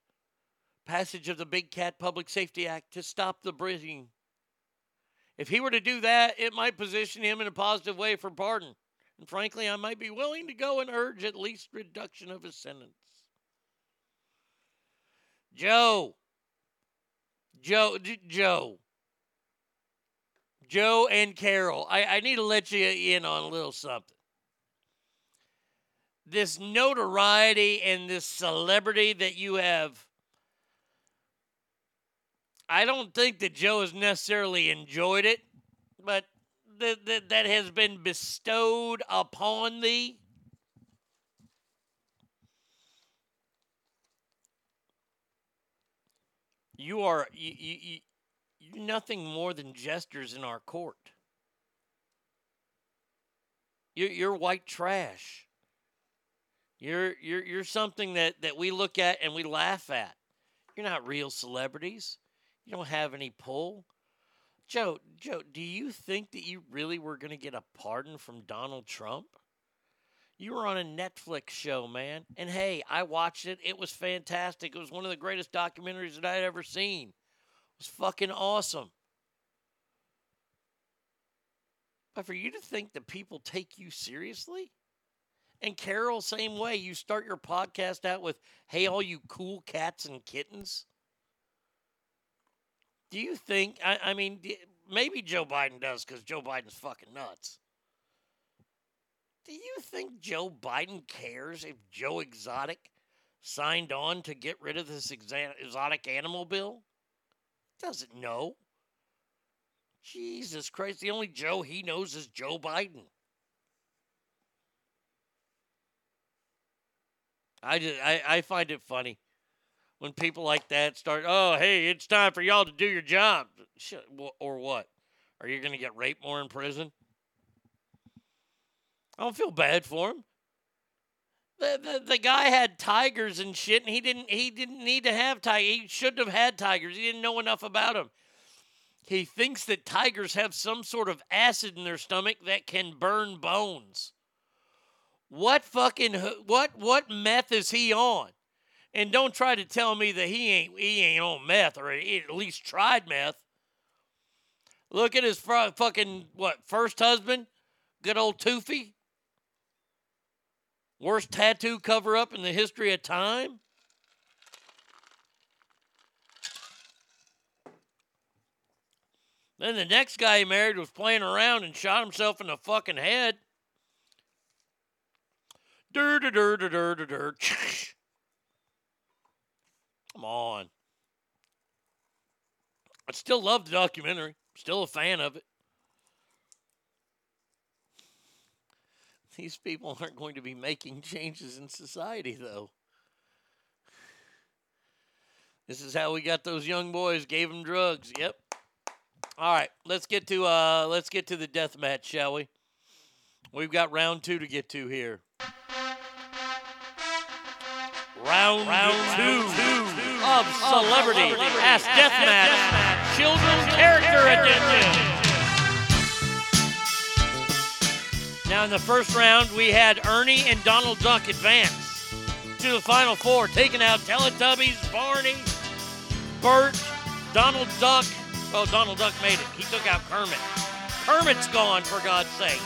passage of the Big Cat Public Safety Act to stop the breeding. If he were to do that, it might position him in a positive way for pardon. And frankly, I might be willing to go and urge at least reduction of his sentence. Joe. Joe. Joe. Joe and Carole, I, I need to let you in on a little something. This notoriety and this celebrity that you have, I don't think that Joe has necessarily enjoyed it, but that, that, that has been bestowed upon thee. You are you, you nothing more than jesters in our court. You're, you're white trash. You're, you're, you're something that, that we look at and we laugh at. You're not real celebrities. You don't have any pull. Joe, Joe, do you think that you really were going to get a pardon from Donald Trump? You were on a Netflix show, man. And hey, I watched it. It was fantastic. It was one of the greatest documentaries that I'd ever seen. Was fucking awesome. But for you to think that people take you seriously? And Carole, same way. You start your podcast out with, hey, all you cool cats and kittens. Do you think, I, I mean, maybe Joe Biden does because Joe Biden's fucking nuts. Do you think Joe Biden cares if Joe Exotic signed on to get rid of this exotic animal bill? Doesn't know. Jesus Christ, the only Joe he knows is Joe Biden. I just I, I find it funny when people like that start, oh, hey, it's time for y'all to do your job. Or what? Are you going to get raped more in prison? I don't feel bad for him. The, the, the guy had tigers and shit, and he didn't he didn't need to have tigers. He shouldn't have had tigers. He didn't know enough about them. He thinks that tigers have some sort of acid in their stomach that can burn bones. What fucking what what meth is he on? And don't try to tell me that he ain't he ain't on meth or at least tried meth. Look at his fr- fucking what first husband, good old Toofy. Worst tattoo cover up in the history of time. Then the next guy he married was playing around and shot himself in the fucking head. Dur dur dur dur dur dur dur. Come on. I still love the documentary. Still a fan of it. These people aren't going to be making changes in society, though. This is how we got those young boys. Gave them drugs. Yep. All right, let's get to uh, let's get to the death match, shall we? We've got round two to get to here. Round, round two, of Celebrity Ass Deathmatch Children's Character Edition. Now, in the first round, we had Ernie and Donald Duck advance to the final four, taking out Teletubbies, Barney, Bert, Donald Duck. Well, Donald Duck made it. He took out Kermit. Kermit's gone, for God's sake.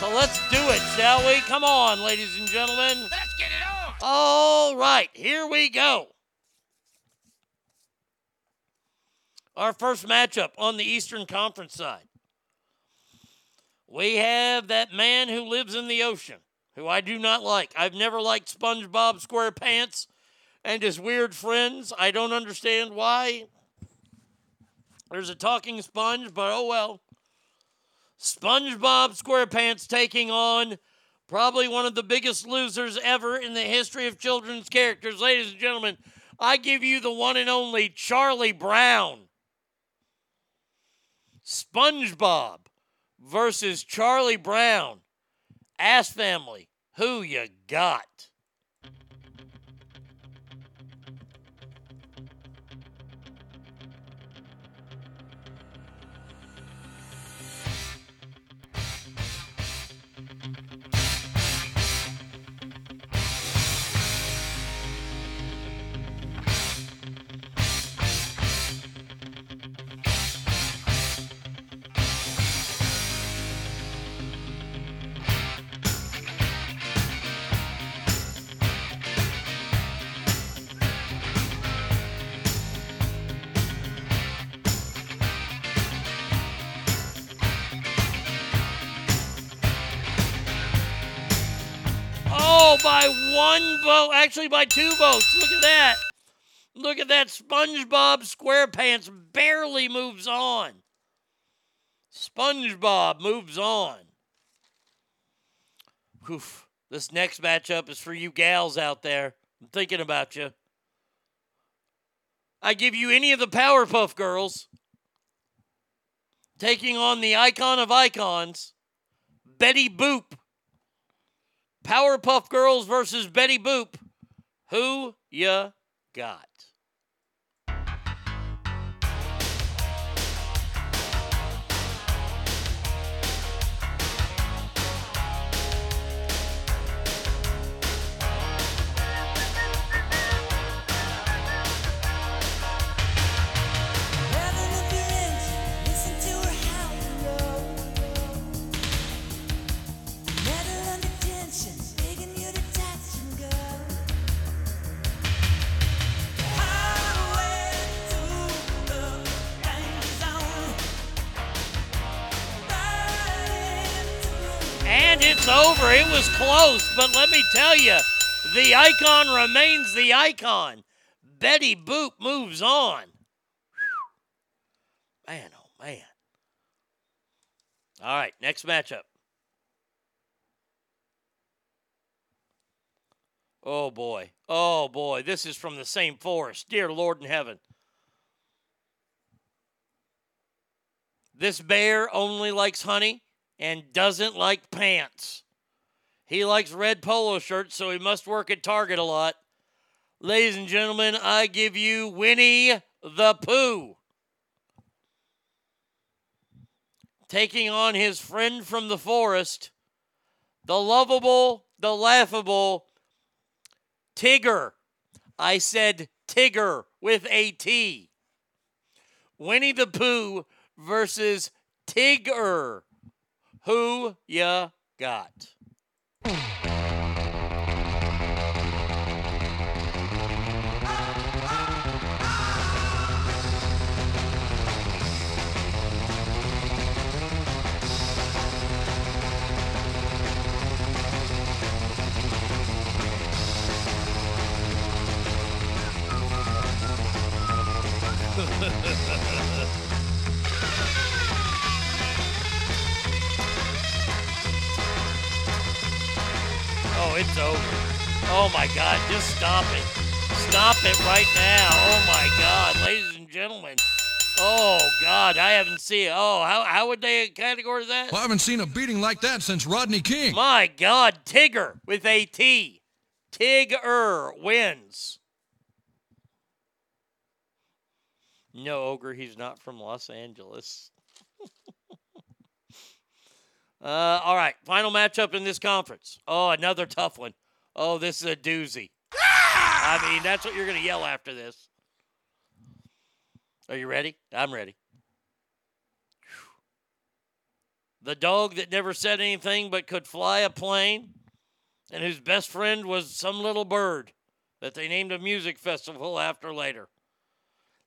So let's do it, shall we? Come on, ladies and gentlemen. Let's get it on. All right, here we go. Our first matchup on the Eastern Conference side. We have that man who lives in the ocean, who I do not like. I've never liked SpongeBob SquarePants and his weird friends. I don't understand why. There's a talking sponge, but oh well. SpongeBob SquarePants taking on probably one of the biggest losers ever in the history of children's characters. Ladies and gentlemen, I give you the one and only Charlie Brown. SpongeBob versus Charlie Brown. Ass family, who you got? Vote. Actually, by two votes. Look at that. Look at that. SpongeBob SquarePants barely moves on. SpongeBob moves on. Oof. This next matchup is for you gals out there. I'm thinking about you. I give you any of the Powerpuff Girls taking on the icon of icons, Betty Boop. Powerpuff Girls versus Betty Boop. Who ya got? Over. It was close, but let me tell you, the icon remains the icon. Betty Boop moves on. Man, oh man. All right, next matchup. Oh boy. Oh boy. This is from the same forest. Dear Lord in heaven. This bear only likes honey and doesn't like pants. He likes red polo shirts, so he must work at Target a lot. Ladies and gentlemen, I give you Winnie the Pooh. Taking on his friend from the forest, the lovable, the laughable Tigger. I said Tigger with a T. Winnie the Pooh versus Tigger. Who ya got? Is over. Oh my God, just stop it. Stop it right now. Oh my God, ladies and gentlemen. Oh God, I haven't seen. Oh, how, how would they categorize that? Well, I haven't seen a beating like that since Rodney King. My God, Tigger with a T. Tigger wins. No, Ogre, he's not from Los Angeles. Uh, all right, final matchup in this conference. Oh, another tough one. Oh, this is a doozy. I mean, that's what you're going to yell after this. Are you ready? I'm ready. The dog that never said anything but could fly a plane and whose best friend was some little bird that they named a music festival after later.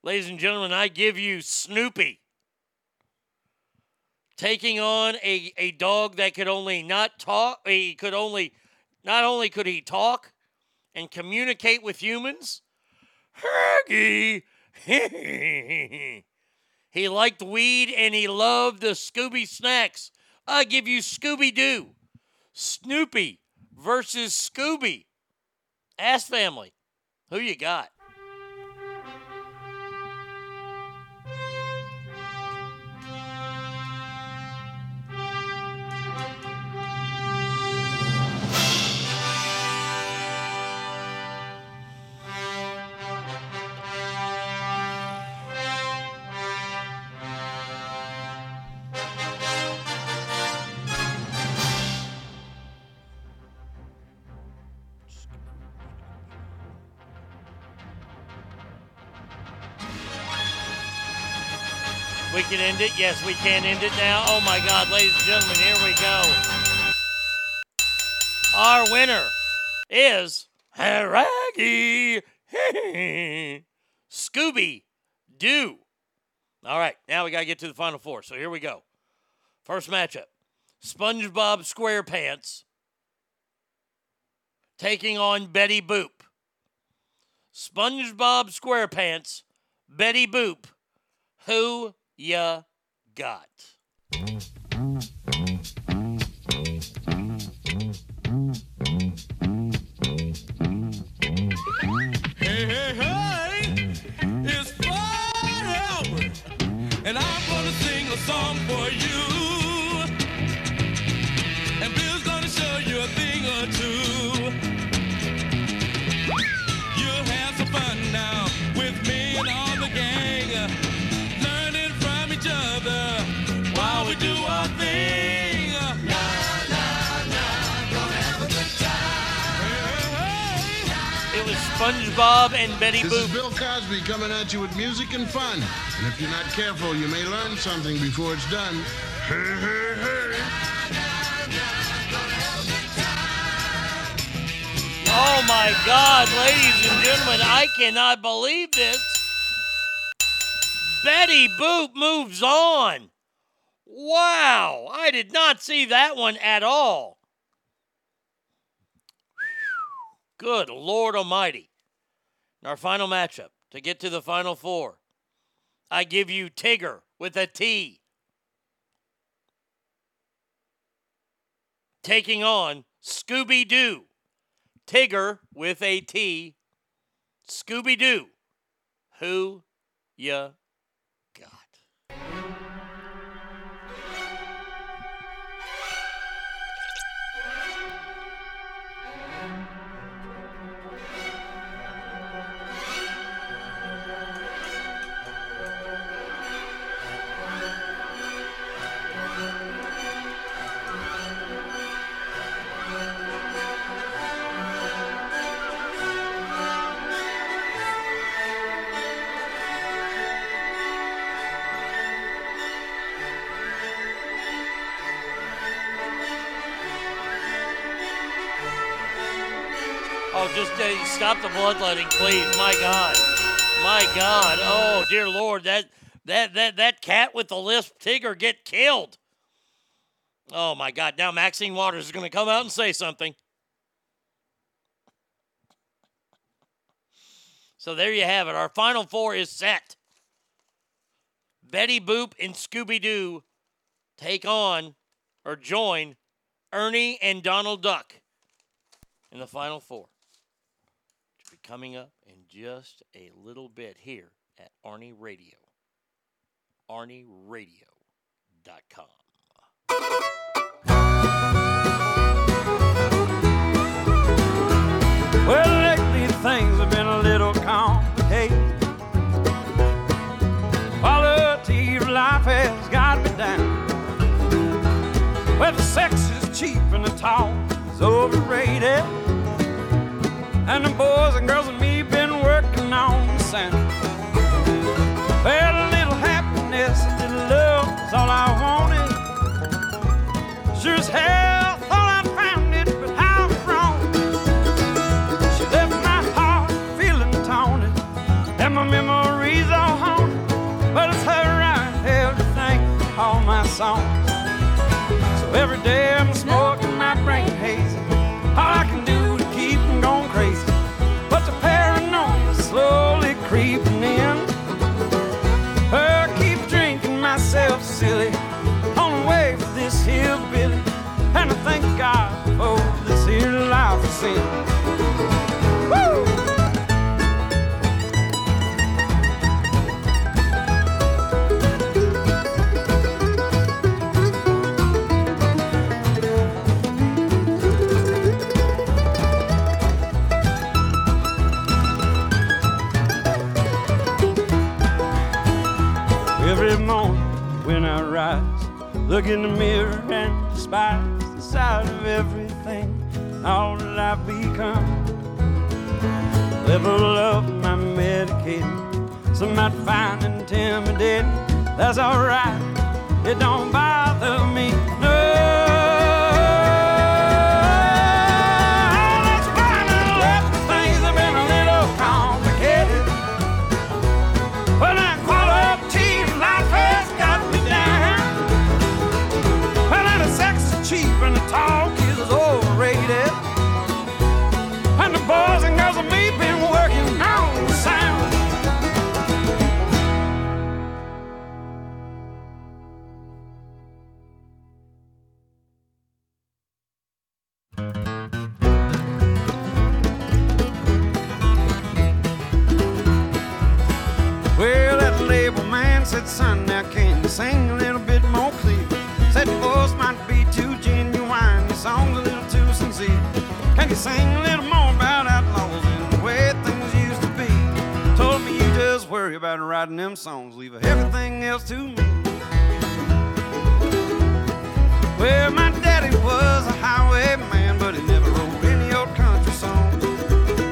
Ladies and gentlemen, I give you Snoopy taking on a, a dog that could only not talk, he could only, not only could he talk and communicate with humans, Hergy, <laughs> he liked weed and he loved the Scooby snacks. I give you Scooby Doo, Snoopy versus Scooby. Ass family, who you got? End it. Yes, we can end it now. Oh my God, ladies and gentlemen, here we go. Our winner is Haragi <laughs> Scooby Doo. All right, now we got to get to the final four. So here we go. First matchup SpongeBob SquarePants taking on Betty Boop. SpongeBob SquarePants, Betty Boop. Who ya got? SpongeBob and Betty This is Bill Cosby coming at you with music and fun. And if you're not careful, you may learn something before it's done. Hey, hey, hey. Oh my God, ladies and gentlemen, I cannot believe this. Betty Boop moves on. Wow, I did not see that one at all. Good Lord Almighty. Our final matchup, to get to the final four, I give you Tigger with a T. Taking on Scooby Doo. Tigger with a T. Scooby Doo. Who ya Stop the bloodletting, please. My God, my God. Oh, dear Lord, that that that that cat with the lisp, Tigger, get killed. Oh my God! Now Maxine Waters is going to come out and say something. So there you have it. Our final four is set. Betty Boop and Scooby Doo take on or join Ernie and Donald Duck. in the Final Four coming up in just a little bit here at Arnie Radio. ArnieRadio.com. Well, lately things have been a little complicated. Quality of life has got me down. Well, the sex is cheap and the talk is overrated. And the boys and girls and me been working on the sound. Well, a little happiness, a little love is all I wanted. Sure as hell Every morning when I rise, look in the mirror and despise the sight of everything, all that I've become. Level of my medicating, some might find intimidating. That's alright, it don't bother me. No. Sing a little more about outlaws and the way things used to be? Told me you just worry about writing them songs, leave everything else to me. Well, my daddy was a highwayman, but he never wrote any old country songs.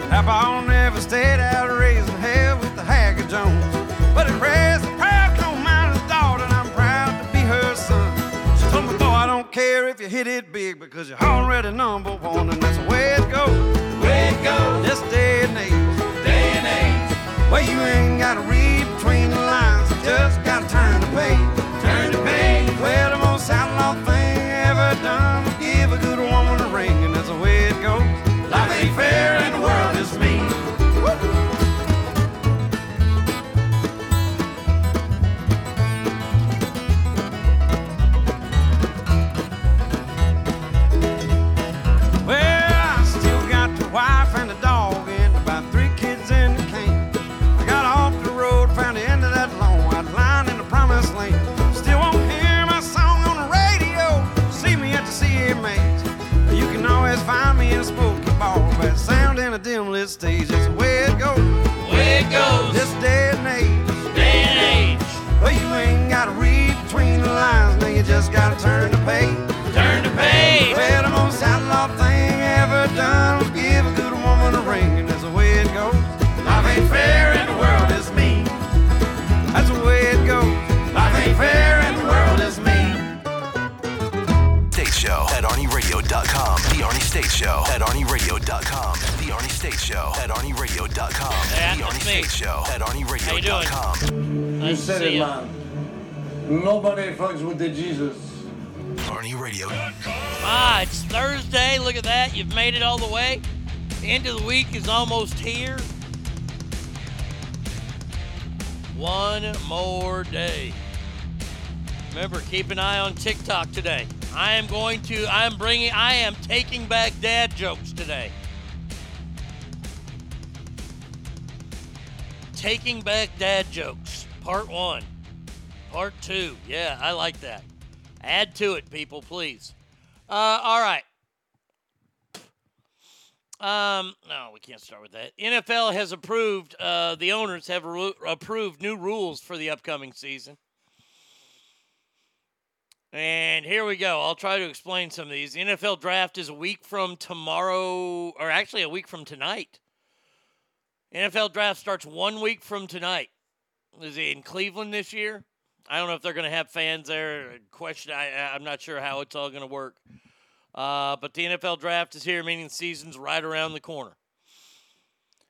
Papa never stayed out raising hell with the Haggard Jones. But he raised you hit it big because you're already number one, and that's the way it goes. Way it goes. This day and age. Day and age. Well, you ain't gotta read between the lines, you just gotta turn the page. Turn the page. Well, the most outlaw thing ever done was give a good woman a ring, and that's the way it goes. Life ain't fair, and the world is mean. Dim stage. That's the way it goes. Way it goes. This day and age. This Day and age. Well, you ain't gotta read between the lines, now you just gotta turn the page. Turn the page. Well, State Show at ArnieRadio.com. Yeah, the Arnie that's me. State Show at How you doing? ArnieRadio.com. Nice to see ya. Nobody fucks with the Jesus. Arnie Radio. Ah, it's Thursday. Look at that. You've made it all the way. The end of the week is almost here. One more day. Remember, keep an eye on TikTok today. I am going to, I am bringing, I am taking back dad jokes today. Taking Back Dad Jokes, Part 1. Part 2. Yeah, I like that. Add to it, people, please. Uh, all right. Um, no, we can't start with that. NFL has approved, uh, the owners have ru- approved new rules for the upcoming season. And here we go. I'll try to explain some of these. The NFL draft is a week from tomorrow, or actually a week from tonight. NFL draft starts one week from tonight. Is it in Cleveland this year? I don't know if they're going to have fans there. Question. I, I'm not sure how it's all going to work. Uh, but the NFL draft is here, meaning the season's right around the corner.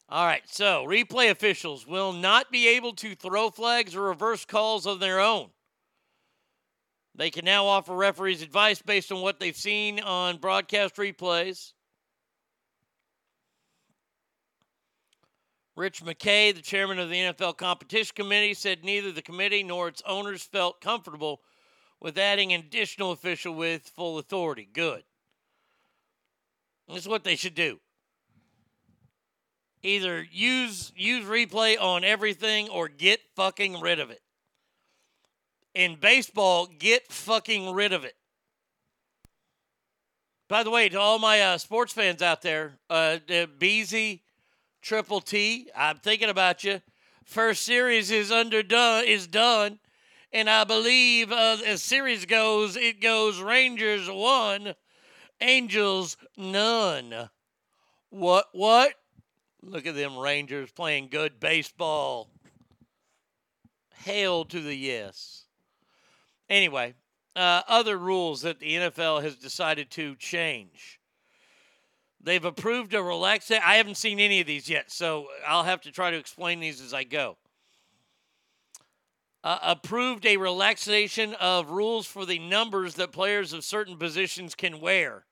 All right, so replay officials will not be able to throw flags or reverse calls of their own. They can now offer referees advice based on what they've seen on broadcast replays. Rich McKay, the chairman of the NFL Competition Committee, said neither the committee nor its owners felt comfortable with adding an additional official with full authority. Good. This is what they should do. Either use use replay on everything or get fucking rid of it. In baseball, get fucking rid of it. By the way, to all my uh, sports fans out there, uh, the Beezy, Triple T, I'm thinking about you. First series is underdone, is done, and I believe uh, as series goes, it goes Rangers one, Angels none. What? What? Look at them Rangers playing good baseball. Hail to the yes. Anyway, uh, other rules that the NFL has decided to change. They've approved a relaxation. I haven't seen any of these yet, so I'll have to try to explain these as I go. Uh, approved a relaxation of rules for the numbers that players of certain positions can wear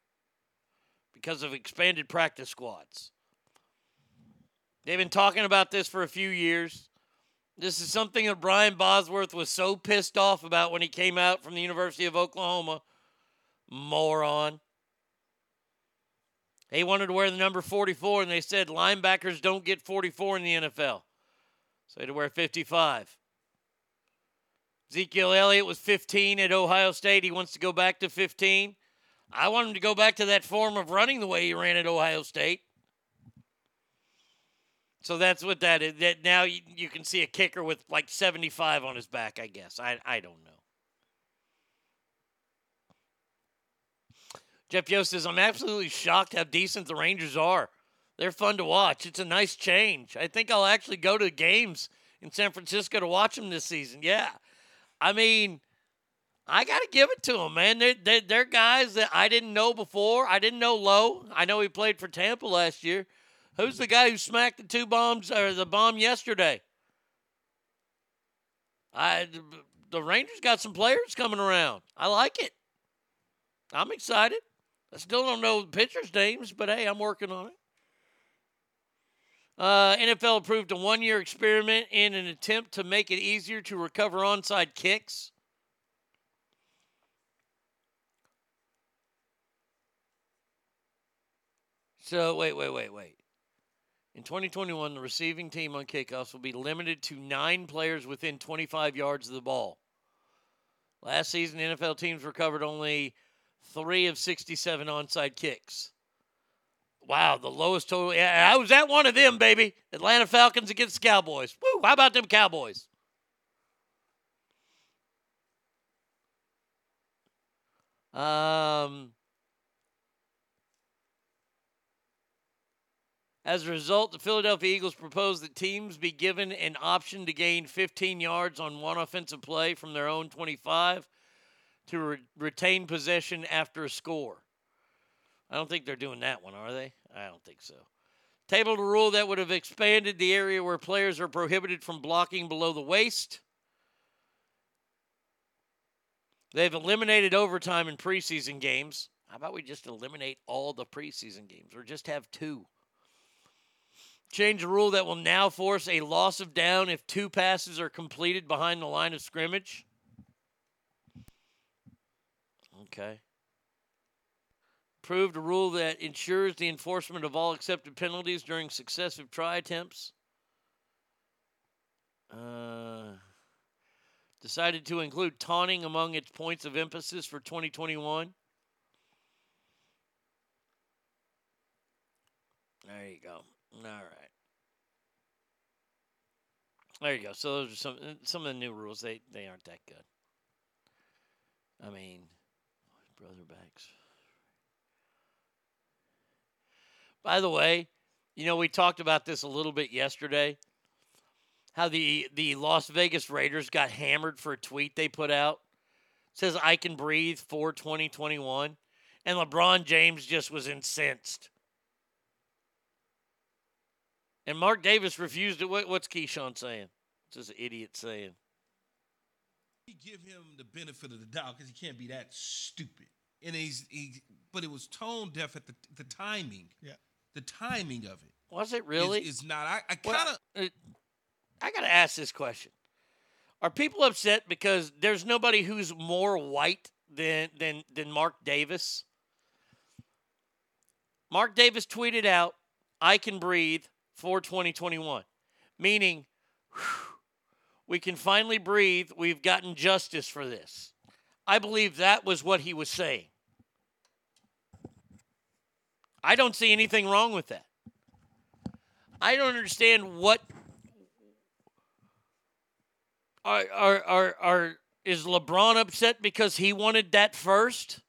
because of expanded practice squads. They've been talking about this for a few years. This is something that Brian Bosworth was so pissed off about when he came out from the University of Oklahoma. Moron. He wanted to wear the number 44, and they said linebackers don't get 44 in the NFL. So he had to wear 55. Ezekiel Elliott was 15 at Ohio State. He wants to go back to 15. I want him to go back to that form of running the way he ran at Ohio State. So that's what that is. That now you, can see a kicker with like 75 on his back, I guess. I, I don't know. Jeff Yost says, I'm absolutely shocked how decent the Rangers are. They're fun to watch. It's a nice change. I think I'll actually go to games in San Francisco to watch them this season. Yeah. I mean, I got to give it to them, man. They're, they're, they're guys that I didn't know before. I didn't know Lowe. I know he played for Tampa last year. Who's the guy who smacked the two bombs or the bomb yesterday? I the Rangers got some players coming around. I like it. I'm excited. I still don't know the pitchers' names, but hey, I'm working on it. Uh, NFL approved a one year experiment in an attempt to make it easier to recover onside kicks. So, wait, wait, wait, wait. In 2021, the receiving team on kickoffs will be limited to nine players within 25 yards of the ball. Last season, NFL teams recovered only three of 67 onside kicks. Wow, the lowest total. Yeah, I was at one of them, baby. Atlanta Falcons against Cowboys. Woo, how about them Cowboys? Um, as a result, the Philadelphia Eagles proposed that teams be given an option to gain 15 yards on one offensive play from their own 25 to re- retain possession after a score. I don't think they're doing that one, are they? I don't think so. Tabled a rule that would have expanded the area where players are prohibited from blocking below the waist. They've eliminated overtime in preseason games. How about we just eliminate all the preseason games or just have two? Change a rule that will now force a loss of down if two passes are completed behind the line of scrimmage. Okay. Approved a rule that ensures the enforcement of all accepted penalties during successive try attempts. Uh, decided to include taunting among its points of emphasis for 2021. There you go. All right. There you go. So those are some some of the new rules. They they aren't that good. I mean, brother backs. By the way, you know we talked about this a little bit yesterday. How the the Las Vegas Raiders got hammered for a tweet they put out. It says I can breathe for 2021, and LeBron James just was incensed. And Mark Davis refused it. What, what's Keyshawn saying? What's this idiot saying? We give him the benefit of the doubt because he can't be that stupid. And he's he, but it was tone deaf at the the timing. Yeah, the timing of it. Was it really? Is, is not. I, I kind of. uh, I got to ask this question: Are people upset because there's nobody who's more white than than than Mark Davis? Mark Davis tweeted out, "I can breathe for 2021," meaning we can finally breathe. We've gotten justice for this. I believe that was what he was saying. I don't see anything wrong with that. I don't understand what are are are, are is LeBron upset because he wanted that first?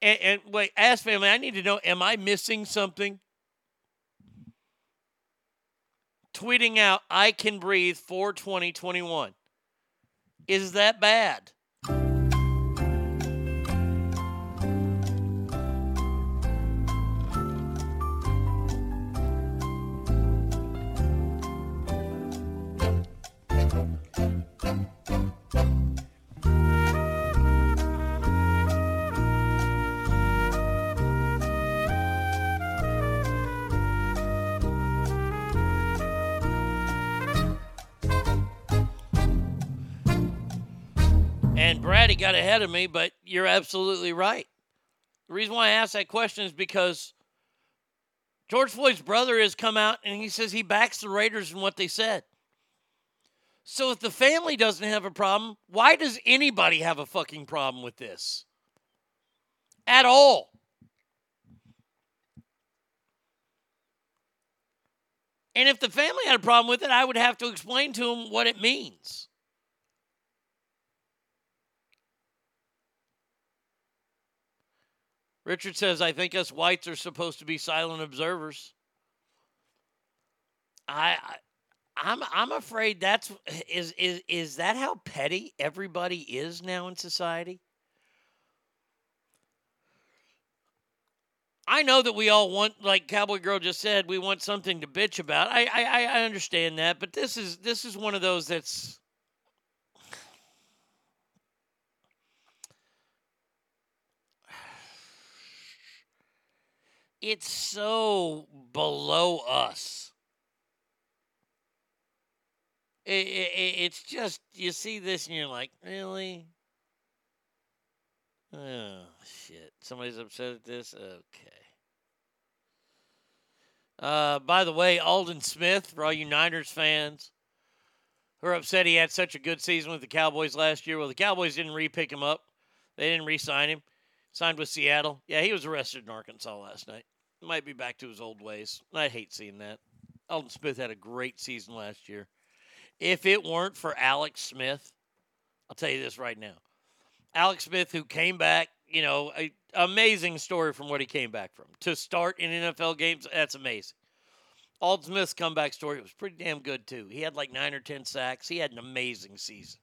And, and wait, ask family. I need to know: Am I missing something? Tweeting out, "I can breathe" for 2021. Is that bad? Got ahead of me, but you're absolutely right. The reason why I asked that question is because George Floyd's brother has come out and he says he backs the Raiders in what they said. So if the family doesn't have a problem, why does anybody have a fucking problem with this? At all. And if the family had a problem with it, I would have to explain to them what it means. Richard says, I think us whites are supposed to be silent observers. I, I I'm I'm afraid that's is is is that how petty everybody is now in society? I know that we all want, like Cowboy Girl just said, we want something to bitch about. I I, I understand that, but this is this is one of those that's it's so below us. It, it, it's just you see this and you're like, really? Oh shit! Somebody's upset at this. Okay. Uh, by the way, Aldon Smith, for all you Niners fans who are upset he had such a good season with the Cowboys last year. Well, the Cowboys didn't re-pick him up. They didn't re-sign him. Signed with Seattle. Yeah, he was arrested in Arkansas last night. Might be back to his old ways. I hate seeing that. Aldon Smith had a great season last year. If it weren't for Alex Smith, I'll tell you this right now. Alex Smith, who came back, you know, amazing story from what he came back from. To start in NFL games, that's amazing. Aldon Smith's comeback story was pretty damn good, too. He had like nine or 10 sacks. He had an amazing season.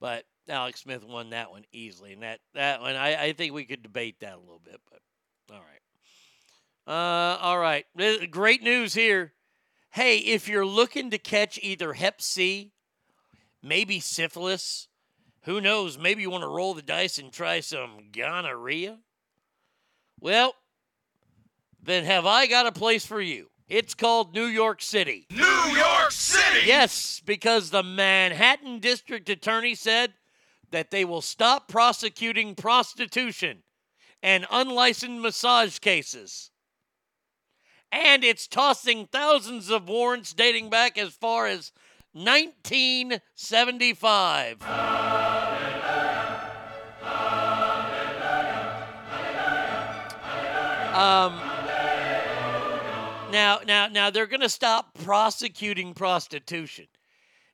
But Alex Smith won that one easily. And that, that one, I, I think we could debate that a little bit, but all right. Uh, all right. Great news here. Hey, if you're looking to catch either Hep C, maybe syphilis, who knows, maybe you want to roll the dice and try some gonorrhea? Well, then have I got a place for you. It's called New York City. New York City! Yes, because the Manhattan District Attorney said that they will stop prosecuting prostitution and unlicensed massage cases. And it's tossing thousands of warrants dating back as far as 1975. Um, now, now, now they're going to stop prosecuting prostitution.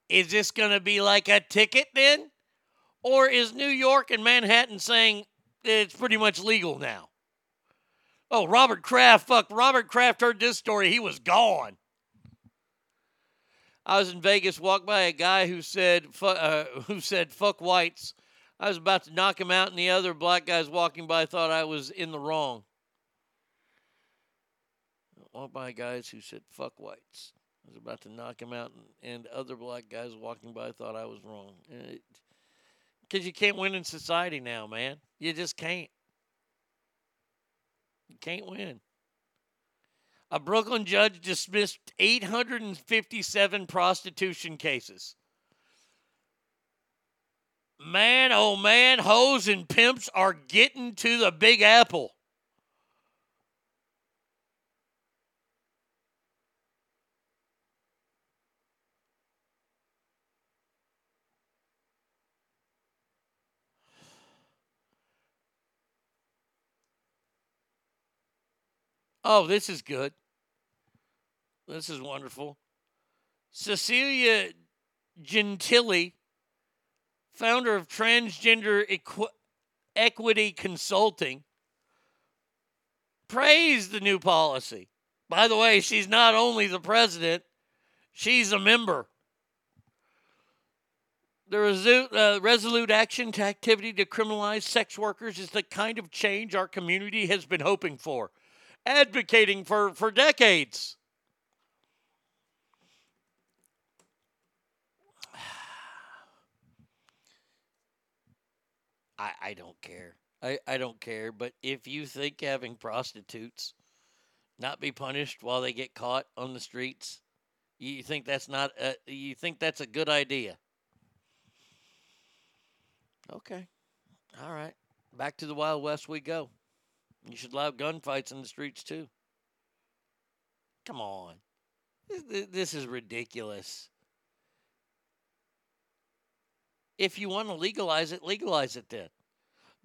Is this going to be like a ticket then? Or is New York and Manhattan saying it's pretty much legal now? Oh, Robert Kraft, fuck, Robert Kraft heard this story. He was gone. I was in Vegas, walked by a guy who said, uh, <laughs> who said, fuck whites. I was about to knock him out, and the other black guys walking by thought I was in the wrong. Walked by guys who said, fuck whites. I was about to knock him out, and, and other black guys walking by thought I was wrong. Because you can't win in society now, man. You just can't. You can't win. A Brooklyn judge dismissed 857 prostitution cases. Man, oh man, hoes and pimps are getting to the Big Apple. Oh, this is good. This is wonderful. Cecilia Gentili, founder of Transgender Equ- Equity Consulting, praised the new policy. By the way, she's not only the president, she's a member. The resu- uh, resolute action to activity to criminalize sex workers is the kind of change our community has been hoping for, advocating for for decades. <sighs> I, I don't care. I, I don't care. But if you think having prostitutes not be punished while they get caught on the streets, you think that's not a, you think that's a good idea. Okay. All right. Back to the Wild West we go. You should allow gunfights in the streets too. Come on. This- is ridiculous. If you want to legalize it, legalize it then.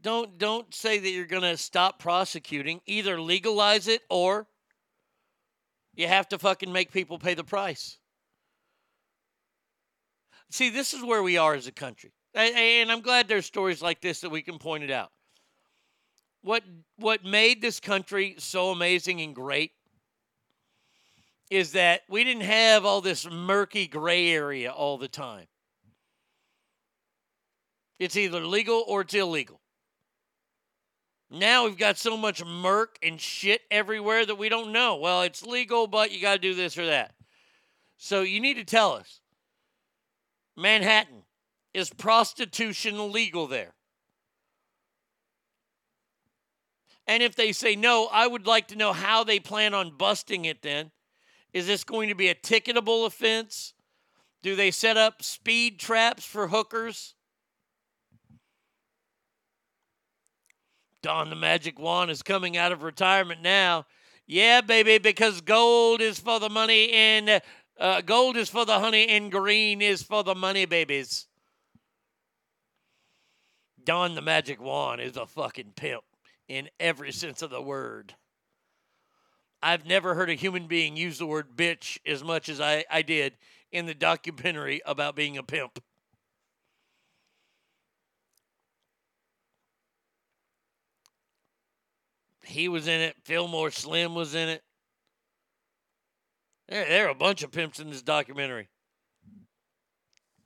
Don't don't say that you're going to stop prosecuting. Either legalize it or you have to fucking make people pay the price. See, this is where we are as a country. And I'm glad there's stories like this that we can point it out. What what made this country so amazing and great is that we didn't have all this murky gray area all the time. It's either legal or it's illegal. Now we've got so much murk and shit everywhere that we don't know. Well, it's legal, but you got to do this or that. So you need to tell us Manhattan, is prostitution legal there? And if they say no, I would like to know how they plan on busting it then. Is this going to be a ticketable offense? Do they set up speed traps for hookers? Don the Magic Wand is coming out of retirement now. Yeah, baby, because gold is for the money and uh, gold is for the honey and green is for the money, babies. Don the Magic Wand is a fucking pimp in every <laughs> sense of the word. I've never heard a human being use the word bitch as much as I, I did in the documentary about being a pimp. He was in it. Fillmore Slim was in it. There, there are a bunch of pimps in this documentary.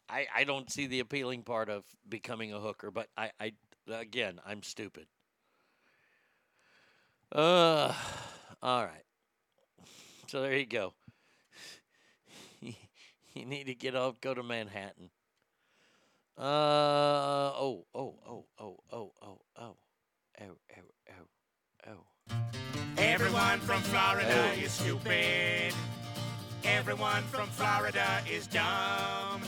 I, I don't see the appealing part of becoming a hooker, but I, I again, I'm stupid. Uh, all right. So there you go. <laughs> you need to get off, go to Manhattan. Uh oh, oh, oh, oh, oh, oh, oh, oh, oh, oh, oh. Everyone from Florida is stupid. Everyone from Florida is dumb.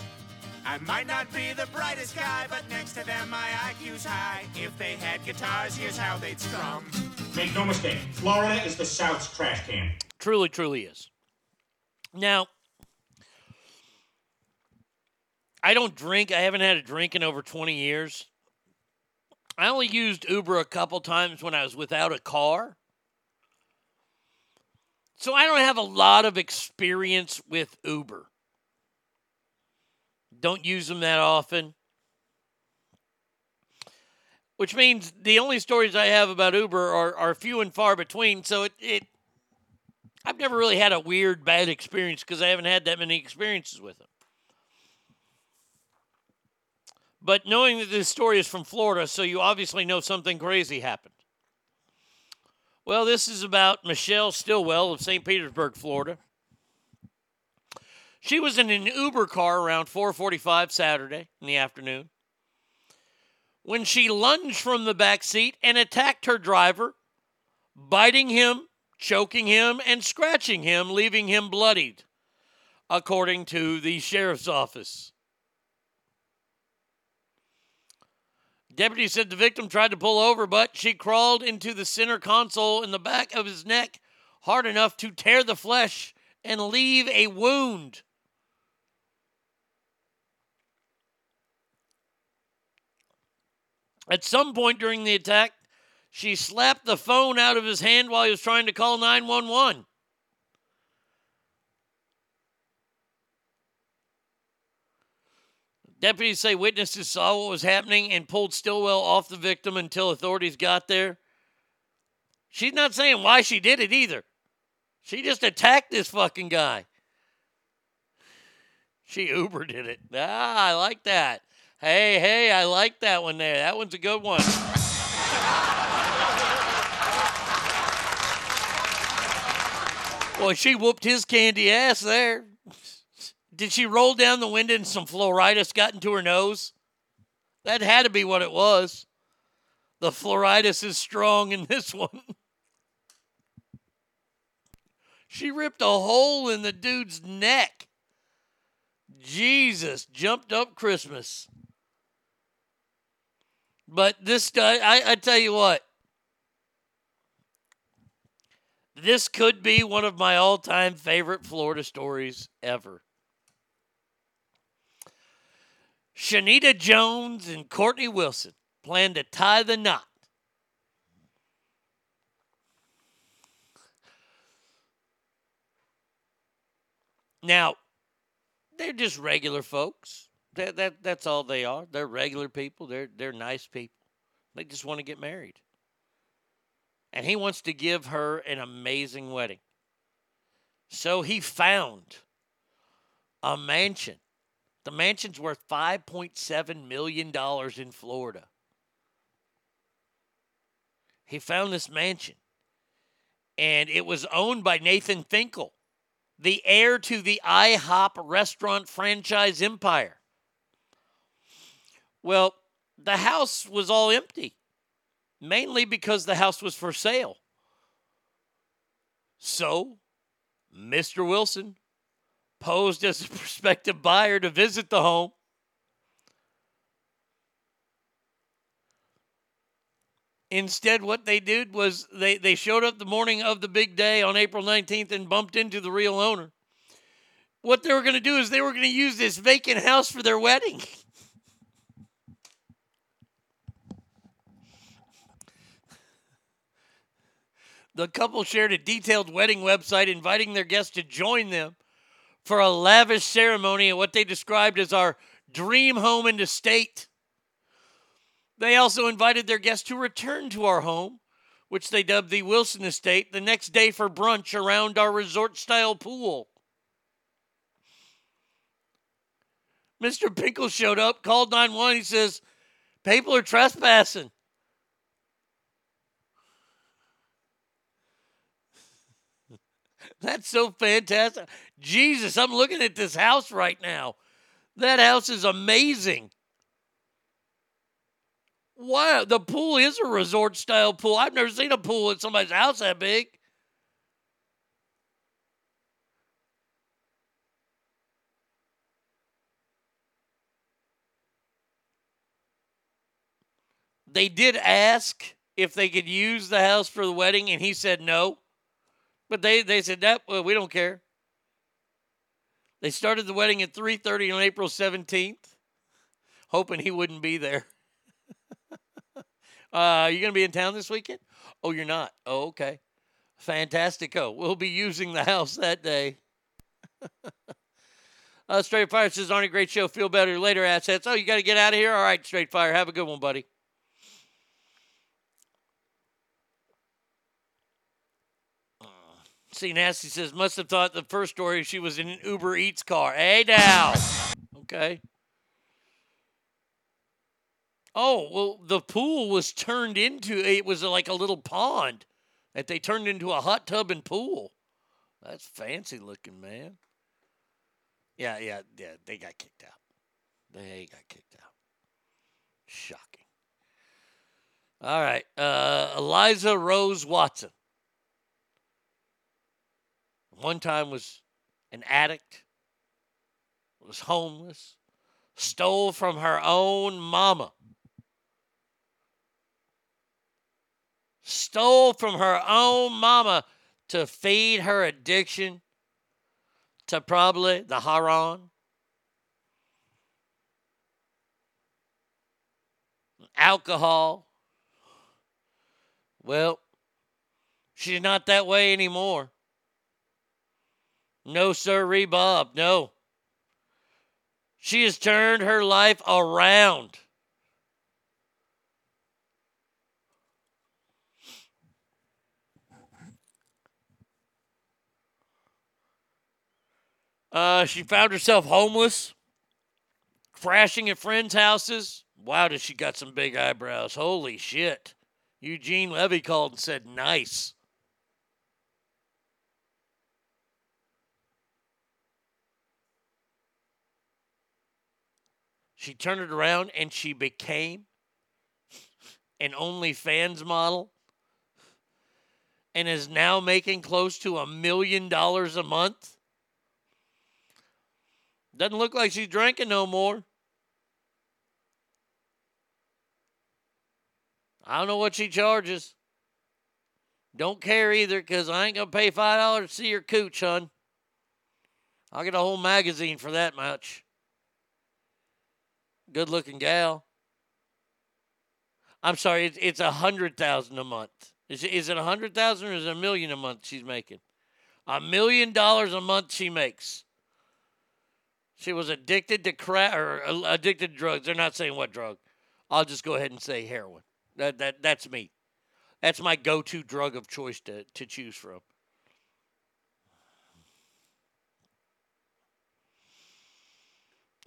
I might not be the brightest guy, but next to them my IQ's high. If they had guitars, here's how they'd strum. Make no mistake, Florida is the South's trash can. Truly, truly is. Now, I don't drink. I haven't had a drink in over 20 years. I only used Uber a couple times when I was without a car. So I don't have a lot of experience with Uber. Don't use them that often. Which means the only stories I have about Uber are, are few and far between. So it, it I've never really had a weird bad experience because I haven't had that many experiences with them. But knowing that this story is from Florida, so you obviously know something crazy happened. Well, this is about Michelle Stillwell of St. Petersburg, Florida. She was in an Uber car around 4:45 Saturday in the afternoon when she lunged from the back seat and attacked her driver, biting him, choking him, and scratching him, leaving him bloodied, according to the sheriff's office. Deputy said the victim tried to pull over, but she crawled into the center console in the back of his neck hard enough to tear the flesh and leave a wound. At some point during the attack, she slapped the phone out of his hand while he was trying to call 911. Deputies say witnesses saw what was happening and pulled Stillwell off the victim until authorities got there. She's not saying why she did it either. She just attacked this fucking guy. She Uber did it. Ah, I like that. Hey, hey, I like that one there. That one's a good one. Boy, she whooped his candy ass there. Did she roll down the window and some fluoritis got into her nose? That had to be what it was. The fluoritis is strong in this one. She ripped a hole in the dude's neck. Jesus, jumped up Christmas. But this guy, I, I tell you what, this could be one of my all time favorite Florida stories ever. Shanita Jones and Courtney Wilson plan to tie the knot. Now, they're just regular folks. That, that that's all they are. They're regular people. They're they're nice people. They just want to get married. And he wants to give her an amazing wedding. So he found a mansion. The mansion's worth $5.7 million in Florida. He found this mansion, and it was owned by Nathan Finkel, the heir to the IHOP restaurant franchise empire. Well, the house was all empty, mainly because the house was for sale. So, Mr. Wilson posed as a <laughs> prospective buyer to visit the home. Instead, what they did was they, they showed up the morning of the big day on April 19th and bumped into the real owner. What they were going to do is they were going to use this vacant house for their wedding. <laughs> The couple shared a detailed wedding website inviting their guests to join them for a lavish ceremony at what they described as our dream home and estate. They also invited their guests to return to our home, which they dubbed the Wilson Estate, the next day for brunch around our resort style pool. Mr. Pinkle showed up, called 911. He says, People are trespassing. That's so fantastic. Jesus, I'm looking at this house right now. That house is amazing. Wow, the pool is a resort style pool. I've never seen a pool in somebody's house that big. They did ask if they could use the house for the wedding, and he said no But they, they said that well, we don't care. They started the wedding at 3:30 on April 17th, hoping he wouldn't be there. <laughs> uh, you gonna be in town this weekend? Oh, you're not. Oh, okay. Fantastico. We'll be using the house that day. <laughs> uh, Straight Fire says, aren't a great show. Feel better later, assets. Oh, you got to get out of here? All right, Straight Fire. Have a good one, buddy. See, Nasty says, must have thought the first story she was in an Uber Eats car. Hey, now. Okay. Oh, well, the pool was turned into, it was like a little pond that they turned into a hot tub and pool. That's fancy looking, man. Yeah, yeah, yeah. They got kicked out. They got kicked out. Shocking. All right. Uh, Eliza Rose Watson. One time was an addict, was homeless, stole from her own mama. Stole from her own mama to feed her addiction to probably the heroin. Alcohol. Well, she's not that way anymore. No, sir, Bob. No. She has turned her life around. Uh, she found herself homeless, crashing at friends' houses. Wow, does she got some big eyebrows? Holy shit. Eugene Levy called and said, nice. She turned it around and she became an OnlyFans model and is now making close to a million dollars a month. Doesn't look like she's drinking no more. I don't know what she charges. Don't care either because I ain't going to pay $5 to see your cooch, hun. I'll get a whole magazine for that much. Good looking gal. I'm sorry, it's, it's a hundred thousand a month. Is, is it a hundred thousand or is it a million a month she's making? A million dollars a month she makes. She was addicted to crack or addicted to drugs. They're not saying what drug. I'll just go ahead and say heroin. That that that's me. That's my go-to drug of choice to to choose from.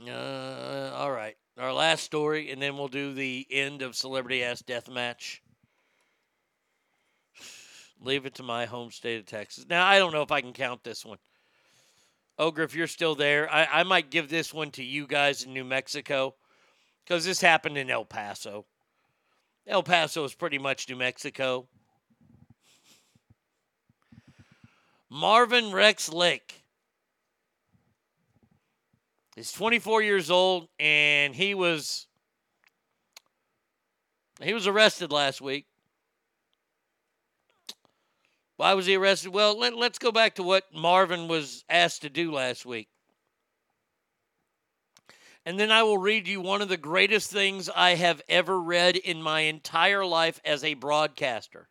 Uh, all right. Our last story, and then we'll do the end of Celebrity Ass Death Match. Leave it to my home state of Texas. Now, I don't know if I can count this one. Ogre, if you're still there, I, I might give this one to you guys in New Mexico because this happened in El Paso. El Paso is pretty much New Mexico. Marvin Rex Lake is 24 years old and he was he was arrested last week. Why was he arrested? Well, let, let's go back to what Marvin was asked to do last week. And then I will read you one of the greatest things I have ever read in my entire life as a broadcaster.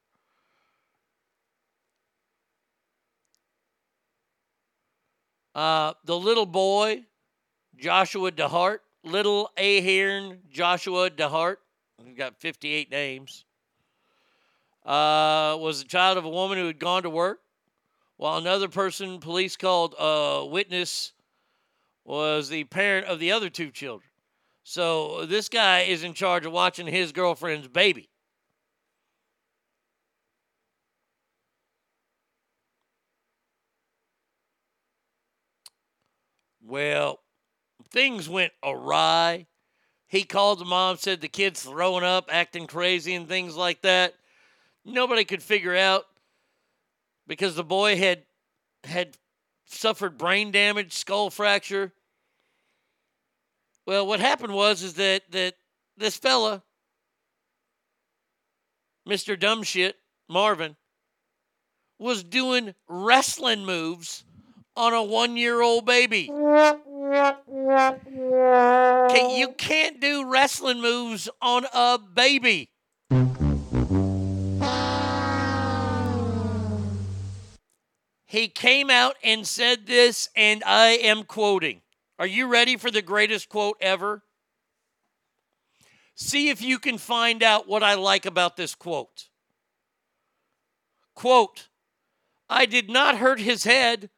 Uh, the little boy, Joshua DeHart, little Ahern Joshua DeHart, he's got 58 names, uh, was the child of a woman who had gone to work, while another person police called a witness was the parent of the other two children. So this guy is in charge of watching his girlfriend's baby. Well, things went awry. He called the mom, said the kid's throwing up, acting crazy, and things like that. Nobody could figure out because the boy had had suffered brain damage, skull fracture. Well, what happened was is that that this fella, Mr. Dumbshit Marvin, was doing wrestling moves on a one year old baby. <laughs> You can't do wrestling moves on a baby. He came out and said this, and I am quoting. Are you ready for the greatest quote ever? See if you can find out what I like about this quote. Quote, I did not hurt his head.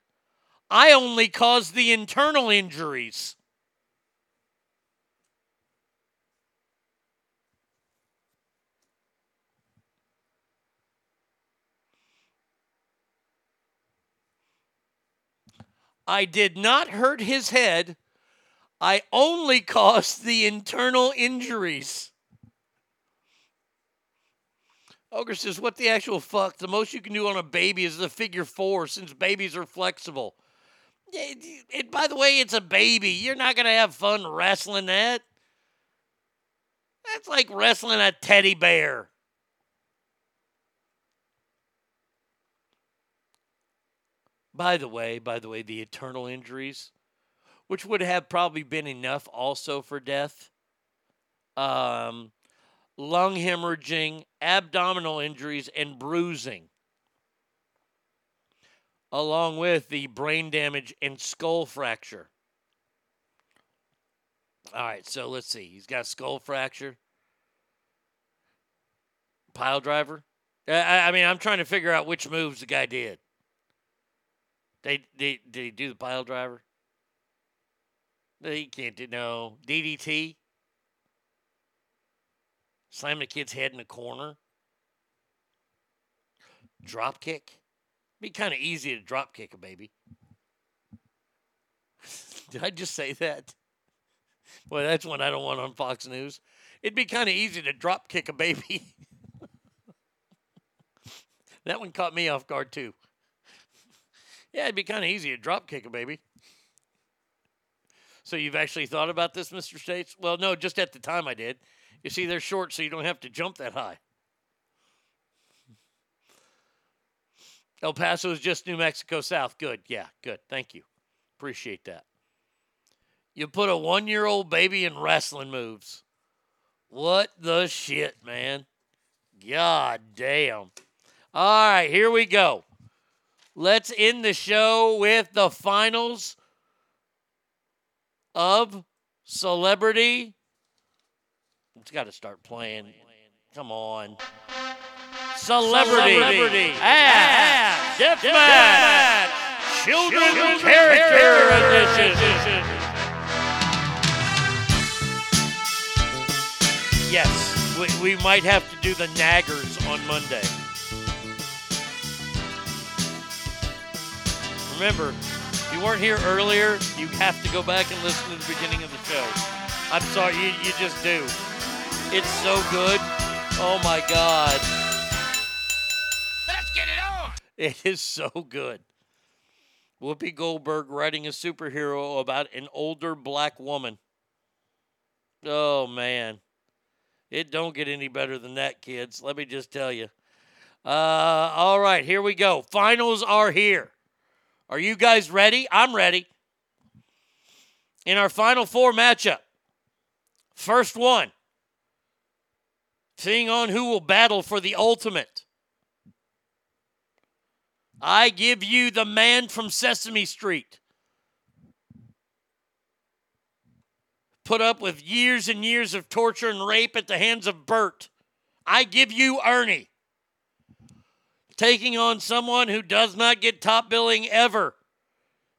I only caused the internal injuries. I did not hurt his head. I only <laughs> caused the internal injuries. Ogre says, What the actual fuck? The most you can do on a baby is the figure four since babies are flexible. It, it- by the way, it's a baby. You're not going to have fun wrestling that. That's like wrestling a teddy bear. By the way, by the way, the eternal injuries, which would have probably been enough also for death. Um, lung hemorrhaging, abdominal injuries, and bruising, along with the brain damage and skull fracture. All right, so let's see. He's got skull fracture, pile driver. I- I, mean, I'm trying to figure out which moves the guy did. They, they did he do the pile driver? He can't do no DDT. Slam the kid's head in the corner. Drop kick. Be kind of easy to drop kick a baby. <laughs> Did I just say that? Well, that's one I don't want on Fox News. It'd be kind of easy to drop kick a baby. <laughs> that one caught me off guard too. Yeah, it'd be kind of easy to drop kick a baby. So you've actually thought about this, Mr. States? Well, no, just at the time I did. You see, they're short, so you don't have to jump that high. El Paso is just New Mexico South. Good. Yeah, good. Thank you. Appreciate that. You put a one year old baby in wrestling moves. What the shit, man? God damn. All right, here we go. Let's end the show with the finals of Celebrity. It's got to start playing. Come on. Celebrity, Celebrity. Ass Deathmatch Children's Character Edition. Yes, we, we might have to do the naggers on Monday. Remember, if you weren't here earlier, you have to go back and listen to the beginning of the show. I'm sorry, you, you just do. It's so good. Oh my God. It is so good. Whoopi Goldberg writing a superhero about an older black woman. Oh man. It don't get any better than that, kids. Let me just tell you. Uh, all right, here we go. Finals are here. Are you guys ready? I'm ready. In our final four matchup, first one, seeing on who will battle for the ultimate. I give you the man from Sesame Street. Put up with years and years of torture and rape at the hands of Bert. I give you Ernie. Taking on someone who does not get top billing ever,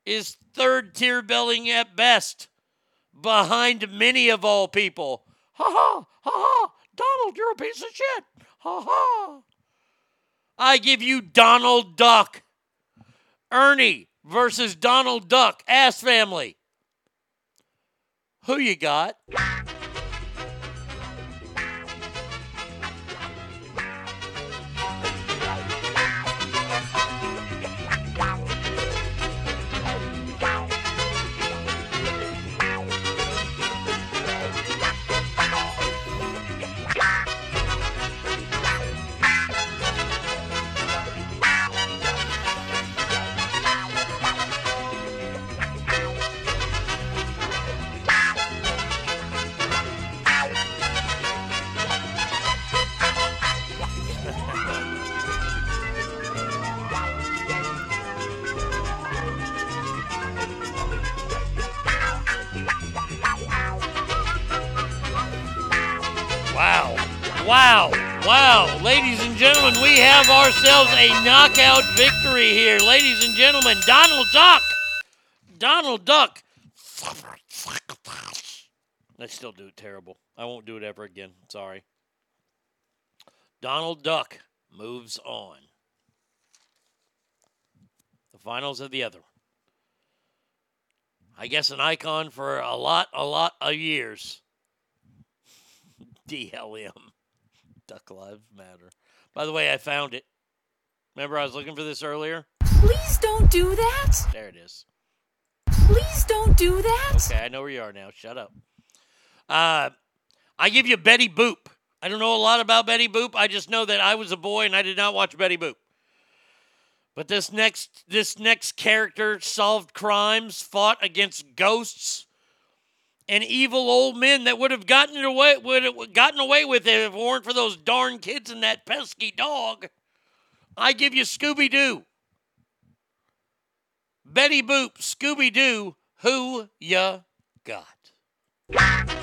is third tier billing at best, behind many of all people. Ha ha, ha ha, Donald, you're a piece of shit. Ha ha. I give you Donald Duck. Ernie versus Donald Duck, ass family. Who you got? Have ourselves a knockout victory here. Ladies and gentlemen, Donald Duck. Donald Duck. I still do it terrible. I won't do it ever again. Sorry. Donald Duck moves on. The finals of the other. I guess an icon for a lot, a lot of years. <laughs> DLM. Duck Lives Matter. By the way, I found it. Remember, I was looking for this earlier? Please don't do that. There it is. Please don't do that. Okay, I know where you are now. Shut up. Uh, I give you Betty Boop. I don't know a lot about Betty Boop. I just know that I was a boy and I did not watch Betty Boop. But this next this next character solved crimes, fought against ghosts and evil old men that would have gotten away would have gotten away with it if it weren't for those darn kids and that pesky dog. I give you Scooby Doo. Betty Boop, Scooby Doo, who ya got?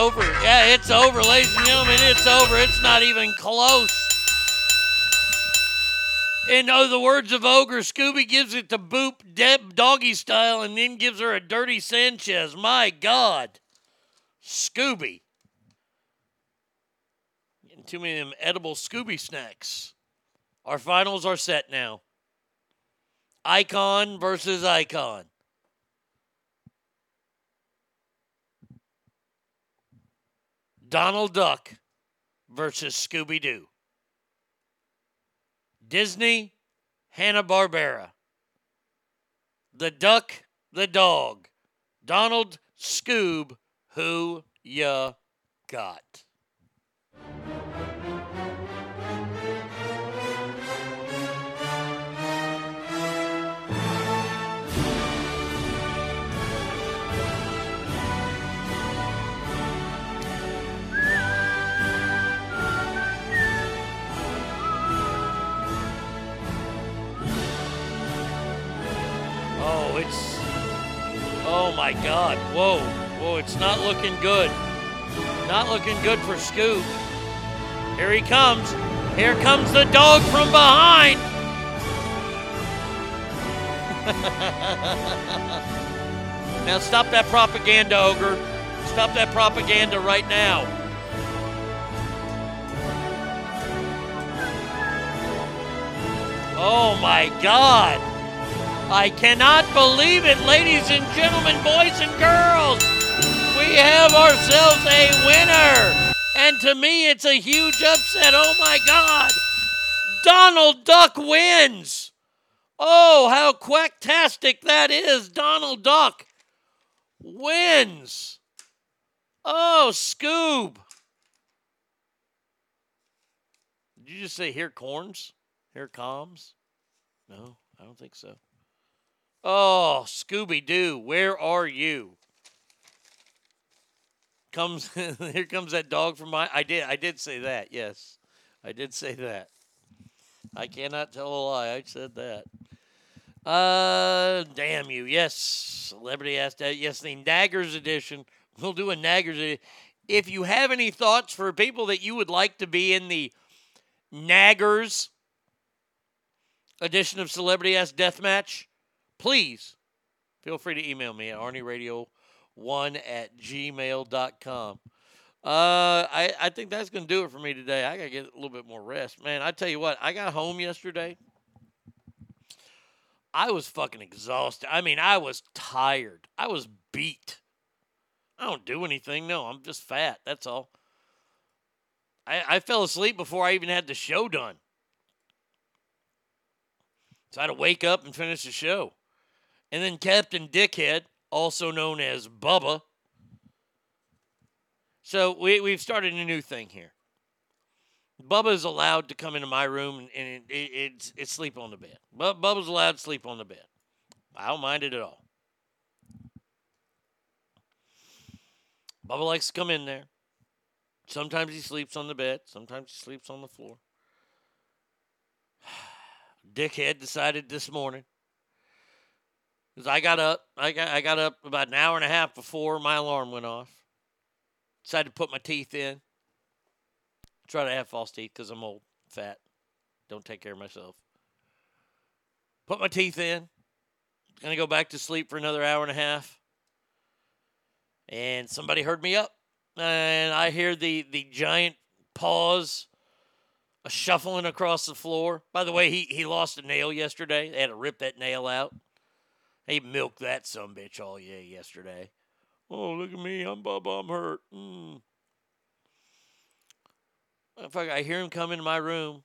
Over. Yeah, it's over, ladies and gentlemen. It's over. It's not even close. In other words of Ogre, Scooby gives it to Boop Deb doggy style and then gives her a dirty Sanchez. My God. Scooby. Getting too many of them edible Scooby snacks. Our finals are set now. Icon versus Icon. Donald Duck versus Scooby Doo. Disney, Hanna-Barbera. The duck, the dog. Donald Scoob, who ya got? Oh my God. Whoa. Whoa, it's not looking good. Not looking good for Scoop. Here he comes. Here comes the dog from behind. <laughs> now stop that propaganda, Ogre. Stop that propaganda right now. Oh my God. I cannot believe it, ladies and gentlemen, boys and girls. We have ourselves a winner. And to me, it's a huge upset. Oh my God. Donald Duck wins. Oh, how quacktastic that is. Donald Duck wins. Oh, Scoob. Did you just say here corns? Here comes? No, I don't think so. Oh, Scooby Doo, where are you? Comes <laughs> here comes that dog from my I did I did say that, yes. I did say that. I cannot tell a lie. I said that. Uh damn you. Yes. Celebrity asked that. Yes, the Naggers edition. We'll do a Naggers edition. If you have any thoughts for people that you would like to be in the Naggers edition of Celebrity Ass Deathmatch, please feel free to email me at arnieradio1 at gmail.com. Uh, I, I think that's going to do it for me today. I got to get a little bit more rest. Man, I tell you what, I got home yesterday. I was fucking exhausted. I mean, I was tired. I was beat. I don't do anything. No, I'm just fat. That's all. I, I fell asleep before I even had the show done. So I had to wake up and finish the show. And then Captain Dickhead, also known as Bubba. So we, we've started a new thing here. Bubba is allowed to come into my room and, it, it, it's, it's sleep on the bed. Bu- Bubba's allowed to sleep on the bed. I don't mind it at all. Bubba likes to come in there. Sometimes he sleeps on the bed, sometimes he sleeps on the floor. <sighs> Dickhead decided this morning. Because I got up, I got, I got up about an hour and a half before my alarm went off. Decided to put my teeth in. Try to have false teeth because I'm old, fat, don't take care of myself. Put my teeth in. Gonna go back to sleep for another hour and a half. And somebody heard me up. And I hear the the giant paws a shuffling across the floor. By the way, he, he lost a nail yesterday. They had to rip that nail out. He milked that some bitch all day yesterday. Oh, look at me. I'm Bubba. I'm hurt. Mm. Motherfucker, I hear him come into my room.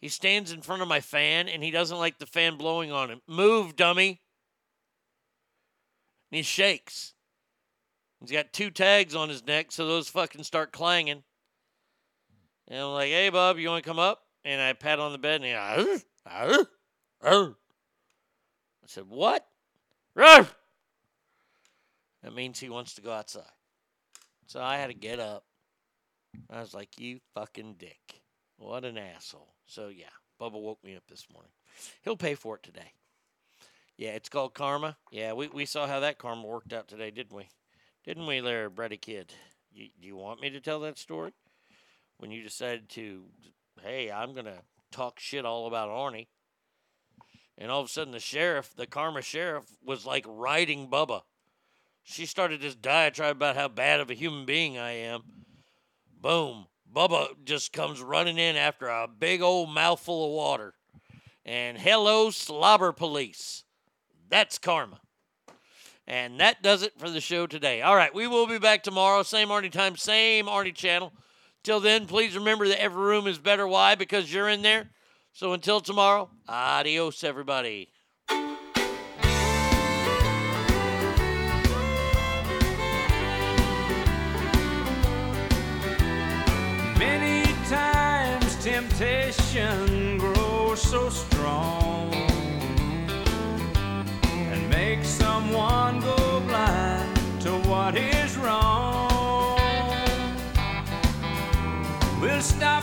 He stands in front of my fan and he doesn't like the fan blowing on him. Move, dummy. And he shakes. He's got two tags on his neck, so those fucking start clanging. And I'm like, hey, Bub, you want to come up? And I pat on the bed and he, "Arr, arr, arr." I said, what? Ruff! That means he wants to go outside. So I had to get up. I was like, you fucking dick. What an asshole. So yeah, Bubba woke me up this morning. He'll pay for it today. Yeah, it's called karma. Yeah, we, we saw how that karma worked out today, didn't we? Didn't we there, Brady Kid? You, do you want me to tell that story? When you decided to, hey, I'm going to talk shit all about Arnie. And all of a sudden, the sheriff, the karma sheriff, was like riding Bubba. She started this diatribe about how bad of a human being I am. Boom. Bubba just comes running in after a big old mouthful of water. And hello, slobber police. That's karma. And that does it for the show today. All right, we will be back tomorrow. Same Arnie time, same Arnie channel. Till then, please remember that every room is better. Why? Because you're in there. So until tomorrow, adios, everybody. Many times temptation grows so strong and makes someone go blind to what is wrong. We'll stop